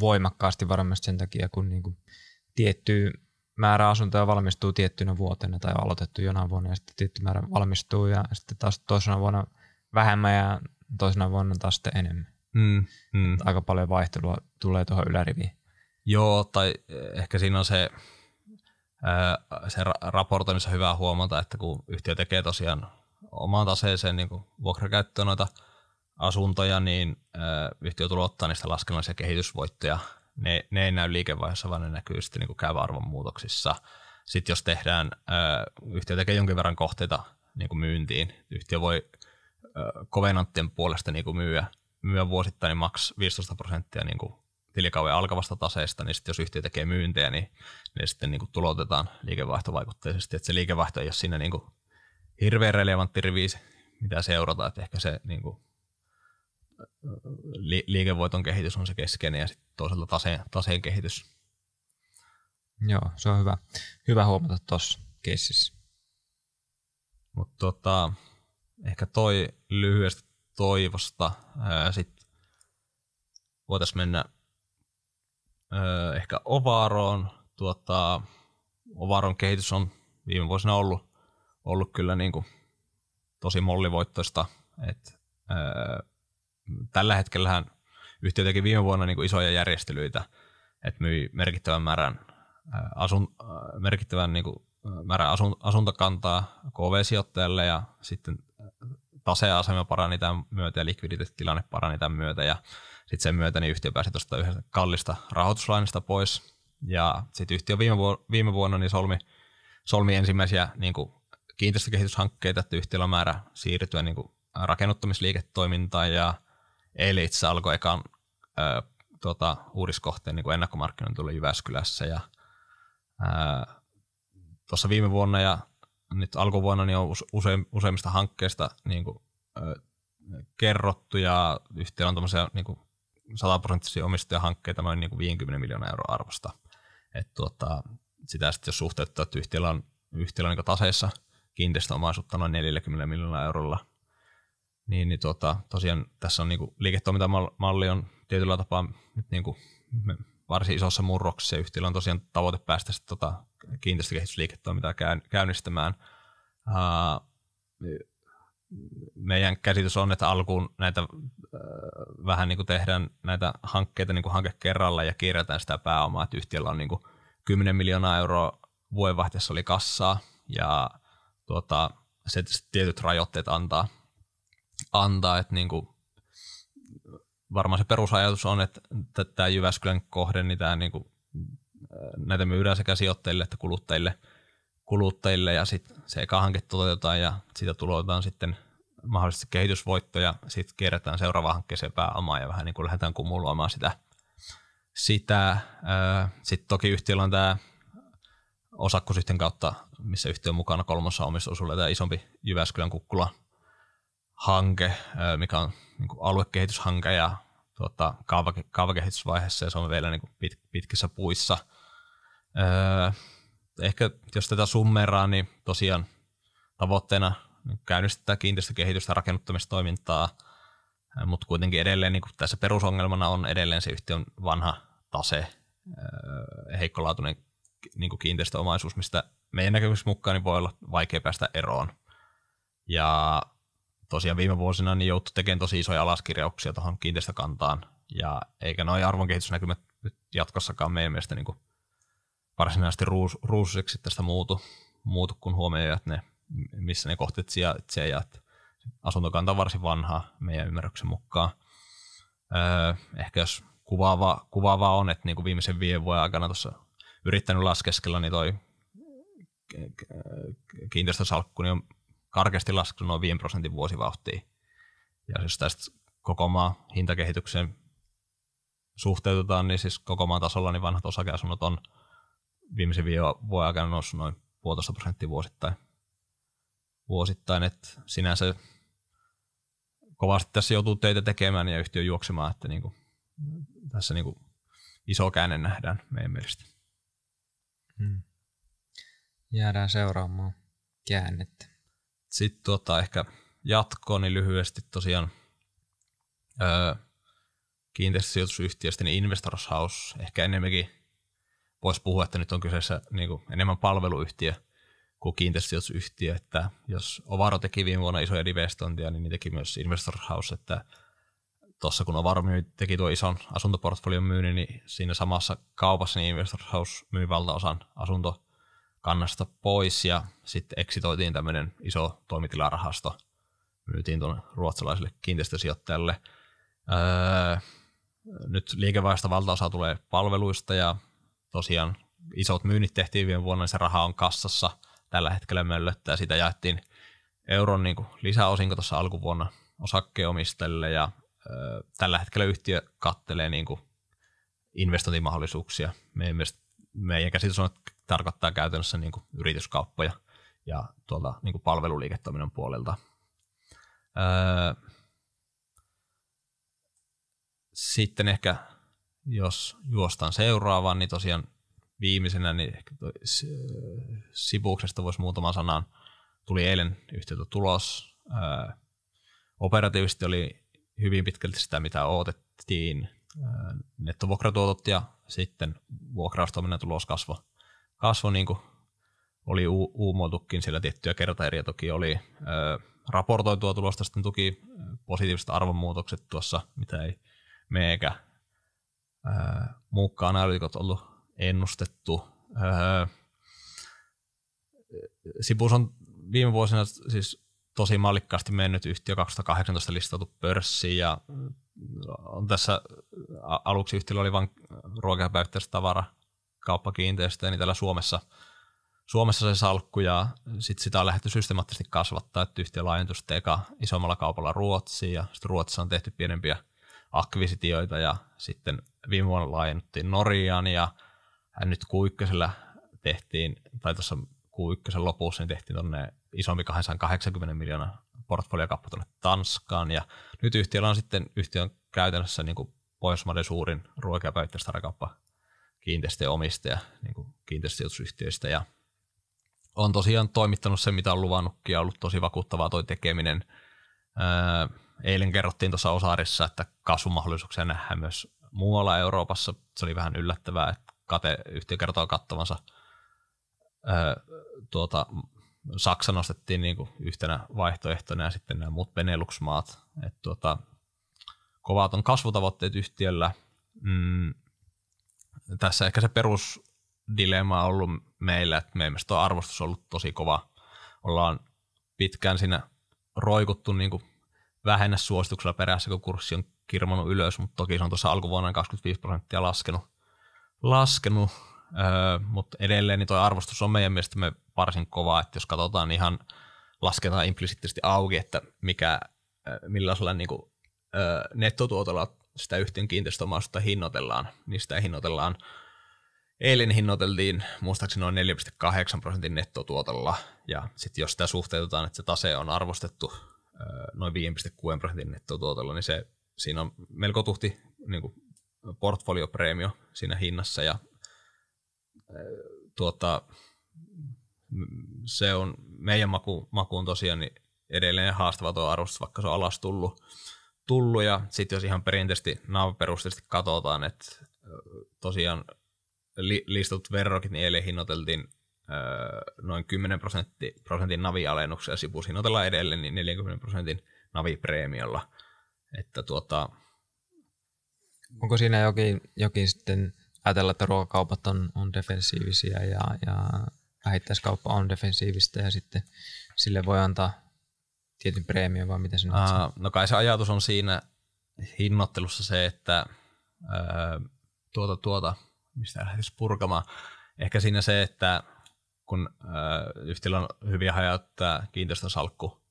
S1: voimakkaasti varmasti sen takia, kun niinku tietty määrä asuntoja valmistuu tiettynä vuotena tai on aloitettu jonain vuonna ja sitten tietty määrä valmistuu ja sitten taas toisena vuonna vähemmän ja toisena vuonna taas sitten enemmän. Mm, mm. Aika paljon vaihtelua tulee tuohon yläriviin.
S2: Joo, tai ehkä siinä on se, se raportoinnissa hyvä huomata, että kun yhtiö tekee tosiaan omaan taseeseen niin vuokrakäyttöön noita asuntoja, niin yhtiö tulee ottaa niistä laskennallisia kehitysvoittoja. Ne, ne ei näy liikevaihdossa, vaan ne näkyy sitten niin käyvän arvon muutoksissa. Sitten jos tehdään, yhtiö tekee jonkin verran kohteita niin kuin myyntiin, yhtiö voi kovenanttien puolesta niin kuin myyä myö vuosittain niin maks 15 prosenttia niin kuin tilikauden alkavasta taseesta, niin sitten jos yhtiö tekee myyntejä, niin ne sitten niin kuin tulotetaan liikevaihtovaikutteisesti. Että se liikevaihto ei ole siinä niin kuin hirveän relevantti rivi, mitä seurata, että ehkä se niin kuin li- liikevoiton kehitys on se keskeinen ja sitten toisaalta taseen, taseen kehitys.
S1: Joo, se on hyvä, hyvä huomata tuossa keississä.
S2: Mutta tota, ehkä toi lyhyesti toivosta. Sitten voitaisiin mennä ehkä Ovaroon. Tuota, Ovaron kehitys on viime vuosina ollut, ollut kyllä niin kuin tosi mollivoittoista. Et, ää, tällä hetkellähän yhtiö teki viime vuonna niin kuin isoja järjestelyitä, että myi merkittävän määrän, asun, merkittävän niin kuin, määrän asun, asuntokantaa KV-sijoittajalle ja sitten taseasema parani tämän myötä ja likviditeettitilanne parani tämän myötä ja sitten sen myötä niin yhtiö pääsi tuosta yhdestä kallista rahoituslainasta pois. Ja sitten yhtiö viime, vu- viime vuonna niin solmi, solmi ensimmäisiä niin kuin kiinteistökehityshankkeita, että yhtiöllä on määrä siirtyä niin kuin rakennuttamisliiketoimintaan ja eilen itse alkoi ekan ö, tuota, uudiskohteen niin ennakkomarkkinointi tuli Jyväskylässä ja tuossa viime vuonna ja nyt alkuvuonna niin on use, useimmista hankkeista niin kuin, ö, kerrottu ja yhtiöllä on tämmöisiä niin kuin 100 prosenttisia omistajahankkeita noin niin kuin 50 miljoonaa euroa arvosta. Et tuota, sitä sitten jos suhteuttaa, että yhtiöllä on, yhtiöllä on niin taseessa kiinteistöomaisuutta noin 40 miljoonaa eurolla, niin, niin tuota, tosiaan tässä on niin kuin liiketoimintamalli on tietyllä tapaa nyt niin kuin varsin isossa murroksessa. Yhtiöllä on tosiaan tavoite päästä sitten tota kiinteistökehitysliiketoimintaa käynnistämään. Meidän käsitys on, että alkuun näitä vähän niin kuin tehdään näitä hankkeita niin kuin hanke kerralla ja kirjataan sitä pääomaa, että yhtiöllä on niin kuin 10 miljoonaa euroa vuodenvaihteessa oli kassaa ja tuota, se tietyt rajoitteet antaa, antaa että niin kuin varmaan se perusajatus on, että tämä Jyväskylän kohde, niin tämä niin kuin, näitä myydään sekä sijoittajille että kuluttajille, kuluttajille ja sitten se eka hanke toteutetaan ja siitä tulotetaan sitten mahdollisesti kehitysvoittoja, sitten kierretään seuraavaan hankkeeseen pääomaa ja vähän niin kuin lähdetään kumuloimaan sitä. sitä. Sitten toki yhtiöllä on tämä osakkuusyhtiön kautta, missä yhtiö on mukana kolmossa omistusuudella tämä isompi Jyväskylän kukkula hanke, mikä on niin kuin aluekehityshanke ja tuota, kaavake, kaavakehitysvaiheessa ja se on vielä niin kuin pit, pitkissä puissa. Öö, ehkä jos tätä summeraa, niin tosiaan tavoitteena käynnistetään kiinteistökehitystä ja rakennuttamistoimintaa, mutta kuitenkin edelleen niin tässä perusongelmana on edelleen se yhtiön vanha tase, heikkolaatuinen niin kiinteistöomaisuus, mistä meidän näkemys mukaan niin voi olla vaikea päästä eroon. Ja tosiaan viime vuosina niin jouttu tekemään tosi isoja alaskirjauksia tuohon kiinteistökantaan, ja eikä noin arvonkehitysnäkymät nyt jatkossakaan meidän mielestä niin kuin varsinaisesti ruus, ruususeksi tästä muutu, muutu kun huomioon, että ne, missä ne kohteet sijaitsee ja asuntokanta on varsin vanha meidän ymmärryksen mukaan. Öö, ehkä jos kuvaava, kuvaava on, että niin kuin viimeisen viiden vuoden aikana tuossa yrittänyt laskeskella, niin toi kiinteistösalkku niin on karkeasti laskenut noin 5 prosentin vuosivauhtia. Ja jos tästä koko maan hintakehitykseen suhteutetaan, niin siis koko maan tasolla niin vanhat osakeasunnot on viimeisen vuoden aikana noussut noin puolitoista prosenttia vuosittain. vuosittain että sinänsä kovasti tässä joutuu töitä tekemään ja yhtiö juoksemaan, että niin kuin, tässä niin kuin iso käänne nähdään meidän mielestä. Hmm.
S1: Jäädään seuraamaan käännettä.
S2: Sitten tuota, ehkä jatkoon, niin lyhyesti tosiaan öö, kiinteistösijoitusyhtiöstä, niin Investors House, ehkä enemmänkin voisi puhua, että nyt on kyseessä niin kuin enemmän palveluyhtiö kuin kiinteistösijoitusyhtiö, että jos Ovaro teki viime vuonna isoja divestontia, niin, teki myös Investors House, että tuossa kun Ovaro myy, teki tuo ison asuntoportfolion myynnin, niin siinä samassa kaupassa niin Investors House myy valtaosan asuntokannasta pois ja sitten eksitoitiin tämmöinen iso toimitilarahasto, myytiin tuonne ruotsalaiselle kiinteistösijoittajalle. Öö, nyt liikevaihdosta valtaosa tulee palveluista ja tosiaan isot myynnit tehtiin viime vuonna, niin se raha on kassassa tällä hetkellä möllöttää. Sitä jaettiin euron niin kuin lisäosinko tuossa alkuvuonna osakkeenomistajille ja ö, tällä hetkellä yhtiö kattelee niin kuin investointimahdollisuuksia. Meidän, mielestä, meidän käsitys on, että tarkoittaa käytännössä niin kuin yrityskauppoja ja tuolta niin kuin palveluliiketoiminnan puolelta. Öö, sitten ehkä jos juostaan seuraavaan, niin tosiaan viimeisenä, niin ehkä toi, Sibuksesta voisi muutaman sanan. Tuli eilen yhtiöltä tulos. Ää, operatiivisesti oli hyvin pitkälti sitä, mitä odotettiin. nettovuokratuotot ja sitten vuokraustoiminnan tulos kasvoi. Kasvo niin kuin oli u- siellä tiettyjä kertaeriä toki oli. Ää, raportoitua tulosta sitten tuki positiiviset arvonmuutokset tuossa, mitä ei me eikä muukkaan analytikot ollut ennustettu. Öö, Sibus on viime vuosina siis tosi mallikkaasti mennyt yhtiö 2018 listautu pörssiin ja on tässä aluksi yhtiöllä oli vain ruokapäivittäistä tavara kauppakiinteistöjä, niin täällä Suomessa, Suomessa se salkku ja sit sitä on lähdetty systemaattisesti kasvattaa, että yhtiö laajentui eka isommalla kaupalla Ruotsiin ja sitten Ruotsissa on tehty pienempiä akvisitioita ja sitten viime vuonna laajennuttiin Norjaan ja nyt Q1 tehtiin, tai tuossa Q1 lopussa niin tehtiin tuonne isompi 280 miljoonaa portfoliokappa tuonne Tanskaan ja nyt yhtiöllä on sitten yhtiön käytännössä niin kuin Pohjoismaiden suurin ruoka- ja päivittäistavarakauppa kiinteistöjen omistaja niin kuin ja on tosiaan toimittanut se, mitä on luvannutkin ja ollut tosi vakuuttavaa toi tekeminen. Öö, eilen kerrottiin tuossa Osaarissa, että kasvumahdollisuuksia nähdään myös muualla Euroopassa. Se oli vähän yllättävää, että kate, yhtiö kertoo kattavansa. Öö, tuota, Saksa nostettiin niin kuin yhtenä vaihtoehtona ja sitten nämä muut Benelux-maat. Et tuota, kovat on kasvutavoitteet yhtiöllä. Mm, tässä ehkä se perusdilemma on ollut meillä, että meidän mielestä arvostus on ollut tosi kova. Ollaan pitkään siinä roikuttu niin kuin vähennä suosituksella perässä, kun kurssi on kirmannut ylös, mutta toki se on tuossa alkuvuonna 25 prosenttia laskenut. laskenut öö, mutta edelleen niin tuo arvostus on meidän mielestämme varsin kova, että jos katsotaan ihan lasketaan implisiittisesti auki, että mikä, millaisella niin kuin, öö, nettotuotolla sitä yhtiön kiinteistöomaisuutta hinnoitellaan, niin sitä hinnoitellaan Eilen hinnoiteltiin muistaakseni noin 4,8 prosentin nettotuotolla, ja sitten jos sitä suhteutetaan, että se tase on arvostettu noin 5,6 prosentin nettotuotolla, niin se, siinä on melko tuhti niin kuin portfoliopreemio siinä hinnassa ja tuota, se on meidän maku, makuun tosiaan niin edelleen haastava tuo arvostus, vaikka se on alas tullut. tullut ja sitten jos ihan perinteisesti naavaperusteisesti katsotaan, että tosiaan li, listut verrokit, niin eilen hinnoiteltiin noin 10 prosentti, prosentin navialennuksia sipus hinnoitellaan edelleen niin 40 prosentin navipreemiolla. Että tuota,
S1: Onko siinä jokin, jokin sitten ajatella, että ruokakaupat on, on defensiivisiä ja, ja vähittäiskauppa on defensiivistä ja sitten sille voi antaa tietyn preemion vai miten se
S2: Aa, No kai se ajatus on siinä hinnoittelussa se, että ää, tuota, tuota, mistä lähtisi purkamaan. Ehkä siinä se, että kun ää, yhtiöllä on hyviä hajauttaa kiinteistösalkku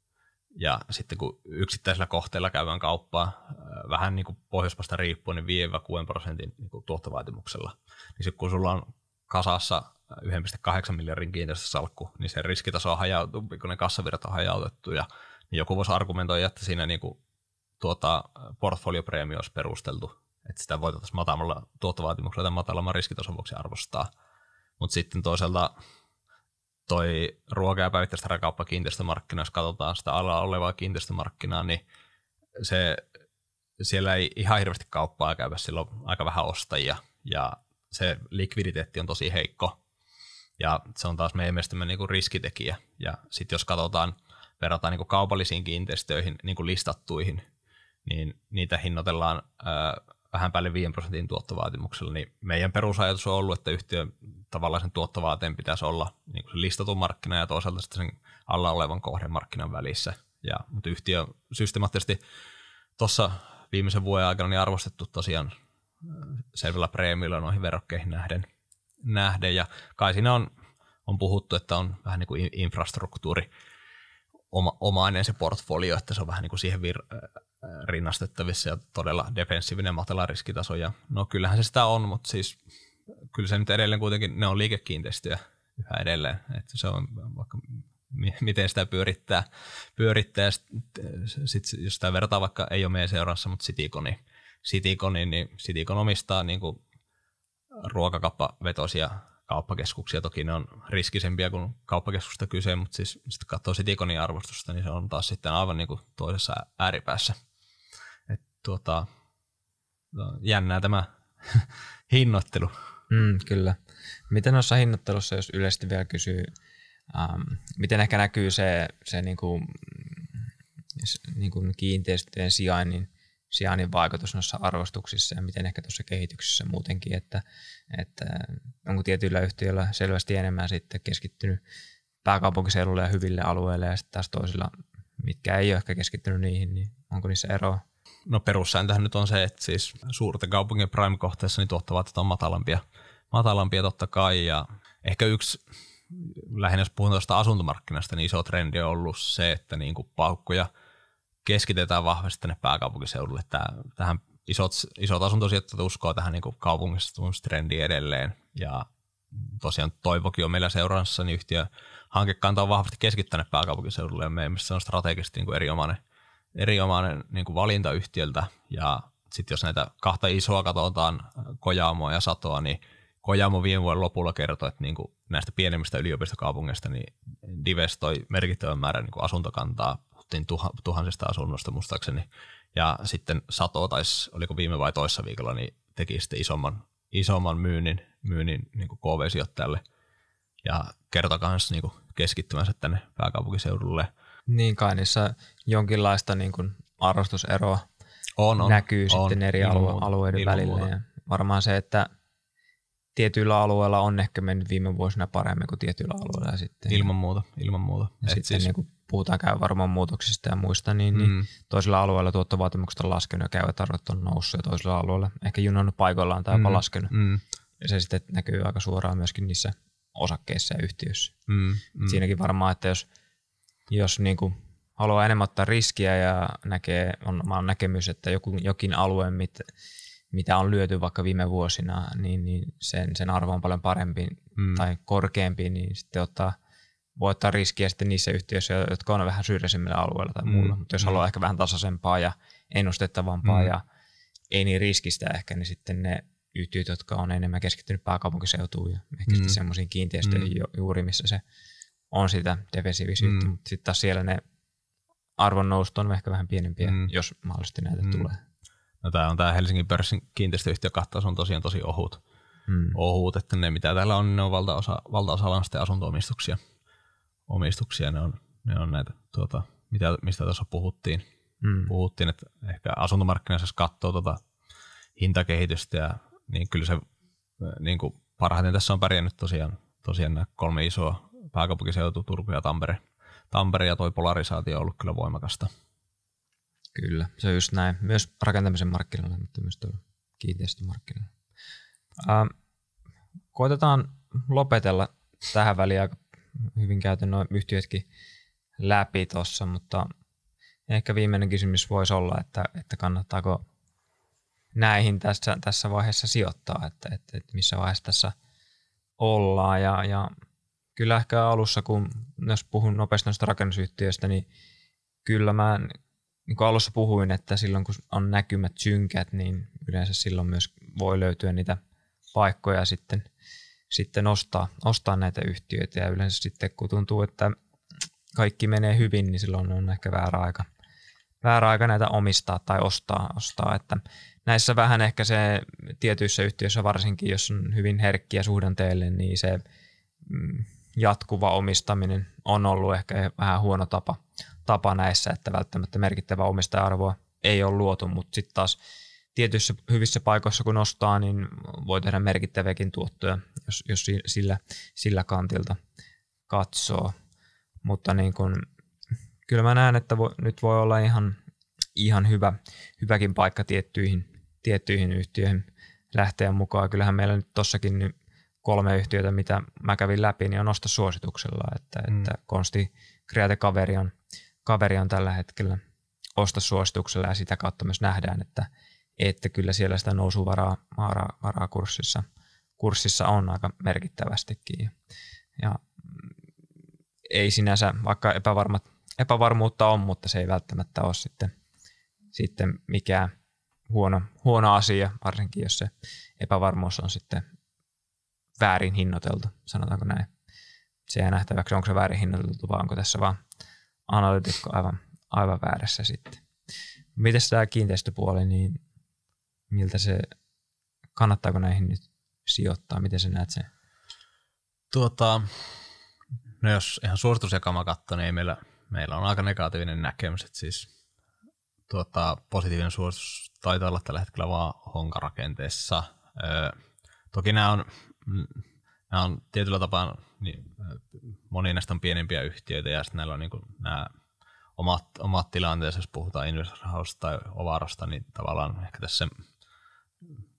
S2: ja sitten kun yksittäisellä kohteella käydään kauppaa, vähän niin kuin pohjoispasta riippuen, niin 5-6 prosentin niin kuin tuottovaatimuksella. Niin sitten kun sulla on kasassa 1,8 miljardin kiinteistösalkku, niin se riskitaso on hajautumpi, kun ne kassavirrat on hajautettu. Ja, niin joku voisi argumentoida, että siinä niin kuin, tuota, portfoliopreemio olisi perusteltu, että sitä voitaisiin matalalla tuottovaatimuksella tai matalamman riskitason vuoksi arvostaa. Mutta sitten toisaalta toi ruoka- ja päivittäistavarakauppa kiinteistömarkkina, jos katsotaan sitä alalla olevaa kiinteistömarkkinaa, niin se, siellä ei ihan hirveästi kauppaa käydä, silloin aika vähän ostajia ja se likviditeetti on tosi heikko ja se on taas meidän mielestämme niin riskitekijä. Ja sitten jos katsotaan, verrataan niin kuin kaupallisiin kiinteistöihin, niin kuin listattuihin, niin niitä hinnoitellaan ää, vähän päälle 5 prosentin tuottovaatimuksella, niin meidän perusajatus on ollut, että yhtiön tavallaan sen tuottovaateen pitäisi olla niin kuin se listatun markkina ja toisaalta sitten sen alla olevan kohdemarkkinan välissä. Ja, mutta yhtiö on systemaattisesti tuossa viimeisen vuoden aikana niin arvostettu tosiaan selvällä preemillä noihin verrokkeihin nähden. nähden. Ja kai siinä on, on puhuttu, että on vähän niin kuin infrastruktuuri oma, omainen se portfolio, että se on vähän niin kuin siihen vir- rinnastettavissa ja todella defensiivinen matala riskitaso. Ja no kyllähän se sitä on, mutta siis kyllä se nyt edelleen kuitenkin, ne on liikekiinteistöjä yhä edelleen. Että se on vaikka miten sitä pyörittää. pyörittää. Sitten jos sitä vertaa vaikka, ei ole meidän seurassa, mutta Citiconi, Citiconi niin Citicon omistaa niin kuin ruokakappavetoisia kauppakeskuksia. Toki ne on riskisempiä kuin kauppakeskusta kyse, mutta siis sitten katsoo Citiconin arvostusta, niin se on taas sitten aivan niin kuin toisessa ääripäässä. Et tuota, jännää tämä hinnoittelu.
S1: Mm, kyllä. Miten noissa hinnoittelussa, jos yleisesti vielä kysyy, ähm, miten ehkä näkyy se, se niinku, niinku kiinteistöjen sijainnin, sijainnin vaikutus noissa arvostuksissa ja miten ehkä tuossa kehityksessä muutenkin, että, että onko tietyillä yhtiöillä selvästi enemmän sitten keskittynyt pääkaupunkiseudulle ja hyville alueille ja sitten taas toisilla, mitkä ei ole ehkä keskittynyt niihin, niin onko niissä eroa?
S2: No perussääntöhän nyt on se, että siis suurten kaupunkien prime-kohteessa niin tuottavat on matalampia, matalampia totta kai ja ehkä yksi lähinnä jos puhutaan tuosta asuntomarkkinasta, niin iso trendi on ollut se, että niin kuin paukkuja keskitetään vahvasti tänne pääkaupunkiseudulle. Tähän isot, isot asuntosijoittajat uskoo tähän niin kuin kaupungistumistrendiin edelleen ja tosiaan Toivokin on meillä seurannassa, niin yhtiö hankekanta on vahvasti keskittänyt pääkaupunkiseudulle ja meidän se on strategisesti niin kuin erinomainen erinomainen niin kuin valinta yhtiöltä ja sitten jos näitä kahta isoa katsotaan, Kojaamoa ja Satoa, niin Kojamo viime vuoden lopulla kertoi, että niin kuin näistä pienemmistä yliopistokaupungeista niin divestoi merkittävän määrän niin kuin asuntokantaa, puhuttiin tuhansista asunnosta muistaakseni, ja sitten Sato taisi, oliko viime vai toissa viikolla, niin teki sitten isomman, isomman myynnin, myynnin niin kuin KV-sijoittajalle, ja kertoi myös niin keskittymänsä tänne pääkaupunkiseudulle –
S1: niin kai niissä jonkinlaista niin kuin arvostuseroa on, on, näkyy on, sitten eri alue, muuta, alueiden välillä. Ja varmaan se, että tietyillä alueilla on ehkä mennyt viime vuosina paremmin kuin tietyillä alueilla. Ja sitten,
S2: ilman muuta, ilman muuta.
S1: Ja sitten siis... niin kuin puhutaan käy varmaan muutoksista ja muista, niin, niin mm. niin toisilla alueilla tuottovaatimukset on laskenut ja käyvät arvot on noussut ja toisilla alueilla ehkä junannut paikoillaan tai jopa mm. laskenut. Mm. Ja se sitten näkyy aika suoraan myöskin niissä osakkeissa ja yhtiöissä. Mm. Mm. Siinäkin varmaan, että jos – jos niin kuin haluaa enemmän ottaa riskiä ja näkee, on, on näkemys, että joku, jokin alue, mit, mitä on lyöty vaikka viime vuosina, niin, niin sen, sen arvo on paljon parempi mm. tai korkeampi, niin sitten ottaa, voi ottaa riskiä sitten niissä yhtiöissä, jotka on vähän syrjäisemmillä alueilla tai mm. muulla. Mutta jos mm. haluaa ehkä vähän tasaisempaa ja ennustettavampaa mm. ja ei niin riskistä ehkä, niin sitten ne yhtiöt, jotka on enemmän keskittynyt pääkaupunkiseutuun ja ehkä mm. sitten semmoisiin kiinteistöihin mm. juuri, missä se on sitä defensiivisyyttä, mm. mutta sitten taas siellä ne arvon nousut on ehkä vähän pienempiä, mm. jos mahdollisesti näitä mm. tulee.
S2: No tämä on tämä Helsingin pörssin kiinteistöyhtiökattaus on tosiaan tosi ohut. Mm. ohut, että ne mitä täällä on, ne on valtaosa, valtaosalla on sitten asunto-omistuksia. Omistuksia, ne on, ne on näitä, tuota, mitä, mistä tuossa puhuttiin. Mm. Puhuttiin, että ehkä asuntomarkkinassa jos katsoo tuota hintakehitystä, ja, niin kyllä se niin kuin parhaiten tässä on pärjännyt tosiaan, tosiaan nämä kolme isoa pääkaupunkiseutu, Turku ja Tampere. Tampere ja toi polarisaatio on ollut kyllä voimakasta.
S1: Kyllä, se on just näin. Myös rakentamisen markkinoilla, mutta myös tuolla kiinteistömarkkinoilla. Ähm, koitetaan lopetella tähän väliin aika hyvin käyty noin yhtiötkin läpi tuossa, mutta ehkä viimeinen kysymys voisi olla, että, että kannattaako näihin tässä, tässä vaiheessa sijoittaa, että, että, että missä vaiheessa tässä ollaan. Ja, ja kyllä ehkä alussa, kun jos puhun nopeasti noista rakennusyhtiöistä, niin kyllä mä niin kuin alussa puhuin, että silloin kun on näkymät synkät, niin yleensä silloin myös voi löytyä niitä paikkoja sitten, sitten ostaa, ostaa näitä yhtiöitä. Ja yleensä sitten kun tuntuu, että kaikki menee hyvin, niin silloin on ehkä väärä aika, väärä aika näitä omistaa tai ostaa. ostaa. Että näissä vähän ehkä se tietyissä yhtiöissä varsinkin, jos on hyvin herkkiä suhdanteelle, niin se mm, jatkuva omistaminen on ollut ehkä vähän huono tapa, tapa näissä, että välttämättä merkittävä omistaja-arvoa ei ole luotu, mutta sitten taas tietyissä hyvissä paikoissa kun ostaa, niin voi tehdä merkittäviäkin tuottoja, jos, jos sillä, sillä kantilta katsoo. Mutta niin kun, kyllä mä näen, että voi, nyt voi olla ihan, ihan hyvä, hyväkin paikka tiettyihin, tiettyihin yhtiöihin lähteä mukaan. Kyllähän meillä nyt tossakin nyt kolme yhtiötä, mitä mä kävin läpi, niin on ostosuosituksella, että, mm. että Konsti Create kaveri on, kaveri on tällä hetkellä ostosuosituksella ja sitä kautta myös nähdään, että, että kyllä siellä sitä nousuvaraa varaa, varaa kurssissa, kurssissa on aika merkittävästikin. Ja ei sinänsä, vaikka epävarmat, epävarmuutta on, mutta se ei välttämättä ole sitten, sitten mikään huono, huono asia, varsinkin jos se epävarmuus on sitten väärin hinnoiteltu, sanotaanko näin. Se jää nähtäväksi, onko se väärin hinnoiteltu vai onko tässä vaan analytikko aivan, aivan väärässä sitten. Miten tämä kiinteistöpuoli, niin miltä se, kannattaako näihin nyt sijoittaa, miten sä näet sen?
S2: Tuota, no jos ihan suositusjakama katsoo, niin meillä, meillä on aika negatiivinen näkemys, että siis tuota, positiivinen suositus taitaa olla tällä hetkellä vaan honkarakenteessa. Öö, toki nämä on, nämä on tietyllä tapaa, niin, moni näistä on pienempiä yhtiöitä ja sitten näillä on niin kuin nämä omat, omat tilanteensa, jos puhutaan Investor House tai Ovarosta, niin tavallaan ehkä tässä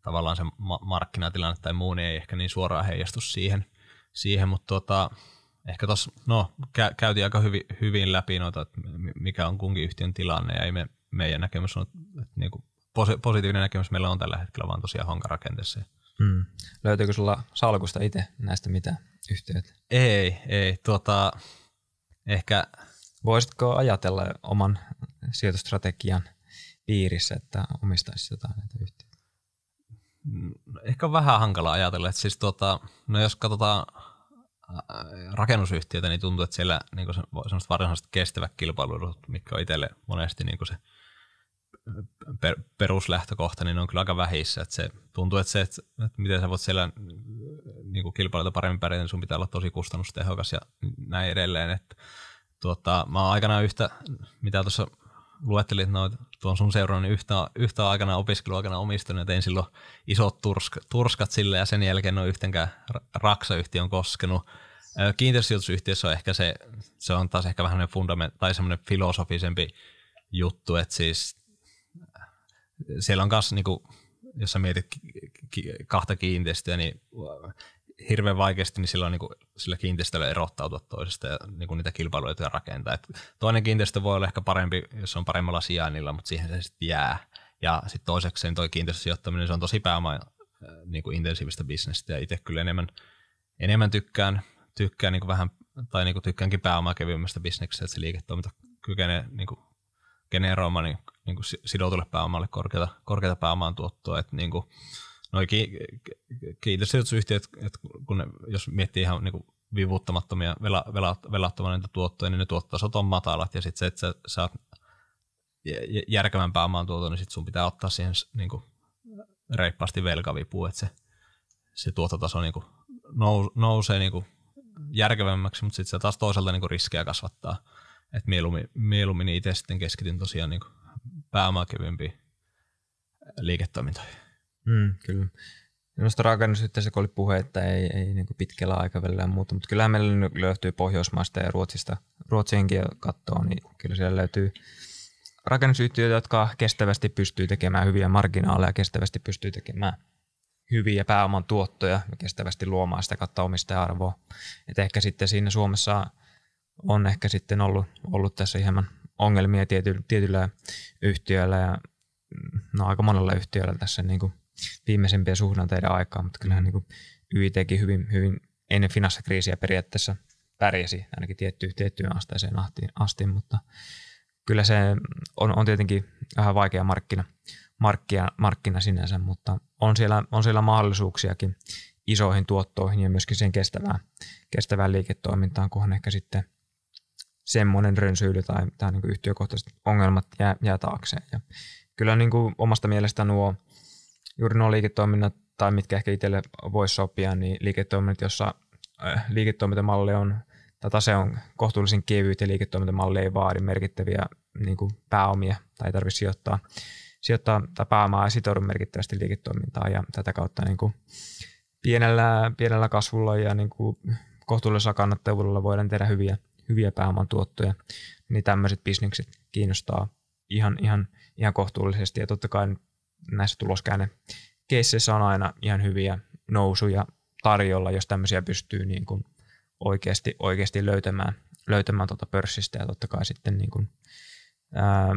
S2: tavallaan se markkinatilanne tai muu niin ei ehkä niin suoraan heijastu siihen, siihen mutta tuota, ehkä tuossa no, kä- käytiin aika hyvin, hyvin läpi noita, että mikä on kunkin yhtiön tilanne ja ei me, meidän näkemys on, että niin kuin positiivinen näkemys meillä on tällä hetkellä vaan tosiaan honkarakenteessa.
S1: Mm. Löytyykö sulla salkusta itse näistä mitä yhtiöitä?
S2: Ei, ei. Tuota, ehkä...
S1: Voisitko ajatella oman sijoitustrategian piirissä, että omistaisit jotain näitä yhtiöitä?
S2: Mm, ehkä on vähän hankala ajatella, että siis tuota, no jos katsotaan rakennusyhtiötä, niin tuntuu, että siellä niin se, semmoiset varsinaiset kestävät kilpailuedut, mikä on itselle monesti niin se per, peruslähtökohta, niin ne on kyllä aika vähissä. Että se, tuntuu, että se, että, että miten sä voit siellä niin kilpailuta paremmin pärjätä, niin sun pitää olla tosi kustannustehokas ja näin edelleen. Että, tuota, mä oon aikanaan yhtä, mitä tuossa luettelit noita tuon sun seuran, niin yhtä, yhtä aikana opiskeluaikana omistunut ja tein silloin isot tursk, turskat sille ja sen jälkeen on yhtenkään raksayhtiö on koskenut. Kiinteistösijoitusyhtiössä on ehkä se, se on taas ehkä vähän fundament, tai semmoinen filosofisempi juttu, että siis siellä on myös, niin kuin, jos sä mietit kahta kiinteistöä, niin hirveän vaikeasti niin silloin niin kuin, sillä kiinteistöllä erottautua toisesta ja niin kuin niitä kilpailuja rakentaa. Et toinen kiinteistö voi olla ehkä parempi, jos on paremmalla sijainnilla, mutta siihen se sitten jää. Ja sitten toisekseen toi kiinteistösijoittaminen, se on tosi pääoma niin kuin intensiivistä bisnestä ja itse kyllä enemmän, enemmän tykkään, tykkään niin kuin vähän, tai niin kuin tykkäänkin pääomaa kevyemmästä bisneksestä, että se liiketoiminta kykenee niin kuin generoimaan niin, niin kuin sidotulle pääomalle korkeata, korkeata pääomaan tuottoa, että niin kuin, noi ki- kiinteistösijoitusyhtiöt, että kun ne, jos miettii ihan niin kuin vivuttamattomia, vela, vela, niitä tuottoja, niin ne tuottotasot on matalat ja sitten se, että sä saat järkevän pääomaan tuoton, niin sit sun pitää ottaa siihen niin kuin, reippaasti velkavipua, että se, se tuottotaso niin kuin, nous, nousee niin kuin, järkevämmäksi, mutta sitten se taas toisaalta niin kuin, riskejä kasvattaa. Et mieluummin, mieluummin itse sitten keskityn tosiaan niin pääomakevyempiin liiketoimintoihin.
S1: Mm, kyllä. Noista rakennusyhteisöistä kun oli puhe, että ei, ei niin pitkällä aikavälillä muuta, mutta kyllä meillä löytyy Pohjoismaista ja Ruotsista, Ruotsiinkin kattoa, niin kyllä siellä löytyy rakennusyhtiöitä, jotka kestävästi pystyy tekemään hyviä marginaaleja, kestävästi pystyy tekemään hyviä pääoman tuottoja ja kestävästi luomaan sitä kautta omista arvoa. Et ehkä sitten siinä Suomessa on ehkä sitten ollut, ollut tässä hieman ongelmia tiety, tietyillä yhtiöillä ja no aika monella yhtiöllä tässä niin kuin viimeisimpiä suhdanteiden aikaa, mutta kyllähän niin kuin YITkin hyvin, hyvin ennen finanssikriisiä periaatteessa pärjäsi ainakin tiettyyn, tiettyyn asteeseen asti, asti, mutta kyllä se on, on tietenkin vähän vaikea markkina, markkia, markkina sinänsä, mutta on siellä, on siellä mahdollisuuksiakin isoihin tuottoihin ja myöskin sen kestävään, kestävään liiketoimintaan, kunhan ehkä sitten semmoinen rönsyily tai, tai niin yhtiökohtaiset ongelmat jää, jää taakseen. Ja kyllä niin kuin omasta mielestä nuo, juuri nuo liiketoiminnat, tai mitkä ehkä itselle voisi sopia, niin liiketoiminnat, jossa äh, liiketoimintamalli on, tai tase on kohtuullisen kevyt ja liiketoimintamalli ei vaadi merkittäviä niin kuin pääomia tai ei tarvitse sijoittaa, sijoittaa tai pääomaa ja sitoudu merkittävästi liiketoimintaan ja tätä kautta niin kuin pienellä, pienellä kasvulla ja niin kuin kohtuullisella kannattavuudella voidaan tehdä hyviä, hyviä pääoman tuottoja, niin tämmöiset bisnekset kiinnostaa ihan, ihan, ihan kohtuullisesti ja totta kai näissä tuloskäänne keisseissä on aina ihan hyviä nousuja tarjolla, jos tämmöisiä pystyy niin kuin oikeasti, oikeasti löytämään, löytämään tuota pörssistä ja totta kai sitten niin kuin, ää,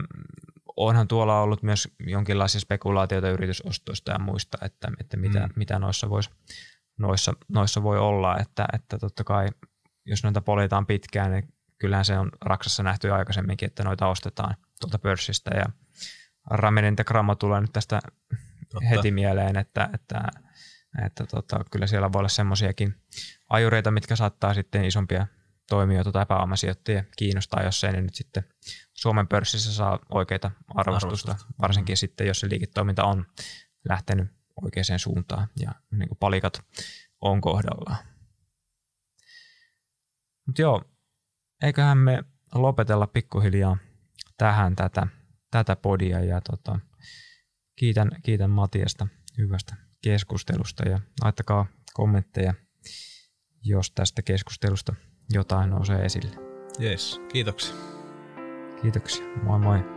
S1: onhan tuolla ollut myös jonkinlaisia spekulaatioita yritysostoista ja muista, että, että mitä, mm. mitä noissa, vois, noissa, noissa voi olla, että, että totta kai jos noita poljetaan pitkään, niin kyllähän se on Raksassa nähty aikaisemminkin, että noita ostetaan tuolta pörssistä ja Ramen Integrama tulee nyt tästä Totta. heti mieleen, että, että, että tota, kyllä siellä voi olla semmoisiakin ajureita, mitkä saattaa sitten isompia toimijoita tai pääomasijoittajia kiinnostaa, jos ei ne nyt sitten Suomen pörssissä saa oikeita arvostusta, Arvostus. varsinkin mm. sitten, jos se liiketoiminta on lähtenyt oikeaan suuntaan ja niin kuin palikat on kohdallaan. Mutta joo, eiköhän me lopetella pikkuhiljaa tähän tätä, tätä podia ja tota, kiitän, kiitän Matiasta hyvästä keskustelusta ja laittakaa kommentteja, jos tästä keskustelusta jotain nousee esille.
S2: Yes, kiitoksia.
S1: Kiitoksia. Moi moi.